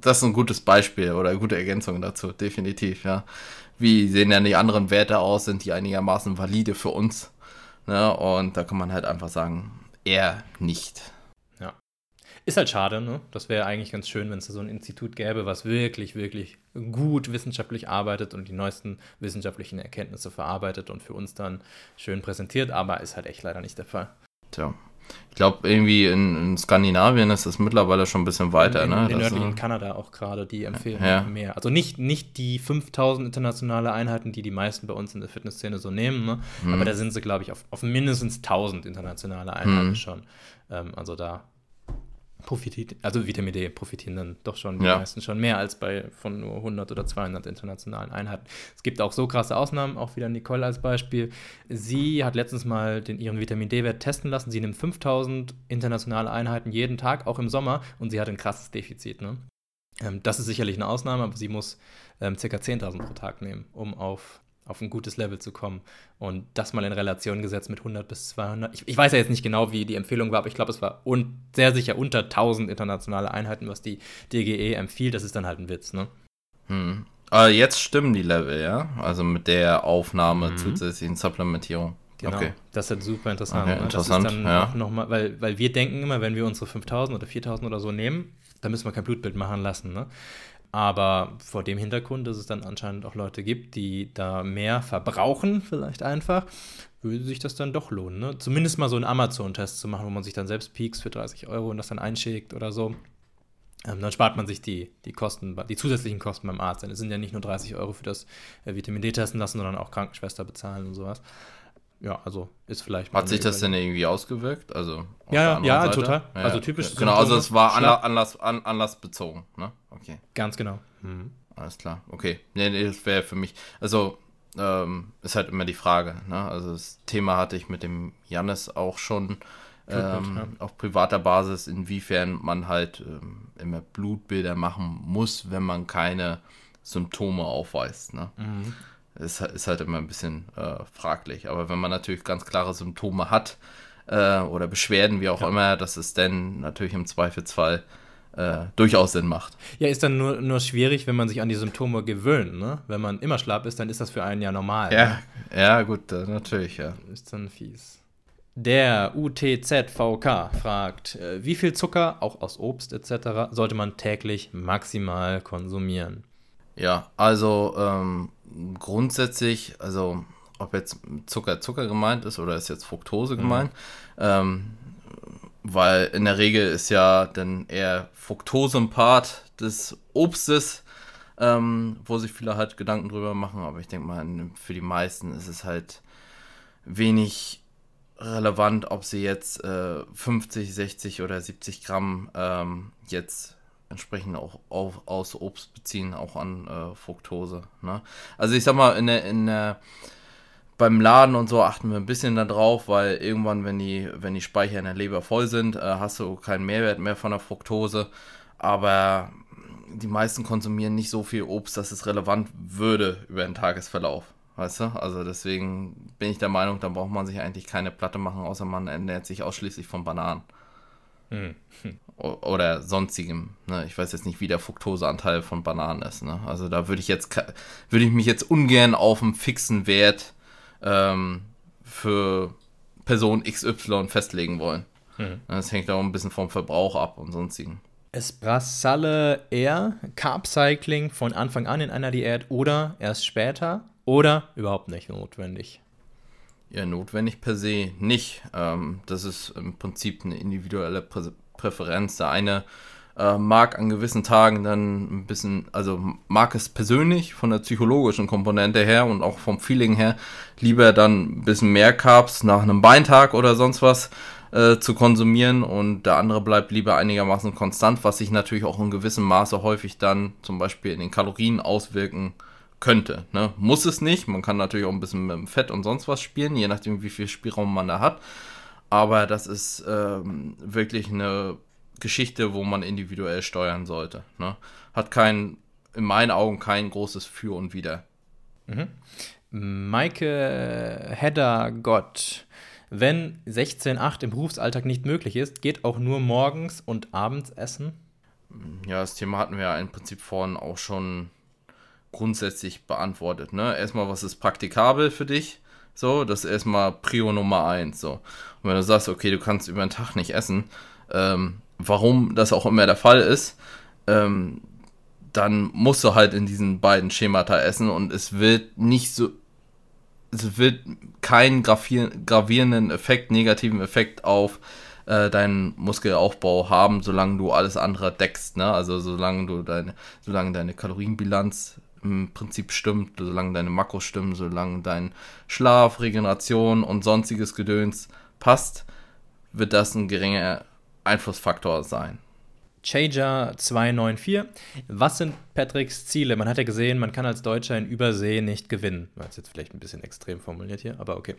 das ist ein gutes Beispiel oder eine gute Ergänzung dazu, definitiv, ja. Wie sehen denn die anderen Werte aus? Sind die einigermaßen valide für uns? Ne? Und da kann man halt einfach sagen, eher nicht. Ist halt schade, ne? Das wäre eigentlich ganz schön, wenn es da so ein Institut gäbe, was wirklich, wirklich gut wissenschaftlich arbeitet und die neuesten wissenschaftlichen Erkenntnisse verarbeitet und für uns dann schön präsentiert, aber ist halt echt leider nicht der Fall. Tja. Ich glaube, irgendwie in, in Skandinavien ist das mittlerweile schon ein bisschen weiter, in, ne? In den Das, nördlichen äh, Kanada auch gerade, die empfehlen Ja. mehr. Also nicht, nicht die 5000 internationale Einheiten, die die meisten bei uns in der Fitnessszene so nehmen, ne? Mhm. aber da sind sie, glaube ich, auf, auf mindestens 1000 internationale Einheiten Mhm. schon. Ähm, also da profitiert, also Vitamin D profitieren dann doch schon die Ja. meisten schon mehr als bei von nur 100 oder 200 internationalen Einheiten. Es gibt auch so krasse Ausnahmen, auch wieder Nicole als Beispiel. Sie hat letztens mal den, ihren Vitamin D-Wert testen lassen. Sie nimmt 5000 internationale Einheiten jeden Tag, auch im Sommer, und sie hat ein krasses Defizit. Ne? Ähm, das ist sicherlich eine Ausnahme, aber sie muss ähm, ca. 10.000 pro Tag nehmen, um auf, auf ein gutes Level zu kommen. Und das mal in Relation gesetzt mit 100 bis 200. Ich, ich weiß ja jetzt nicht genau, wie die Empfehlung war, aber ich glaube, es war un sehr sicher unter 1000 internationale Einheiten, was die DGE empfiehlt. Das ist dann halt ein Witz, ne? Hm. Aber jetzt stimmen die Level, ja? Also mit der Aufnahme Mhm. zusätzlichen Supplementierung. Genau. Okay. Das ist halt super interessant. Okay, interessant, Das ist dann ja. auch noch mal, weil, weil wir denken immer, wenn wir unsere 5000 oder 4000 oder so nehmen, dann müssen wir kein Blutbild machen lassen. Ne? Aber vor dem Hintergrund, dass es dann anscheinend auch Leute gibt, die da mehr verbrauchen, vielleicht einfach, würde sich das dann doch lohnen. Ne? Zumindest mal so einen Amazon-Test zu machen, wo man sich dann selbst Peaks für 30 Euro und das dann einschickt oder so. Ähm, dann spart man sich die, die Kosten, die zusätzlichen Kosten beim Arzt. Denn es sind ja nicht nur 30 Euro für das äh, Vitamin D testen lassen, sondern auch Krankenschwester bezahlen und sowas. Ja, also ist vielleicht Hat sich das denn irgendwie ausgewirkt? Also Ja, ja, ja, Seite? total. Also typisch Genau, also es war Anlass, an anlassbezogen, ne? Okay. Ganz genau. Mhm. Alles klar, okay. Nee, nee, das wäre für mich, also ähm, ist halt immer die Frage, ne? Also das Thema hatte ich mit dem Jannis auch schon ähm, ja. auf privater Basis, inwiefern man halt ähm, immer Blutbilder machen muss, wenn man keine Symptome aufweist, ne? Mhm. Ist, ist halt immer ein bisschen äh, fraglich. Aber wenn man natürlich ganz klare Symptome hat äh, oder Beschwerden, wie auch ja. immer, dass es dann natürlich im Zweifelsfall äh, durchaus Sinn macht. Ja, ist dann nur, nur schwierig, wenn man sich an die Symptome gewöhnt. Ne? Wenn man immer schlapp ist, dann ist das für einen ja normal. Ja, ne? ja gut, natürlich, ja. Ist dann fies. Der UTZVK fragt, äh, wie viel Zucker, auch aus Obst etc., sollte man täglich maximal konsumieren? Ja, also ähm, grundsätzlich, also ob jetzt Zucker Zucker gemeint ist oder ist jetzt Fructose mhm. gemeint, ähm, weil in der Regel ist ja dann eher Fructose ein Part des Obstes, ähm, wo sich viele halt Gedanken drüber machen, aber ich denke mal, für die meisten ist es halt wenig relevant, ob sie jetzt äh, 50, 60 oder 70 Gramm ähm, jetzt entsprechend auch auf, aus Obst beziehen, auch an äh, Fructose. Ne? Also ich sag mal, in der, in der, beim Laden und so achten wir ein bisschen darauf, weil irgendwann, wenn die, wenn die Speicher in der Leber voll sind, äh, hast du keinen Mehrwert mehr von der Fructose. Aber die meisten konsumieren nicht so viel Obst, dass es relevant würde über den Tagesverlauf. Weißt du? Also deswegen bin ich der Meinung, da braucht man sich eigentlich keine Platte machen, außer man ernährt sich ausschließlich von Bananen. Hm. Oder sonstigem. Ne? Ich weiß jetzt nicht, wie der Fructoseanteil von Bananen ist. Ne? Also da würde ich jetzt würde ich mich jetzt ungern auf einen fixen Wert ähm, für Person XY festlegen wollen. Hm. Das hängt auch ein bisschen vom Verbrauch ab und sonstigen. Esprassalle eher Carb Cycling von Anfang an in einer Diät oder erst später? Oder überhaupt nicht notwendig? Ja, notwendig per se nicht. Ähm, das ist im Prinzip eine individuelle Prä Präferenz. Der eine äh, mag an gewissen Tagen dann ein bisschen, also mag es persönlich von der psychologischen Komponente her und auch vom Feeling her lieber dann ein bisschen mehr Carbs nach einem Beintag oder sonst was äh, zu konsumieren und der andere bleibt lieber einigermaßen konstant, was sich natürlich auch in gewissem Maße häufig dann zum Beispiel in den Kalorien auswirken könnte. Ne? Muss es nicht. Man kann natürlich auch ein bisschen mit dem Fett und sonst was spielen, je nachdem, wie viel Spielraum man da hat. Aber das ist ähm, wirklich eine Geschichte, wo man individuell steuern sollte. Ne? Hat kein, in meinen Augen kein großes Für und Wider. Mhm. Maike Hedder Gott. Wenn 16,8 im Berufsalltag nicht möglich ist, geht auch nur morgens und abends essen? Ja, das Thema hatten wir ja im Prinzip vorhin auch schon grundsätzlich beantwortet. Ne? Erstmal, was ist praktikabel für dich? So, das ist erstmal Prio Nummer eins. So. Und wenn du sagst, okay, du kannst über den Tag nicht essen, ähm, warum das auch immer der Fall ist, ähm, dann musst du halt in diesen beiden Schemata essen und es wird nicht so, es wird keinen gravierenden Effekt, negativen Effekt auf äh, deinen Muskelaufbau haben, solange du alles andere deckst, ne? Also solange du deine, solange deine Kalorienbilanz im Prinzip stimmt, solange deine Makros stimmen, solange dein Schlaf, Regeneration und sonstiges Gedöns passt, wird das ein geringer Einflussfaktor sein. Chager 294. Was sind Patricks Ziele? Man hat ja gesehen, man kann als Deutscher in Übersee nicht gewinnen. War jetzt vielleicht ein bisschen extrem formuliert hier, aber okay.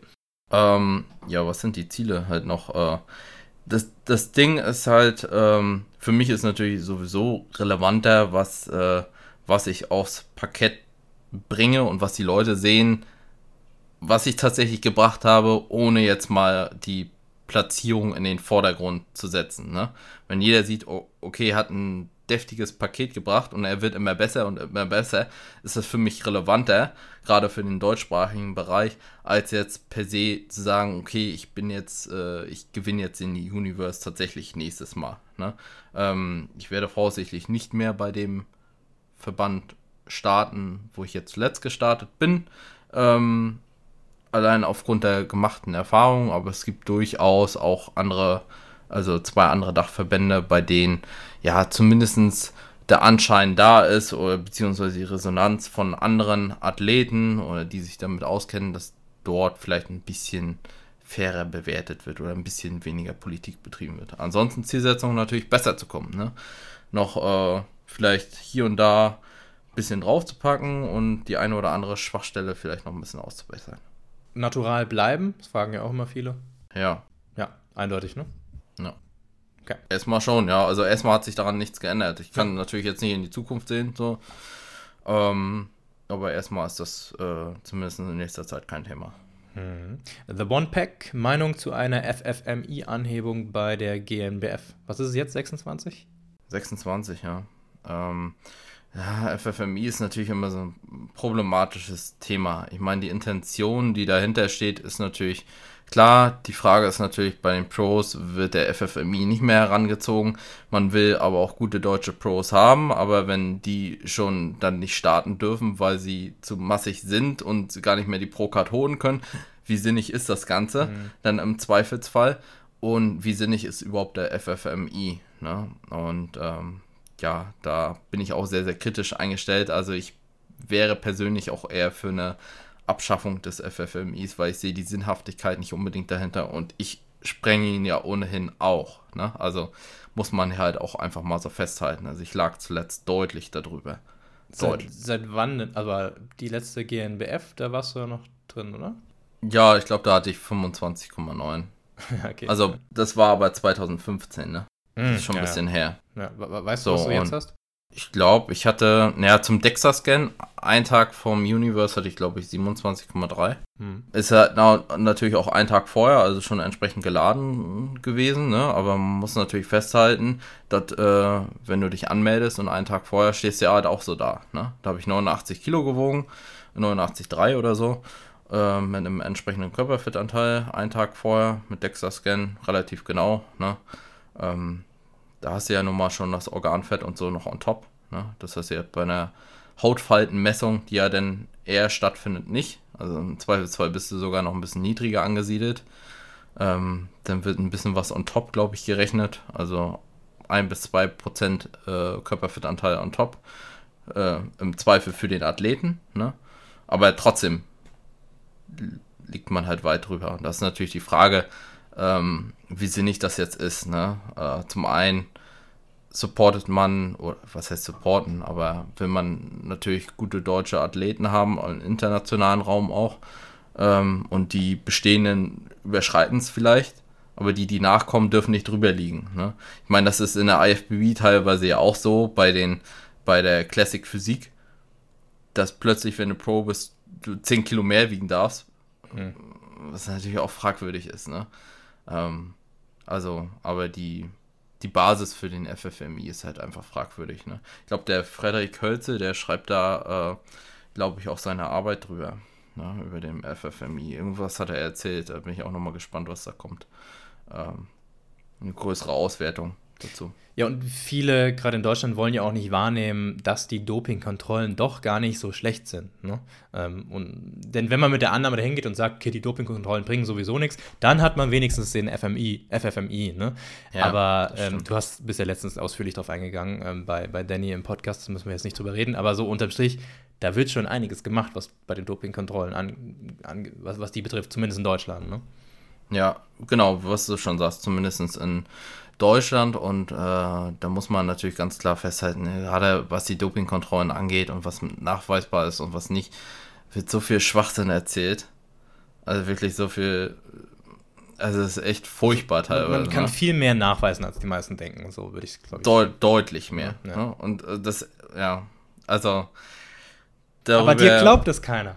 Ähm, ja, was sind die Ziele halt noch? Äh, das, das Ding ist halt, ähm, für mich ist natürlich sowieso relevanter, was äh, was ich aufs Parkett bringe und was die Leute sehen, was ich tatsächlich gebracht habe, ohne jetzt mal die Platzierung in den Vordergrund zu setzen. Ne? Wenn jeder sieht, okay, hat ein deftiges Paket gebracht und er wird immer besser und immer besser, ist das für mich relevanter, gerade für den deutschsprachigen Bereich, als jetzt per se zu sagen, okay, ich bin jetzt, äh, ich gewinne jetzt in die Universe tatsächlich nächstes Mal. Ne? Ähm, ich werde voraussichtlich nicht mehr bei dem Verband starten, wo ich jetzt zuletzt gestartet bin. Ähm, allein aufgrund der gemachten Erfahrung, aber es gibt durchaus auch andere, also zwei andere Dachverbände, bei denen ja zumindest der Anschein da ist oder beziehungsweise die Resonanz von anderen Athleten oder die sich damit auskennen, dass dort vielleicht ein bisschen fairer bewertet wird oder ein bisschen weniger Politik betrieben wird. Ansonsten Zielsetzung natürlich besser zu kommen. Ne? Noch äh, vielleicht hier und da ein bisschen draufzupacken und die eine oder andere Schwachstelle vielleicht noch ein bisschen auszubessern. Natural bleiben, das fragen ja auch immer viele. Ja. Ja, eindeutig, ne? Ja. Okay. Erstmal schon, ja. Also erstmal hat sich daran nichts geändert. Ich kann ja. natürlich jetzt nicht in die Zukunft sehen, so. Ähm, aber erstmal ist das äh, zumindest in nächster Zeit kein Thema. Mhm. The One Pack, Meinung zu einer FFMI-Anhebung bei der GNBF. Was ist es jetzt, 26? 26, ja. Ähm, ja, FFMI ist natürlich immer so ein problematisches Thema. Ich meine, die Intention, die dahinter steht, ist natürlich klar. Die Frage ist natürlich, bei den Pros wird der FFMI nicht mehr herangezogen. Man will aber auch gute deutsche Pros haben, aber wenn die schon dann nicht starten dürfen, weil sie zu massig sind und gar nicht mehr die Pro-Card holen können, wie sinnig ist das Ganze? Mhm. Dann im Zweifelsfall. Und wie sinnig ist überhaupt der FFMI? Ne? Und ähm, ja, da bin ich auch sehr, sehr kritisch eingestellt. Also ich wäre persönlich auch eher für eine Abschaffung des FFMIs, weil ich sehe die Sinnhaftigkeit nicht unbedingt dahinter und ich sprenge ihn ja ohnehin auch. Ne? Also muss man halt auch einfach mal so festhalten. Also ich lag zuletzt deutlich darüber. Seit, seit wann denn? Aber die letzte GNBF, da warst du ja noch drin, oder? Ja, ich glaube, da hatte ich 25,9. [LAUGHS] okay. Also das war aber 2015, ne? Das ist hm, schon ein ja, bisschen her. Ja. Weißt du, so, was du jetzt hast? Ich glaube, ich hatte, naja, zum DEXA-Scan, einen Tag vom Universe hatte ich, glaube ich, 27,3. Hm. Ist ja na, natürlich auch einen Tag vorher, also schon entsprechend geladen gewesen, ne? Aber man muss natürlich festhalten, dass, äh, wenn du dich anmeldest und einen Tag vorher stehst du ja halt auch so da, ne? Da habe ich 89 Kilo gewogen, 89,3 oder so, äh, mit einem entsprechenden Körperfittanteil, einen Tag vorher mit DEXA-Scan, relativ genau, ne? Ähm, da hast du ja nun mal schon das Organfett und so noch on top. Ne? Das heißt ja bei einer Hautfaltenmessung, die ja dann eher stattfindet, nicht. Also im Zweifelsfall bist du sogar noch ein bisschen niedriger angesiedelt. Ähm, dann wird ein bisschen was on top, glaube ich, gerechnet. Also 1 bis 2 Prozent äh, Körperfettanteil on top. Äh, Im Zweifel für den Athleten. Ne? Aber trotzdem liegt man halt weit drüber. Und das ist natürlich die Frage, ähm, wie sinnig das jetzt ist. Ne? Äh, zum einen supportet man, oder was heißt supporten, aber will man natürlich gute deutsche Athleten haben, im internationalen Raum auch, ähm, und die bestehenden überschreiten es vielleicht, aber die, die nachkommen, dürfen nicht drüber liegen. Ne? Ich meine, das ist in der IFBB teilweise ja auch so, bei, den, bei der Classic Physik, dass plötzlich, wenn du Pro bist, du 10 Kilo mehr wiegen darfst, mhm. was natürlich auch fragwürdig ist. Ne? Ähm, also, aber die, die Basis für den FFMI ist halt einfach fragwürdig. Ne? Ich glaube, der Frederik Hölze, der schreibt da, äh, glaube ich, auch seine Arbeit drüber, ne? über den FFMI. Irgendwas hat er erzählt, da bin ich auch nochmal gespannt, was da kommt. Ähm, eine größere Auswertung dazu. Ja, und viele, gerade in Deutschland, wollen ja auch nicht wahrnehmen, dass die Dopingkontrollen doch gar nicht so schlecht sind. Ne? Ähm, und, denn wenn man mit der Annahme dahin geht und sagt, okay, die Dopingkontrollen bringen sowieso nichts, dann hat man wenigstens den FMI, FFMI. Ne? Ja, aber ähm, du hast bist ja letztens ausführlich darauf eingegangen ähm, bei, bei Danny im Podcast, da müssen wir jetzt nicht drüber reden, aber so unterm Strich, da wird schon einiges gemacht, was bei den Dopingkontrollen an, an was, was die betrifft, zumindest in Deutschland. Ne? Ja, genau, was du schon sagst, zumindest in Deutschland und äh, da muss man natürlich ganz klar festhalten, gerade was die Dopingkontrollen angeht und was nachweisbar ist und was nicht, wird so viel Schwachsinn erzählt. Also wirklich so viel, also es ist echt furchtbar teilweise. Man kann ne? viel mehr nachweisen, als die meisten denken, so würde ich glaube ich. Deut deutlich mehr. Ja, ja. Ne? Und äh, das, ja, also Darüber, Aber dir glaubt es keiner.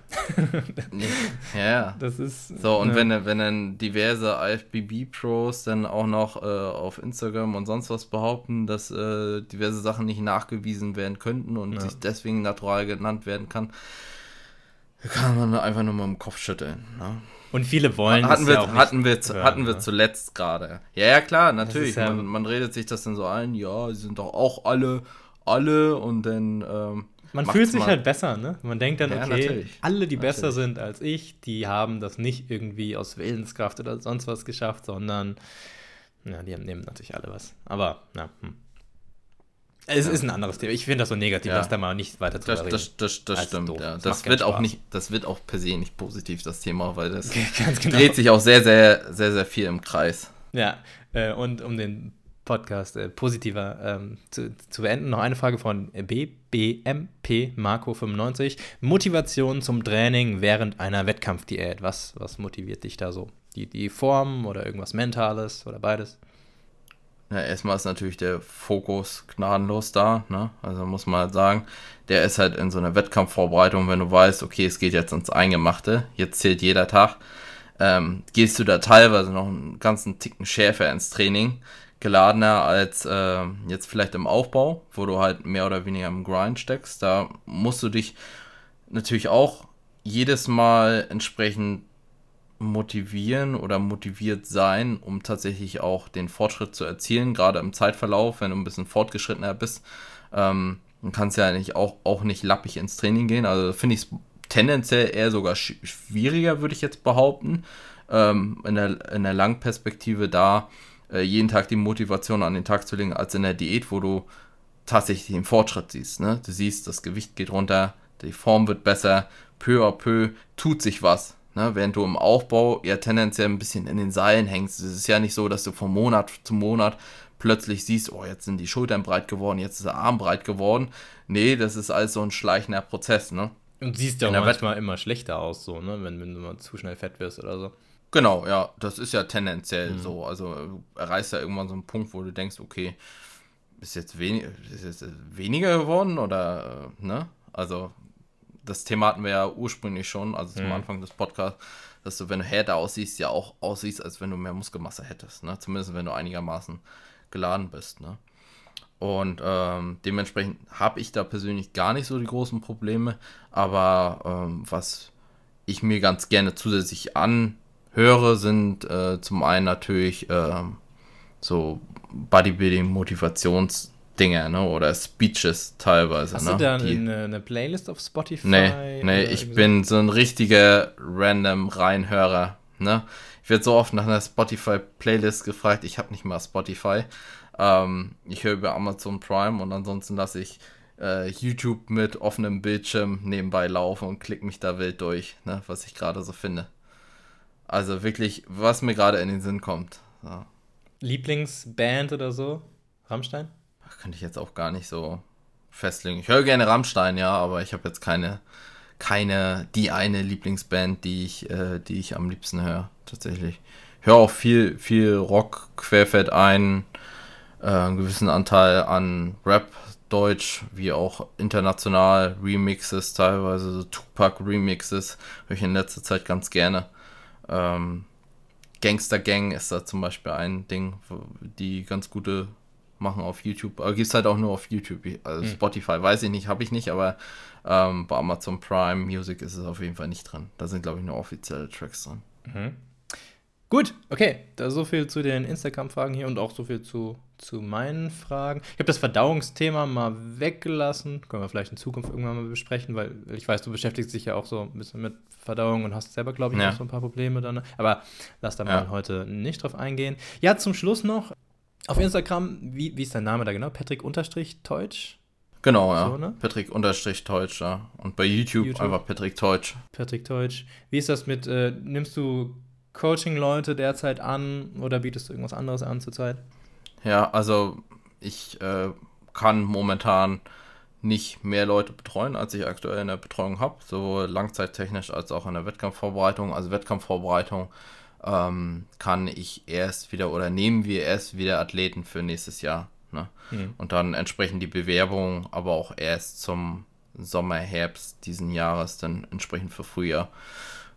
ja. [LAUGHS] Das ist. So, und ne. wenn, wenn dann diverse IFBB-Pros dann auch noch äh, auf Instagram und sonst was behaupten, dass äh, diverse Sachen nicht nachgewiesen werden könnten und ja. sich deswegen natural genannt werden kann, kann man einfach nur mal im Kopf schütteln. Ne? Und viele wollen hatten wir, ja hatten wir, hören, hatten wir ne? zuletzt gerade. Ja, ja, klar, natürlich. Ja man, man, redet sich das dann so ein, ja, sie sind doch auch alle, alle und dann. Ähm, man fühlt sich mal. halt besser, ne? Man denkt dann, ja, okay, natürlich. alle, die natürlich. besser sind als ich, die haben das nicht irgendwie aus Willenskraft oder sonst was geschafft, sondern, ja, die nehmen natürlich alle was. Aber, ja, hm. Es ja. ist ein anderes Thema. Ich finde das so negativ, ja. dass da mal nicht weiter drüber das, das, das, das stimmt, ja. Das, das wird auch nicht, das wird auch per se nicht positiv, das Thema, weil das [LAUGHS] genau. dreht sich auch sehr, sehr, sehr, sehr viel im Kreis. Ja, äh, und um den Podcast äh, positiver ähm, zu, zu, beenden. Noch eine Frage von BBMP Marco95. Motivation zum Training während einer Wettkampfdiät. Was, was motiviert dich da so? Die, die Form oder irgendwas Mentales oder beides? Ja, erstmal ist natürlich der Fokus gnadenlos da, ne? Also muss man halt sagen, der ist halt in so einer Wettkampfvorbereitung, wenn du weißt, okay, es geht jetzt ins Eingemachte, jetzt zählt jeder Tag, ähm, gehst du da teilweise noch einen ganzen Ticken schärfer ins Training, geladener als äh, jetzt vielleicht im Aufbau, wo du halt mehr oder weniger im Grind steckst. Da musst du dich natürlich auch jedes Mal entsprechend motivieren oder motiviert sein, um tatsächlich auch den Fortschritt zu erzielen, gerade im Zeitverlauf, wenn du ein bisschen fortgeschrittener bist. Ähm, dann kannst ja eigentlich auch, auch nicht lappig ins Training gehen. Also finde ich es tendenziell eher sogar schwieriger, würde ich jetzt behaupten, ähm, in, der, in der Langperspektive da äh, jeden Tag die Motivation an den Tag zu legen, als in der Diät, wo du tatsächlich den Fortschritt siehst. Ne? Du siehst, das Gewicht geht runter, die Form wird besser, peu à peu tut sich was. Ne? Während du im Aufbau ja tendenziell ein bisschen in den Seilen hängst. Es ist ja nicht so, dass du von Monat zu Monat plötzlich siehst, oh, jetzt sind die Schultern breit geworden, jetzt ist der Arm breit geworden. Nee, das ist alles so ein schleichender Prozess, ne? Und siehst ja auch manchmal immer schlechter aus, so, ne? Wenn, wenn du mal zu schnell fett wirst oder so. Genau, ja, das ist ja tendenziell mhm. so. Also du erreichst ja irgendwann so einen Punkt, wo du denkst, okay, ist jetzt, wenig, ist jetzt weniger geworden oder, äh, ne? Also das Thema hatten wir ja ursprünglich schon, also zum mhm. Anfang des Podcasts, dass du, wenn du härter aussiehst, ja auch aussiehst, als wenn du mehr Muskelmasse hättest, ne? Zumindest wenn du einigermaßen geladen bist, ne? Und ähm, dementsprechend habe ich da persönlich gar nicht so die großen Probleme. Aber ähm, was ich mir ganz gerne zusätzlich anhöre, sind äh, zum einen natürlich äh, so Bodybuilding-Motivationsdinger, ne? Oder Speeches teilweise. Hast ne? du da die, eine, eine, Playlist auf Spotify? Nee, nee ich bin so ein richtiger random Reinhörer. Ne? Ich werde so oft nach einer Spotify-Playlist gefragt, ich habe nicht mal Spotify. Ähm, ich höre über Amazon Prime und ansonsten lasse ich äh, YouTube mit offenem Bildschirm nebenbei laufen und klicke mich da wild durch, ne, was ich gerade so finde. Also wirklich, was mir gerade in den Sinn kommt. So. Lieblingsband oder so? Rammstein? Ach, könnte ich jetzt auch gar nicht so festlegen. Ich höre gerne Rammstein, ja, aber ich habe jetzt keine, keine, die eine Lieblingsband, die ich, äh, die ich am liebsten höre, tatsächlich. Ich höre auch viel, viel Rock querfeld ein, äh, einen gewissen Anteil an Rap, Deutsch, wie auch international Remixes, teilweise so Tupac-Remixes, höre ich in letzter Zeit ganz gerne. Ähm, Gangster Gang ist da zum Beispiel ein Ding, die ganz gute machen auf YouTube. Aber gibt es halt auch nur auf YouTube. Also hm. Spotify weiß ich nicht, habe ich nicht, aber ähm, bei Amazon Prime Music ist es auf jeden Fall nicht drin. Da sind, glaube ich, nur offizielle Tracks drin. Mhm. Gut, okay. Da so viel zu den Instagram-Fragen hier und auch so viel zu, zu meinen Fragen. Ich habe das Verdauungsthema mal weggelassen. Können wir vielleicht in Zukunft irgendwann mal besprechen, weil ich weiß, du beschäftigst dich ja auch so ein bisschen mit Verdauung und hast selber, glaube ich, ja. auch so ein paar Probleme dann. Aber lass da mal ja. heute nicht drauf eingehen. Ja, zum Schluss noch auf Instagram, wie, wie ist dein Name da genau? Patrick Teutsch? Genau, ja. So, ne? Patrick Teutsch, ja. Und bei YouTube, YouTube, einfach Patrick Teutsch. Patrick Teutsch. Wie ist das mit, äh, nimmst du Coaching-Leute derzeit an oder bietest du irgendwas anderes an zurzeit? Ja, also ich äh, kann momentan nicht mehr Leute betreuen, als ich aktuell in der Betreuung habe, sowohl langzeittechnisch als auch in der Wettkampfvorbereitung. Also Wettkampfvorbereitung ähm, kann ich erst wieder oder nehmen wir erst wieder Athleten für nächstes Jahr. Ne? Mhm. Und dann entsprechend die Bewerbung, aber auch erst zum Sommer, Herbst diesen Jahres, dann entsprechend für Frühjahr.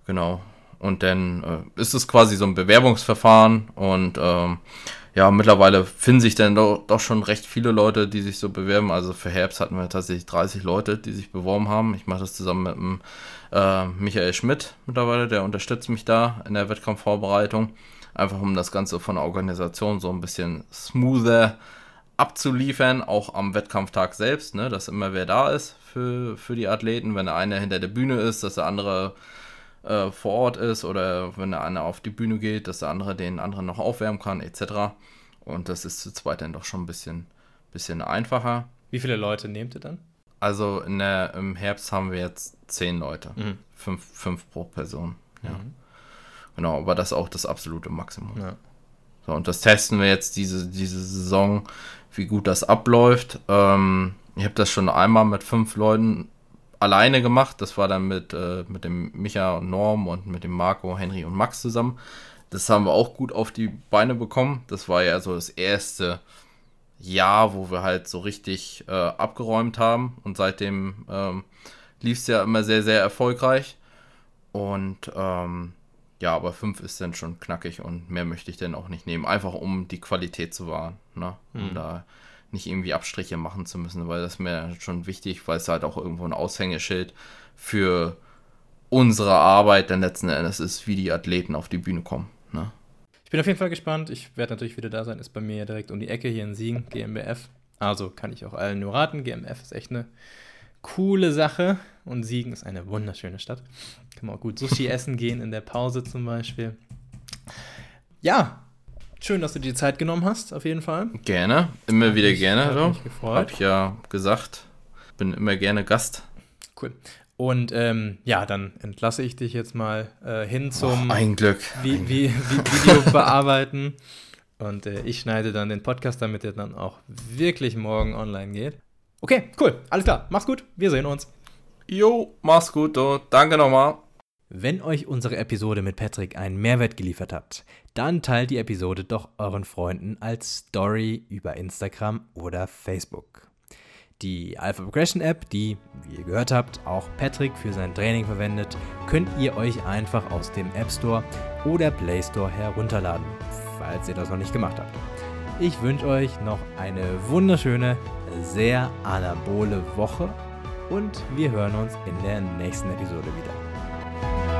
Genau. Und dann äh, ist es quasi so ein Bewerbungsverfahren und ähm, ja, mittlerweile finden sich dann doch, doch, schon recht viele Leute, die sich so bewerben. Also für Herbst hatten wir tatsächlich 30 Leute, die sich beworben haben. Ich mache das zusammen mit dem äh, Michael Schmidt mittlerweile, der unterstützt mich da in der Wettkampfvorbereitung. Einfach um das Ganze von der Organisation so ein bisschen smoother abzuliefern, auch am Wettkampftag selbst, ne, dass immer wer da ist für, für die Athleten. Wenn der eine hinter der Bühne ist, dass der andere äh, vor Ort ist oder wenn der eine auf die Bühne geht, dass der andere den anderen noch aufwärmen kann, etc. Und das ist zu zweit dann doch schon ein bisschen, bisschen einfacher. Wie viele Leute nehmt ihr dann? Also der, im Herbst haben wir jetzt zehn Leute. Mhm. Fünf, fünf pro Person. Ja. Mhm. Genau, aber das ist auch das absolute Maximum. Ja. So, und das testen wir jetzt diese, diese Saison, wie gut das abläuft. Ähm, ich habe das schon einmal mit fünf Leuten alleine gemacht. Das war dann mit, äh, mit dem Micha und Norm und mit dem Marco, Henry und Max zusammen. Das haben wir auch gut auf die Beine bekommen. Das war ja so das erste Jahr, wo wir halt so richtig äh, abgeräumt haben. Und seitdem ähm, lief es ja immer sehr, sehr erfolgreich. Und ähm, ja, aber 5 ist dann schon knackig und mehr möchte ich dann auch nicht nehmen. Einfach um die Qualität zu wahren. Ne? Um mhm. da nicht irgendwie Abstriche machen zu müssen, weil das ist mir schon wichtig, weil es halt auch irgendwo ein Aushängeschild für unsere Arbeit dann letzten Endes ist, wie die Athleten auf die Bühne kommen. Ne? Ich bin auf jeden Fall gespannt. Ich werde natürlich wieder da sein. Ist bei mir ja direkt um die Ecke hier in Siegen, GmbF. Also kann ich auch allen nur raten. GmbF ist echt eine coole Sache. Und Siegen ist eine wunderschöne Stadt. Kann man auch gut Sushi essen gehen in der Pause zum Beispiel. Ja, schön, dass du dir die Zeit genommen hast, auf jeden Fall. Gerne, immer wieder gerne. Hat mich gefreut. Hab ich ja gesagt. Bin immer gerne Gast. Cool. Und ähm, ja, dann entlasse ich dich jetzt mal äh, hin zum oh, ein Glück. Vi Vi Vi Video bearbeiten. Und äh, ich schneide dann den Podcast, damit er dann auch wirklich morgen online geht. Okay, cool. Alles klar. Mach's gut. Wir sehen uns. Jo, mach's gut. Du. Danke nochmal. Wenn euch unsere Episode mit Patrick einen Mehrwert geliefert hat, dann teilt die Episode doch euren Freunden als Story über Instagram oder Facebook. Die Alpha Progression App, die, wie ihr gehört habt, auch Patrick für sein Training verwendet, könnt ihr euch einfach aus dem App Store oder Play Store herunterladen, falls ihr das noch nicht gemacht habt. Ich wünsche euch noch eine wunderschöne, sehr anabole Woche und wir hören uns in der nächsten Episode wieder.